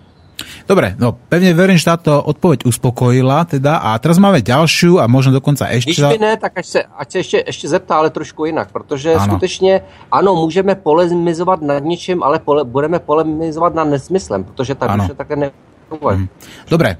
Dobre, no pevne verím, že táto odpoveď uspokojila teda a teraz máme ďalšiu a možno dokonca ešte... Když by ne, tak až se, ať se ještě, ještě zeptá, ale trošku jinak, protože ano. skutečně, ano, můžeme polemizovat nad ničím, ale pole, budeme polemizovat nad nesmyslem, protože ta duše také ne... Hmm. Dobre,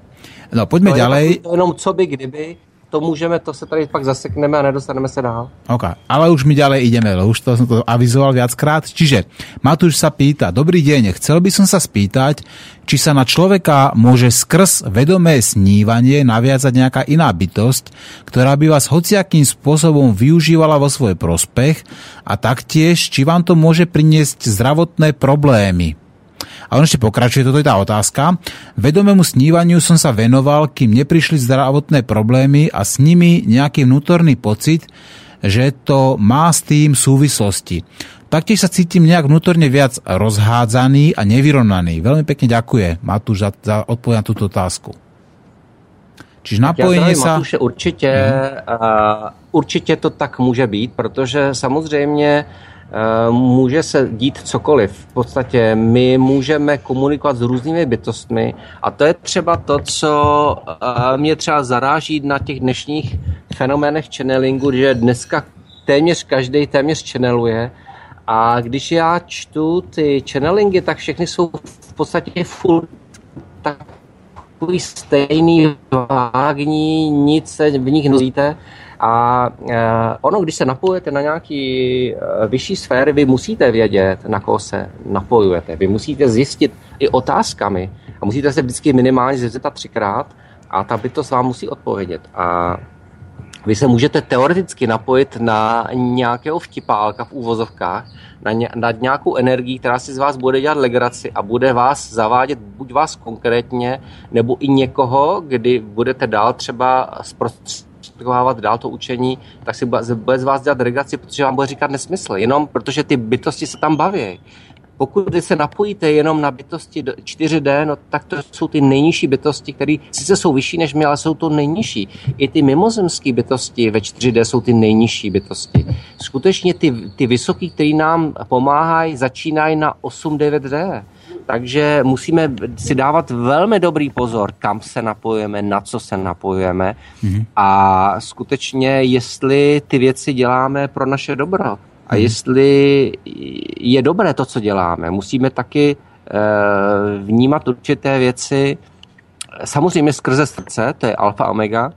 no poďme to ďalej. Je to jenom co by, kdyby, to můžeme, to se tady pak zasekneme a nedostaneme se dál. OK, ale už my ďalej ideme, už to som to avizoval viackrát. Čiže Matúš sa pýta, dobrý deň, chcel by som sa spýtať, či sa na človeka môže skrz vedomé snívanie naviazať nejaká iná bytosť, ktorá by vás hociakým spôsobom využívala vo svoj prospech a taktiež, či vám to môže priniesť zdravotné problémy. A on ešte pokračuje, toto je tá otázka. Vedomému snívaniu som sa venoval, kým neprišli zdravotné problémy a s nimi nejaký vnútorný pocit, že to má s tým súvislosti. Taktiež sa cítim nejak vnútorne viac rozhádzaný a nevyrovnaný. Veľmi pekne ďakuje Matúš za, za odpoveď na túto otázku. Čiže napojení sa... Matuše, určitě, hmm. uh, určitě to tak může být, protože samozřejmě může se dít cokoliv. V podstatě my můžeme komunikovat s různými bytostmi a to je třeba to, co eh, mě třeba zaráží na těch dnešních fenoménech channelingu, že dneska téměř každý téměř channeluje a když já čtu ty channelingy, tak všechny jsou v podstatě full takový stejný, vágní, nic se v nich nozíte. A e, ono, když se napojujete na nějaký e, vyšší sféry, vy musíte vědět, na koho se napojujete. Vy musíte zjistit i otázkami a musíte se vždycky minimálně zeptat třikrát a ta bytost vám musí odpovědět. A vy se můžete teoreticky napojit na nějakého vtipálka v úvozovkách, na, ně, na nějakou energii, která si z vás bude dělat legraci a bude vás zavádět, buď vás konkrétně, nebo i někoho, kdy budete dál třeba zprostředovat zprostředkovávat dál to učení, tak si bude z vás dělat regaci, protože vám bude říkat nesmysl, jenom protože ty bytosti se tam baví. Pokud se napojíte jenom na bytosti 4D, no, tak to jsou ty nejnižší bytosti, které sice jsou vyšší než my, ale jsou to nejnižší. I ty mimozemské bytosti ve 4D jsou ty nejnižší bytosti. Skutečně ty, ty vysoké, které nám pomáhají, začínají na 8-9D. Takže musíme si dávat velmi dobrý pozor, kam se napojujeme, na co se napojujeme mm-hmm. a skutečně, jestli ty věci děláme pro naše dobro a mm-hmm. jestli je dobré to, co děláme. Musíme taky e, vnímat určité věci, samozřejmě skrze srdce, to je alfa omega,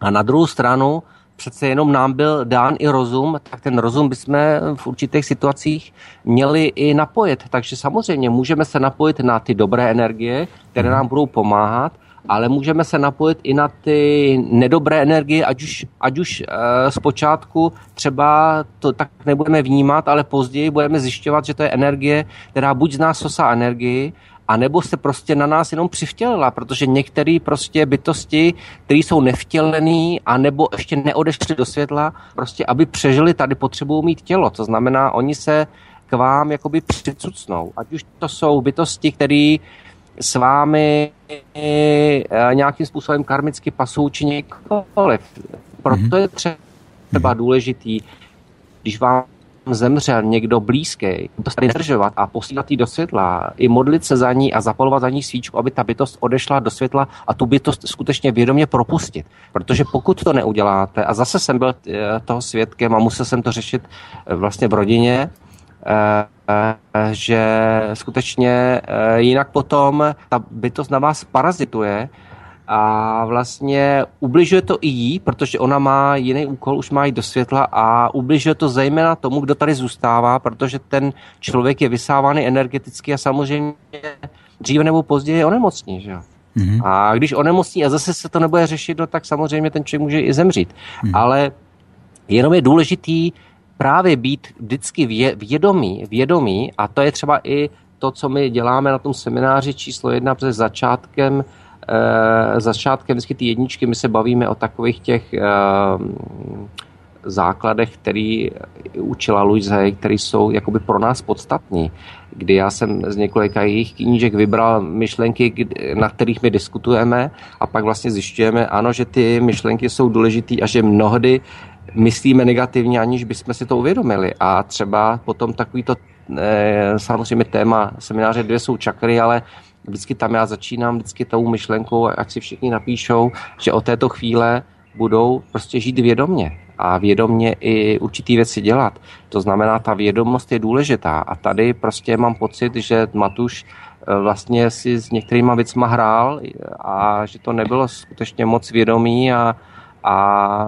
a na druhou stranu přece jenom nám byl dán i rozum, tak ten rozum bychom v určitých situacích měli i napojit. Takže samozřejmě můžeme se napojit na ty dobré energie, které nám budou pomáhat, ale můžeme se napojit i na ty nedobré energie, ať už, ať už e, zpočátku třeba to tak nebudeme vnímat, ale později budeme zjišťovat, že to je energie, která buď z nás sosá energii, a nebo se prostě na nás jenom přivtělila, protože některé prostě bytosti, které jsou nevtělený a nebo ještě neodešly do světla, prostě aby přežili, tady potřebují mít tělo. To znamená, oni se k vám jakoby přicucnou. Ať už to jsou bytosti, které s vámi e, nějakým způsobem karmicky pasují, či nikoliv. Proto mhm. je třeba důležitý, když vám zemřel někdo blízký, to tady nedržovat a posílat ji do světla, i modlit se za ní a zapalovat za ní svíčku, aby ta bytost odešla do světla a tu bytost skutečně vědomě propustit. Protože pokud to neuděláte, a zase jsem byl eh, toho svědkem a musel jsem to řešit eh, vlastně v rodině, eh, že skutečně jinak potom ta bytost na vás parazituje a vlastně ubližuje to i jí, protože ona má jiný úkol, už má jít do světla a ubližuje to zejména tomu, kdo tady zůstává, protože ten člověk je vysávaný energeticky a samozřejmě dříve nebo později je onemocní. Že? Mm-hmm. A když onemocní a zase se to nebude řešit, no, tak samozřejmě ten člověk může i zemřít. Mm-hmm. Ale jenom je důležitý právě být vždycky vědomý, vědomý a to je třeba i to, co my děláme na tom semináři číslo jedna, protože začátkem začátkem vždycky ty jedničky, my se bavíme o takových těch e, základech, který učila Louise Hay, které jsou jakoby pro nás podstatní. Kdy já jsem z několika jejich knížek vybral myšlenky, na kterých my diskutujeme a pak vlastně zjišťujeme, ano, že ty myšlenky jsou důležité a že mnohdy myslíme negativně, aniž bychom si to uvědomili. A třeba potom takovýto, e, samozřejmě téma semináře dvě jsou čakry, ale vždycky tam já začínám vždycky tou myšlenkou, ať si všichni napíšou, že od této chvíle budou prostě žít vědomně a vědomně i určitý věci dělat. To znamená, ta vědomost je důležitá a tady prostě mám pocit, že Matuš eh, vlastně si s některýma věcma hrál a že to nebylo skutečně moc vědomý a, a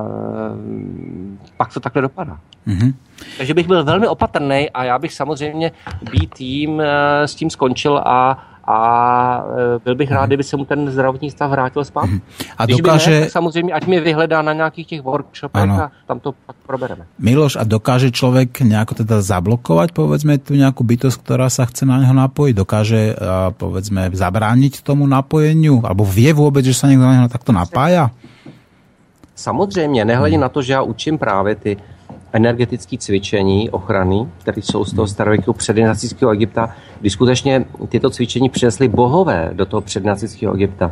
pak to takhle dopadá. Mm-hmm. Takže bych byl velmi opatrný a já bych samozřejmě být tím eh, s tím skončil a a eh, byl bych rád, kdyby se mu ten zdravotní stav vrátil zpátky. Mhm. A Když dokáže... ne, tak samozřejmě, ať mě vyhledá na nějakých těch workshopech ano. a tam to pak probereme. Miloš, a dokáže člověk nějak teda zablokovat, povedzme, tu nějakou bytost, která se chce na něho napojit? Dokáže, povedzme, zabránit tomu napojení? Alebo vie vůbec, že se někdo na něho takto napája? Samozřejmě, nehledě hmm. na to, že já učím právě ty energetické cvičení ochrany, které jsou z toho hmm. starověkého předinacického Egypta, kdy skutečně tyto cvičení přinesly bohové do toho předinacického Egypta.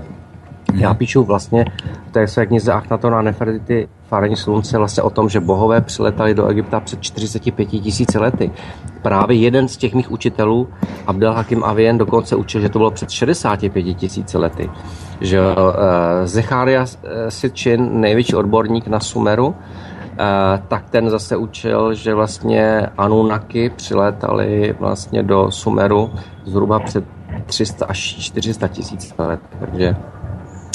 Hmm. Já píšu vlastně v té své knize Achnaton a Nefertiti Fárení slunce vlastně o tom, že bohové přiletali do Egypta před 45 tisíci lety. Právě jeden z těch mých učitelů, Abdel Hakim Avien, dokonce učil, že to bylo před 65 tisíci lety. Že uh, Zecharia Sitchin, největší odborník na Sumeru, Eh, tak ten zase učil, že vlastně Anunnaki přilétali vlastně do Sumeru zhruba před 300 až 400 tisíc let. Takže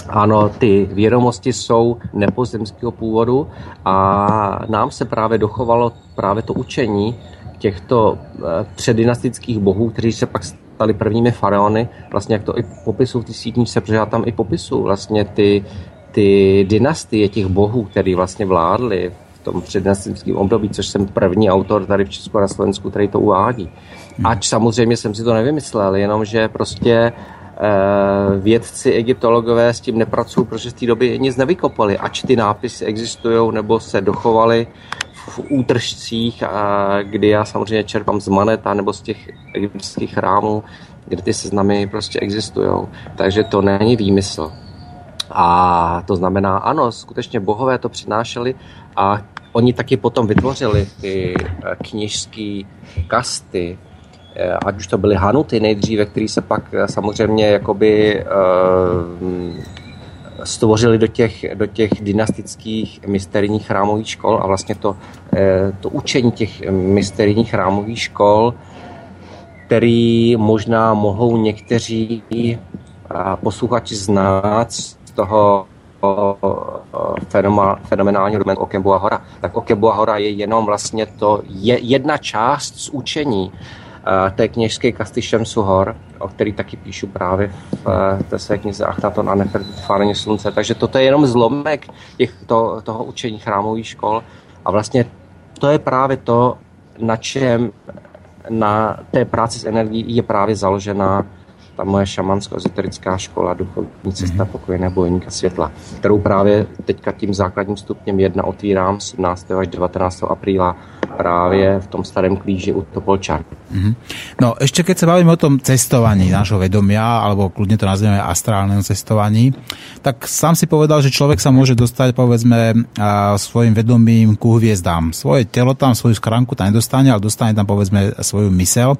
ano, ty vědomosti jsou nepozemského původu a nám se právě dochovalo právě to učení těchto eh, předdynastických bohů, kteří se pak stali prvními faraony, vlastně jak to i popisují v té sítničce, protože já tam i popisu vlastně ty, ty dynastie těch bohů, který vlastně vládli tom přednastickém období, což jsem první autor tady v Česku a na Slovensku, který to uvádí. Hmm. Ač samozřejmě jsem si to nevymyslel, jenomže prostě e, vědci, egyptologové s tím nepracují, protože z té doby nic nevykopali, ač ty nápisy existují nebo se dochovaly v útržcích, a kdy já samozřejmě čerpám z maneta nebo z těch egyptských chrámů, kde ty seznamy prostě existují. Takže to není výmysl. A to znamená, ano, skutečně bohové to přinášeli a oni taky potom vytvořili ty eh, kněžské kasty, eh, ať už to byly Hanuty nejdříve, který se pak eh, samozřejmě jakoby stvořili do těch, do těch dynastických mysterijních chrámových škol a vlastně to, to učení těch mysterijních chrámových škol, který možná mohou někteří posluchači znát z toho fenomenální dokument Okembua hora. Tak Okembua hora je jenom vlastně to je jedna část z učení eh, té kněžské kasty Šemsu hor, o který taky píšu právě v eh, té své knize Achnaton a Nefertfáreně slunce. Takže toto je jenom zlomek těch, to, toho učení chrámových škol a vlastně to je právě to, na čem na té práci s energií je právě založená ta moje šamansko-ezoterická škola Duchovní cesta mm-hmm. pokojené bojníka světla, kterou právě teďka tím základním stupněm jedna otvírám 17. až 19. apríla právě v tom starém klíži u Topolčan. Mm-hmm. No ešte keď sa bavíme o tom cestovaní nášho vedomia, alebo kľudne to nazveme astrálnym cestovaní, tak sám si povedal, že človek sa môže dostať povedzme svojim vedomím ku hviezdám. Svoje telo tam, svoju skranku tam nedostane, ale dostane tam povedzme svoju mysel.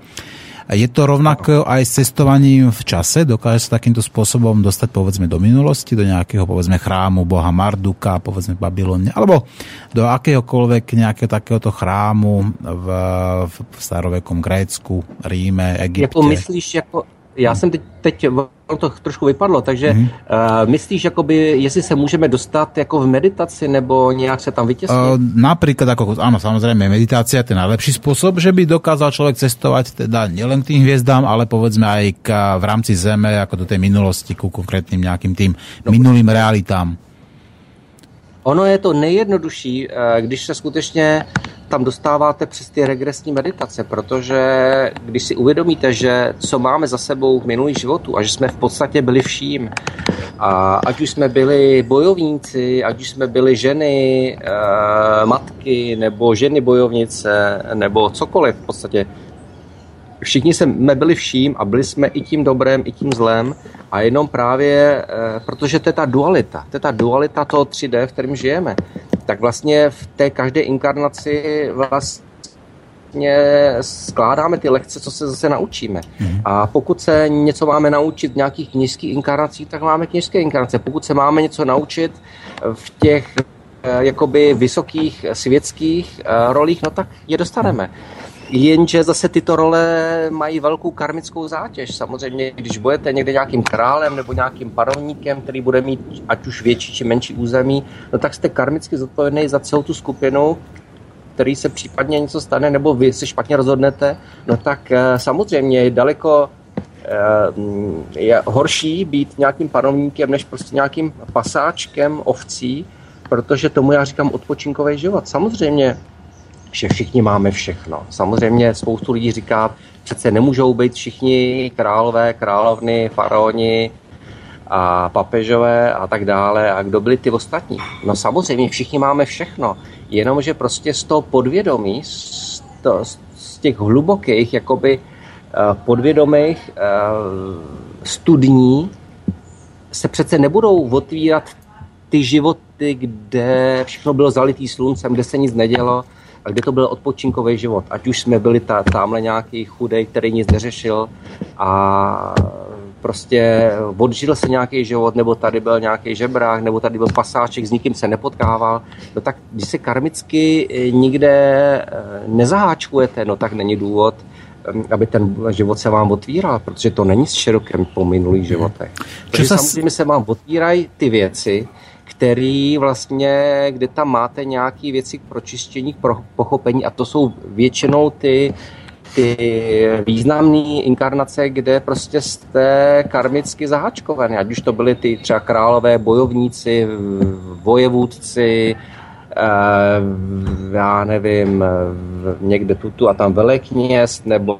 Je to rovnako aj s cestovaním v čase? Dokáže sa takýmto spôsobom dostať povedzme do minulosti, do nejakého povedzme chrámu boha Marduka, povedzme Babylone, alebo do akéhokoľvek nejakého takéhoto chrámu v, v starovekom Grécku, Ríme, Egypte? Jako myslíš, jako já jsem teď, teď to trošku vypadlo, takže mm-hmm. uh, myslíš, jakoby, jestli se můžeme dostat jako v meditaci nebo nějak se tam vytěsnit? Uh, například, jako, ano, samozřejmě meditace je ten nejlepší způsob, že by dokázal člověk cestovat teda nielen k tým hvězdám, ale povedzme aj k, v rámci Zeme, jako do té minulosti, ku konkrétním nějakým tým no, minulým realitám. Ono je to nejjednodušší, eh, když se skutečně tam dostáváte přes ty regresní meditace, protože když si uvědomíte, že co máme za sebou v minulých životu a že jsme v podstatě byli vším, a ať už jsme byli bojovníci, ať už jsme byli ženy, eh, matky, nebo ženy bojovnice, nebo cokoliv v podstatě, všichni jsme byli vším a byli jsme i tím dobrém, i tím zlém a jenom právě, eh, protože to je ta dualita, to je ta dualita toho 3D, v kterém žijeme, tak vlastně v té každé inkarnaci vlastně skládáme ty lekce, co se zase naučíme. Mm. A pokud se něco máme naučit v nějakých knižských inkarnacích, tak máme knižské inkarnace. Pokud se máme něco naučit v těch eh, jakoby vysokých světských eh, rolích, no tak je dostaneme. Jenže zase tyto role mají velkou karmickou zátěž. Samozřejmě, když budete někde nějakým králem nebo nějakým panovníkem, který bude mít ať už větší či menší území, no tak jste karmicky zodpovědný za celou tu skupinu, který se případně něco stane, nebo vy se špatně rozhodnete, no tak eh, samozřejmě je daleko eh, je horší být nějakým panovníkem, než prostě nějakým pasáčkem ovcí, protože tomu já říkám odpočinkový život. Samozřejmě že všichni máme všechno. Samozřejmě spoustu lidí říká, přece nemůžou být všichni králové, královny, faraoni a papežové a tak dále. A kdo byli ty ostatní? No samozřejmě všichni máme všechno, jenomže prostě z toho podvědomí, z, to, z těch hlubokých, jakoby eh, podvědomých eh, studní se přece nebudou otvírat ty životy, kde všechno bylo zalitý sluncem, kde se nic nedělo, a kde to byl odpočinkový život. Ať už jsme byli ta, tamhle nějaký chudej, který nic neřešil a prostě odžil se nějaký život, nebo tady byl nějaký žebrák, nebo tady byl pasáček, s nikým se nepotkával, no tak když se karmicky eh, nikde eh, nezaháčkujete, no tak není důvod, eh, aby ten život se vám otvíral, protože to není s širokem po minulých životech. Takže samozřejmě se vám otvírají ty věci, který vlastně, kde tam máte nějaké věci k pročištění, k pochopení a to jsou většinou ty, ty významné inkarnace, kde prostě jste karmicky zahačkované, ať už to byly ty třeba králové bojovníci, vojevůdci, já nevím, někde tutu a tam velekněz, nebo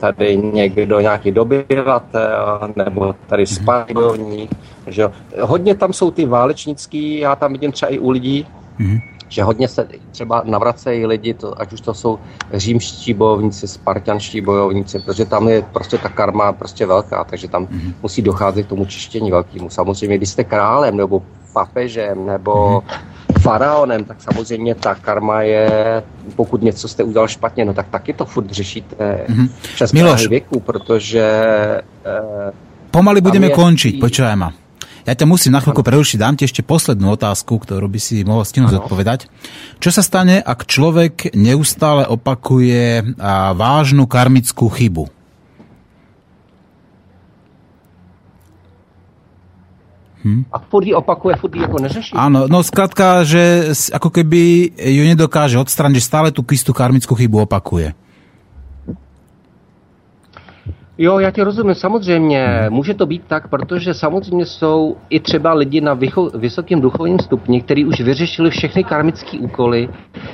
tady někdo nějaký dobyvatel, nebo tady mhm. spajovník. Že Hodně tam jsou ty válečnický, já tam vidím třeba i u lidí, mm-hmm. že hodně se třeba navracejí lidi, to, ať už to jsou římští bojovníci, spartanští bojovníci, protože tam je prostě ta karma prostě velká, takže tam mm-hmm. musí docházet k tomu čištění velkému. Samozřejmě, když jste králem nebo papežem nebo mm-hmm faraonem, tak samozřejmě ta karma je, pokud něco jste udělal špatně, no tak taky to furt řešíte mm-hmm. přes Miloš, věku, protože... Eh, Pomaly budeme je... končiť, počúvaj ma. Ja ťa musím na chvíľku prerušiť, dám ti ešte poslednú otázku, ktorú by si mohol stihnúť zodpovedať. Čo sa stane, ak človek neustále opakuje vážnu karmickú chybu? Hmm. A furt ji opakuje, furt ji jako neřeší. Áno, no zkrátka, že ako keby ju nedokáže odstrániť, že stále tú istú karmickú chybu opakuje. Jo, já ti rozumím, samozřejmě. Hmm. Může to být tak, protože samozřejmě jsou i třeba lidi na vysokém duchovním stupni, kteří už vyřešili všechny karmické úkoly,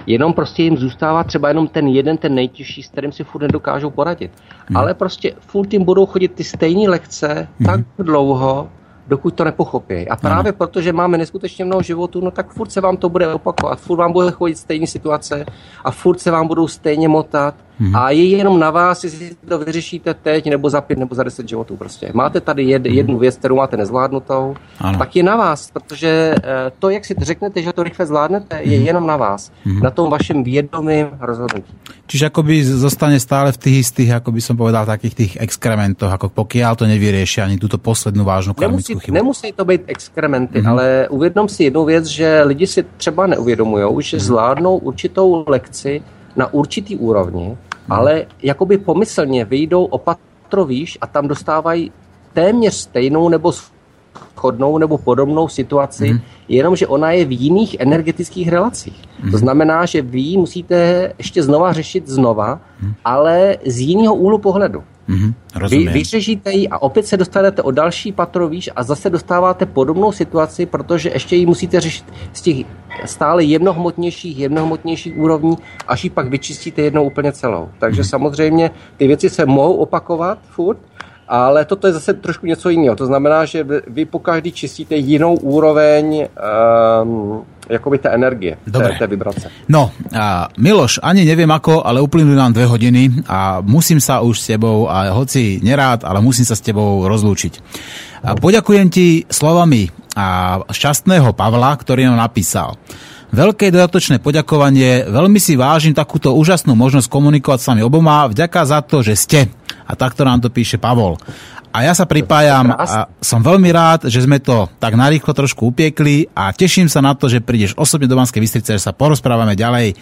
jenom prostě jim zůstává třeba jenom ten jeden, ten nejtěžší, s kterým si furt nedokážou poradit. Hmm. Ale prostě furt jim budou chodit ty stejné lekce hmm. tak dlouho, dokud to nepochopí. A právě ano. protože máme neskutečně mnoho životů, no tak furt se vám to bude opakovat, furt vám bude chodit stejné situace a furt se vám budou stejně motat Hmm. A je jenom na vás, jestli to vyřešíte teď, nebo za pět, nebo za deset životů prostě. Máte tady jed, hmm. jednu věc, kterou máte nezvládnutou, ano. tak je na vás, protože eh, to, jak si řeknete, že to rychle zvládnete, hmm. je jenom na vás. Hmm. Na tom vašem vědomém rozhodnutí. Čiže akoby zostane stále v tých istých, ako by som povedal, takých tých exkrementoch, ako pokiaľ to nevyrieši ani túto poslednú vážnu karmickú chybu. Nemusí to být exkrementy, hmm. ale uvědom si jednu věc, že lidi si třeba neuvědomují, že hmm. zvládnou určitou lekci na určitý úrovni ale jakoby pomyslně vyjdou o patro výš a tam dostávají téměř stejnou nebo shodnou nebo podobnou situaci, mm. jenomže ona je v jiných energetických relacích. Mm. To znamená, že vy musíte ještě znova řešit znova, mm. ale z jiného úhlu pohledu. Mm-hmm, Vy, vyřešíte ji a opět se dostanete o další patro výš a zase dostáváte podobnou situaci, protože ještě ji musíte řešit z těch stále jemnohmotnějších, jemnohmotnějších úrovní, až ji pak vyčistíte jednou úplně celou. Takže mm-hmm. samozřejmě ty věci se mohou opakovat furt, ale toto je zase trošku něco jiného. To znamená, že vy po každý čistíte jinou úroveň um, jakoby té energie, Dobre. Té, té vibrace. No, a Miloš, ani neviem ako, ale uplynuli nám dve hodiny a musím sa už s tebou, a hoci nerád, ale musím sa s tebou rozlúčiť. A poďakujem ti slovami a šťastného Pavla, ktorý nám napísal. Veľké dodatočné poďakovanie, veľmi si vážim takúto úžasnú možnosť komunikovať s vami oboma, vďaka za to, že ste. A takto nám to píše Pavol. A ja sa pripájam a som veľmi rád, že sme to tak narýchlo trošku upiekli a teším sa na to, že prídeš osobne do Banskej Bystrice, že sa porozprávame ďalej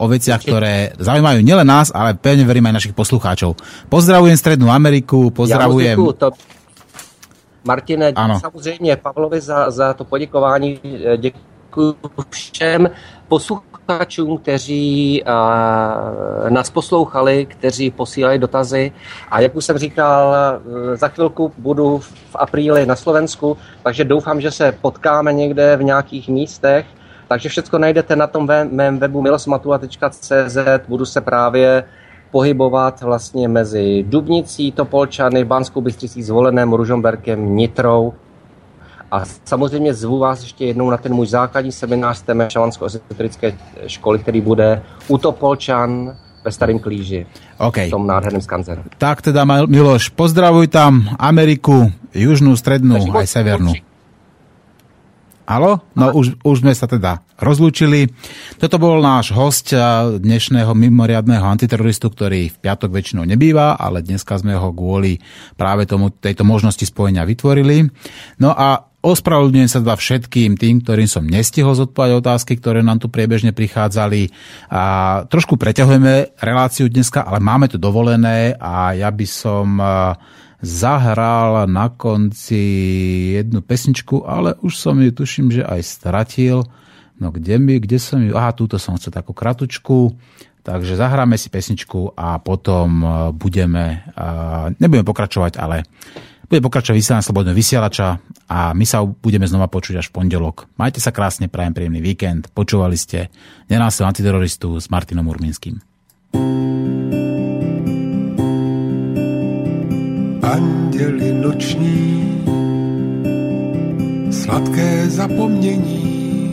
o veciach, ktoré zaujímajú nielen nás, ale pevne verím aj našich poslucháčov. Pozdravujem Strednú Ameriku, pozdravujem... To... Martine, ano. samozřejmě Pavlovi za, za to poděkování. Děkuji všem posluchačům posluchačům, kteří uh, nás poslouchali, kteří posílali dotazy. A jak už jsem říkal, uh, za chvilku budu v apríli na Slovensku, takže doufám, že se potkáme někde v nějakých místech. Takže všechno najdete na tom mém webu milosmatua.cz. Budu se právě pohybovat vlastně mezi Dubnicí, Topolčany, Banskou Bystricí, Zvolenem, Ružomberkem, Nitrou a samozřejmě zvu vás ještě jednou na ten můj základní seminář z té šamansko-ezoterické školy, který bude u Topolčan ve Starém Klíži. Okay. V tom nádherném skanzeru. Tak teda, Miloš, pozdravuj tam Ameriku, južnú, strednú, aj severnú. Halo? No už, už sme sa teda rozlúčili. Toto bol náš host dnešného mimoriadného antiteroristu, ktorý v piatok väčšinou nebýva, ale dneska sme ho kvôli práve tomu, tejto možnosti spojenia vytvorili. No a Ospravedlňujem sa teda všetkým tým, ktorým som nestihol zodpovedať otázky, ktoré nám tu priebežne prichádzali. A trošku preťahujeme reláciu dneska, ale máme to dovolené a ja by som zahral na konci jednu pesničku, ale už som ju tuším, že aj stratil. No kde mi, kde som ju... Aha, túto som chcel takú kratučku. Takže zahráme si pesničku a potom budeme, nebudeme pokračovať, ale bude pokračovať vysielanie Slobodného vysielača a my sa budeme znova počuť až v pondelok. Majte sa krásne, prajem príjemný víkend. Počúvali ste Nenásil antiteroristu s Martinom Urminským. Anděli noční, sladké zapomnění,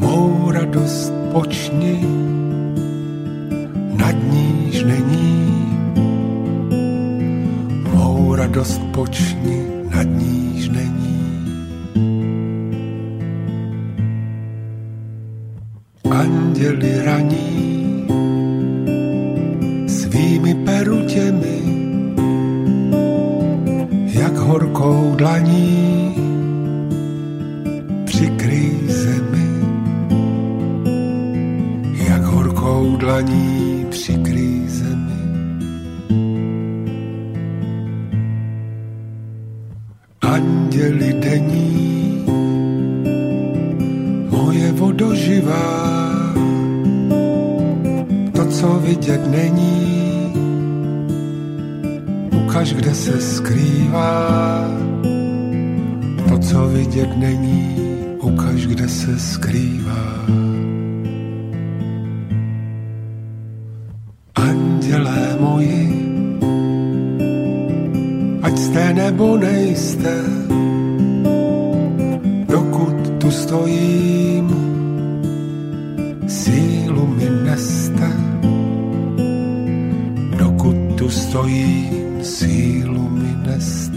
mou radost počni, nad níž není radost počni, nad níž není. Anděli raní svými perutěmi, jak horkou dlaní přikryj zemi, jak horkou dlaní přikryj anděli denní, moje vodoživá, to, co vidět není, ukaž, kde se skrývá, to, co vidět není, ukaž, kde se skrývá. Jste nebo nejste, dokud tu stojím, sílu mi neste. Dokud tu stojím, sílu mi neste.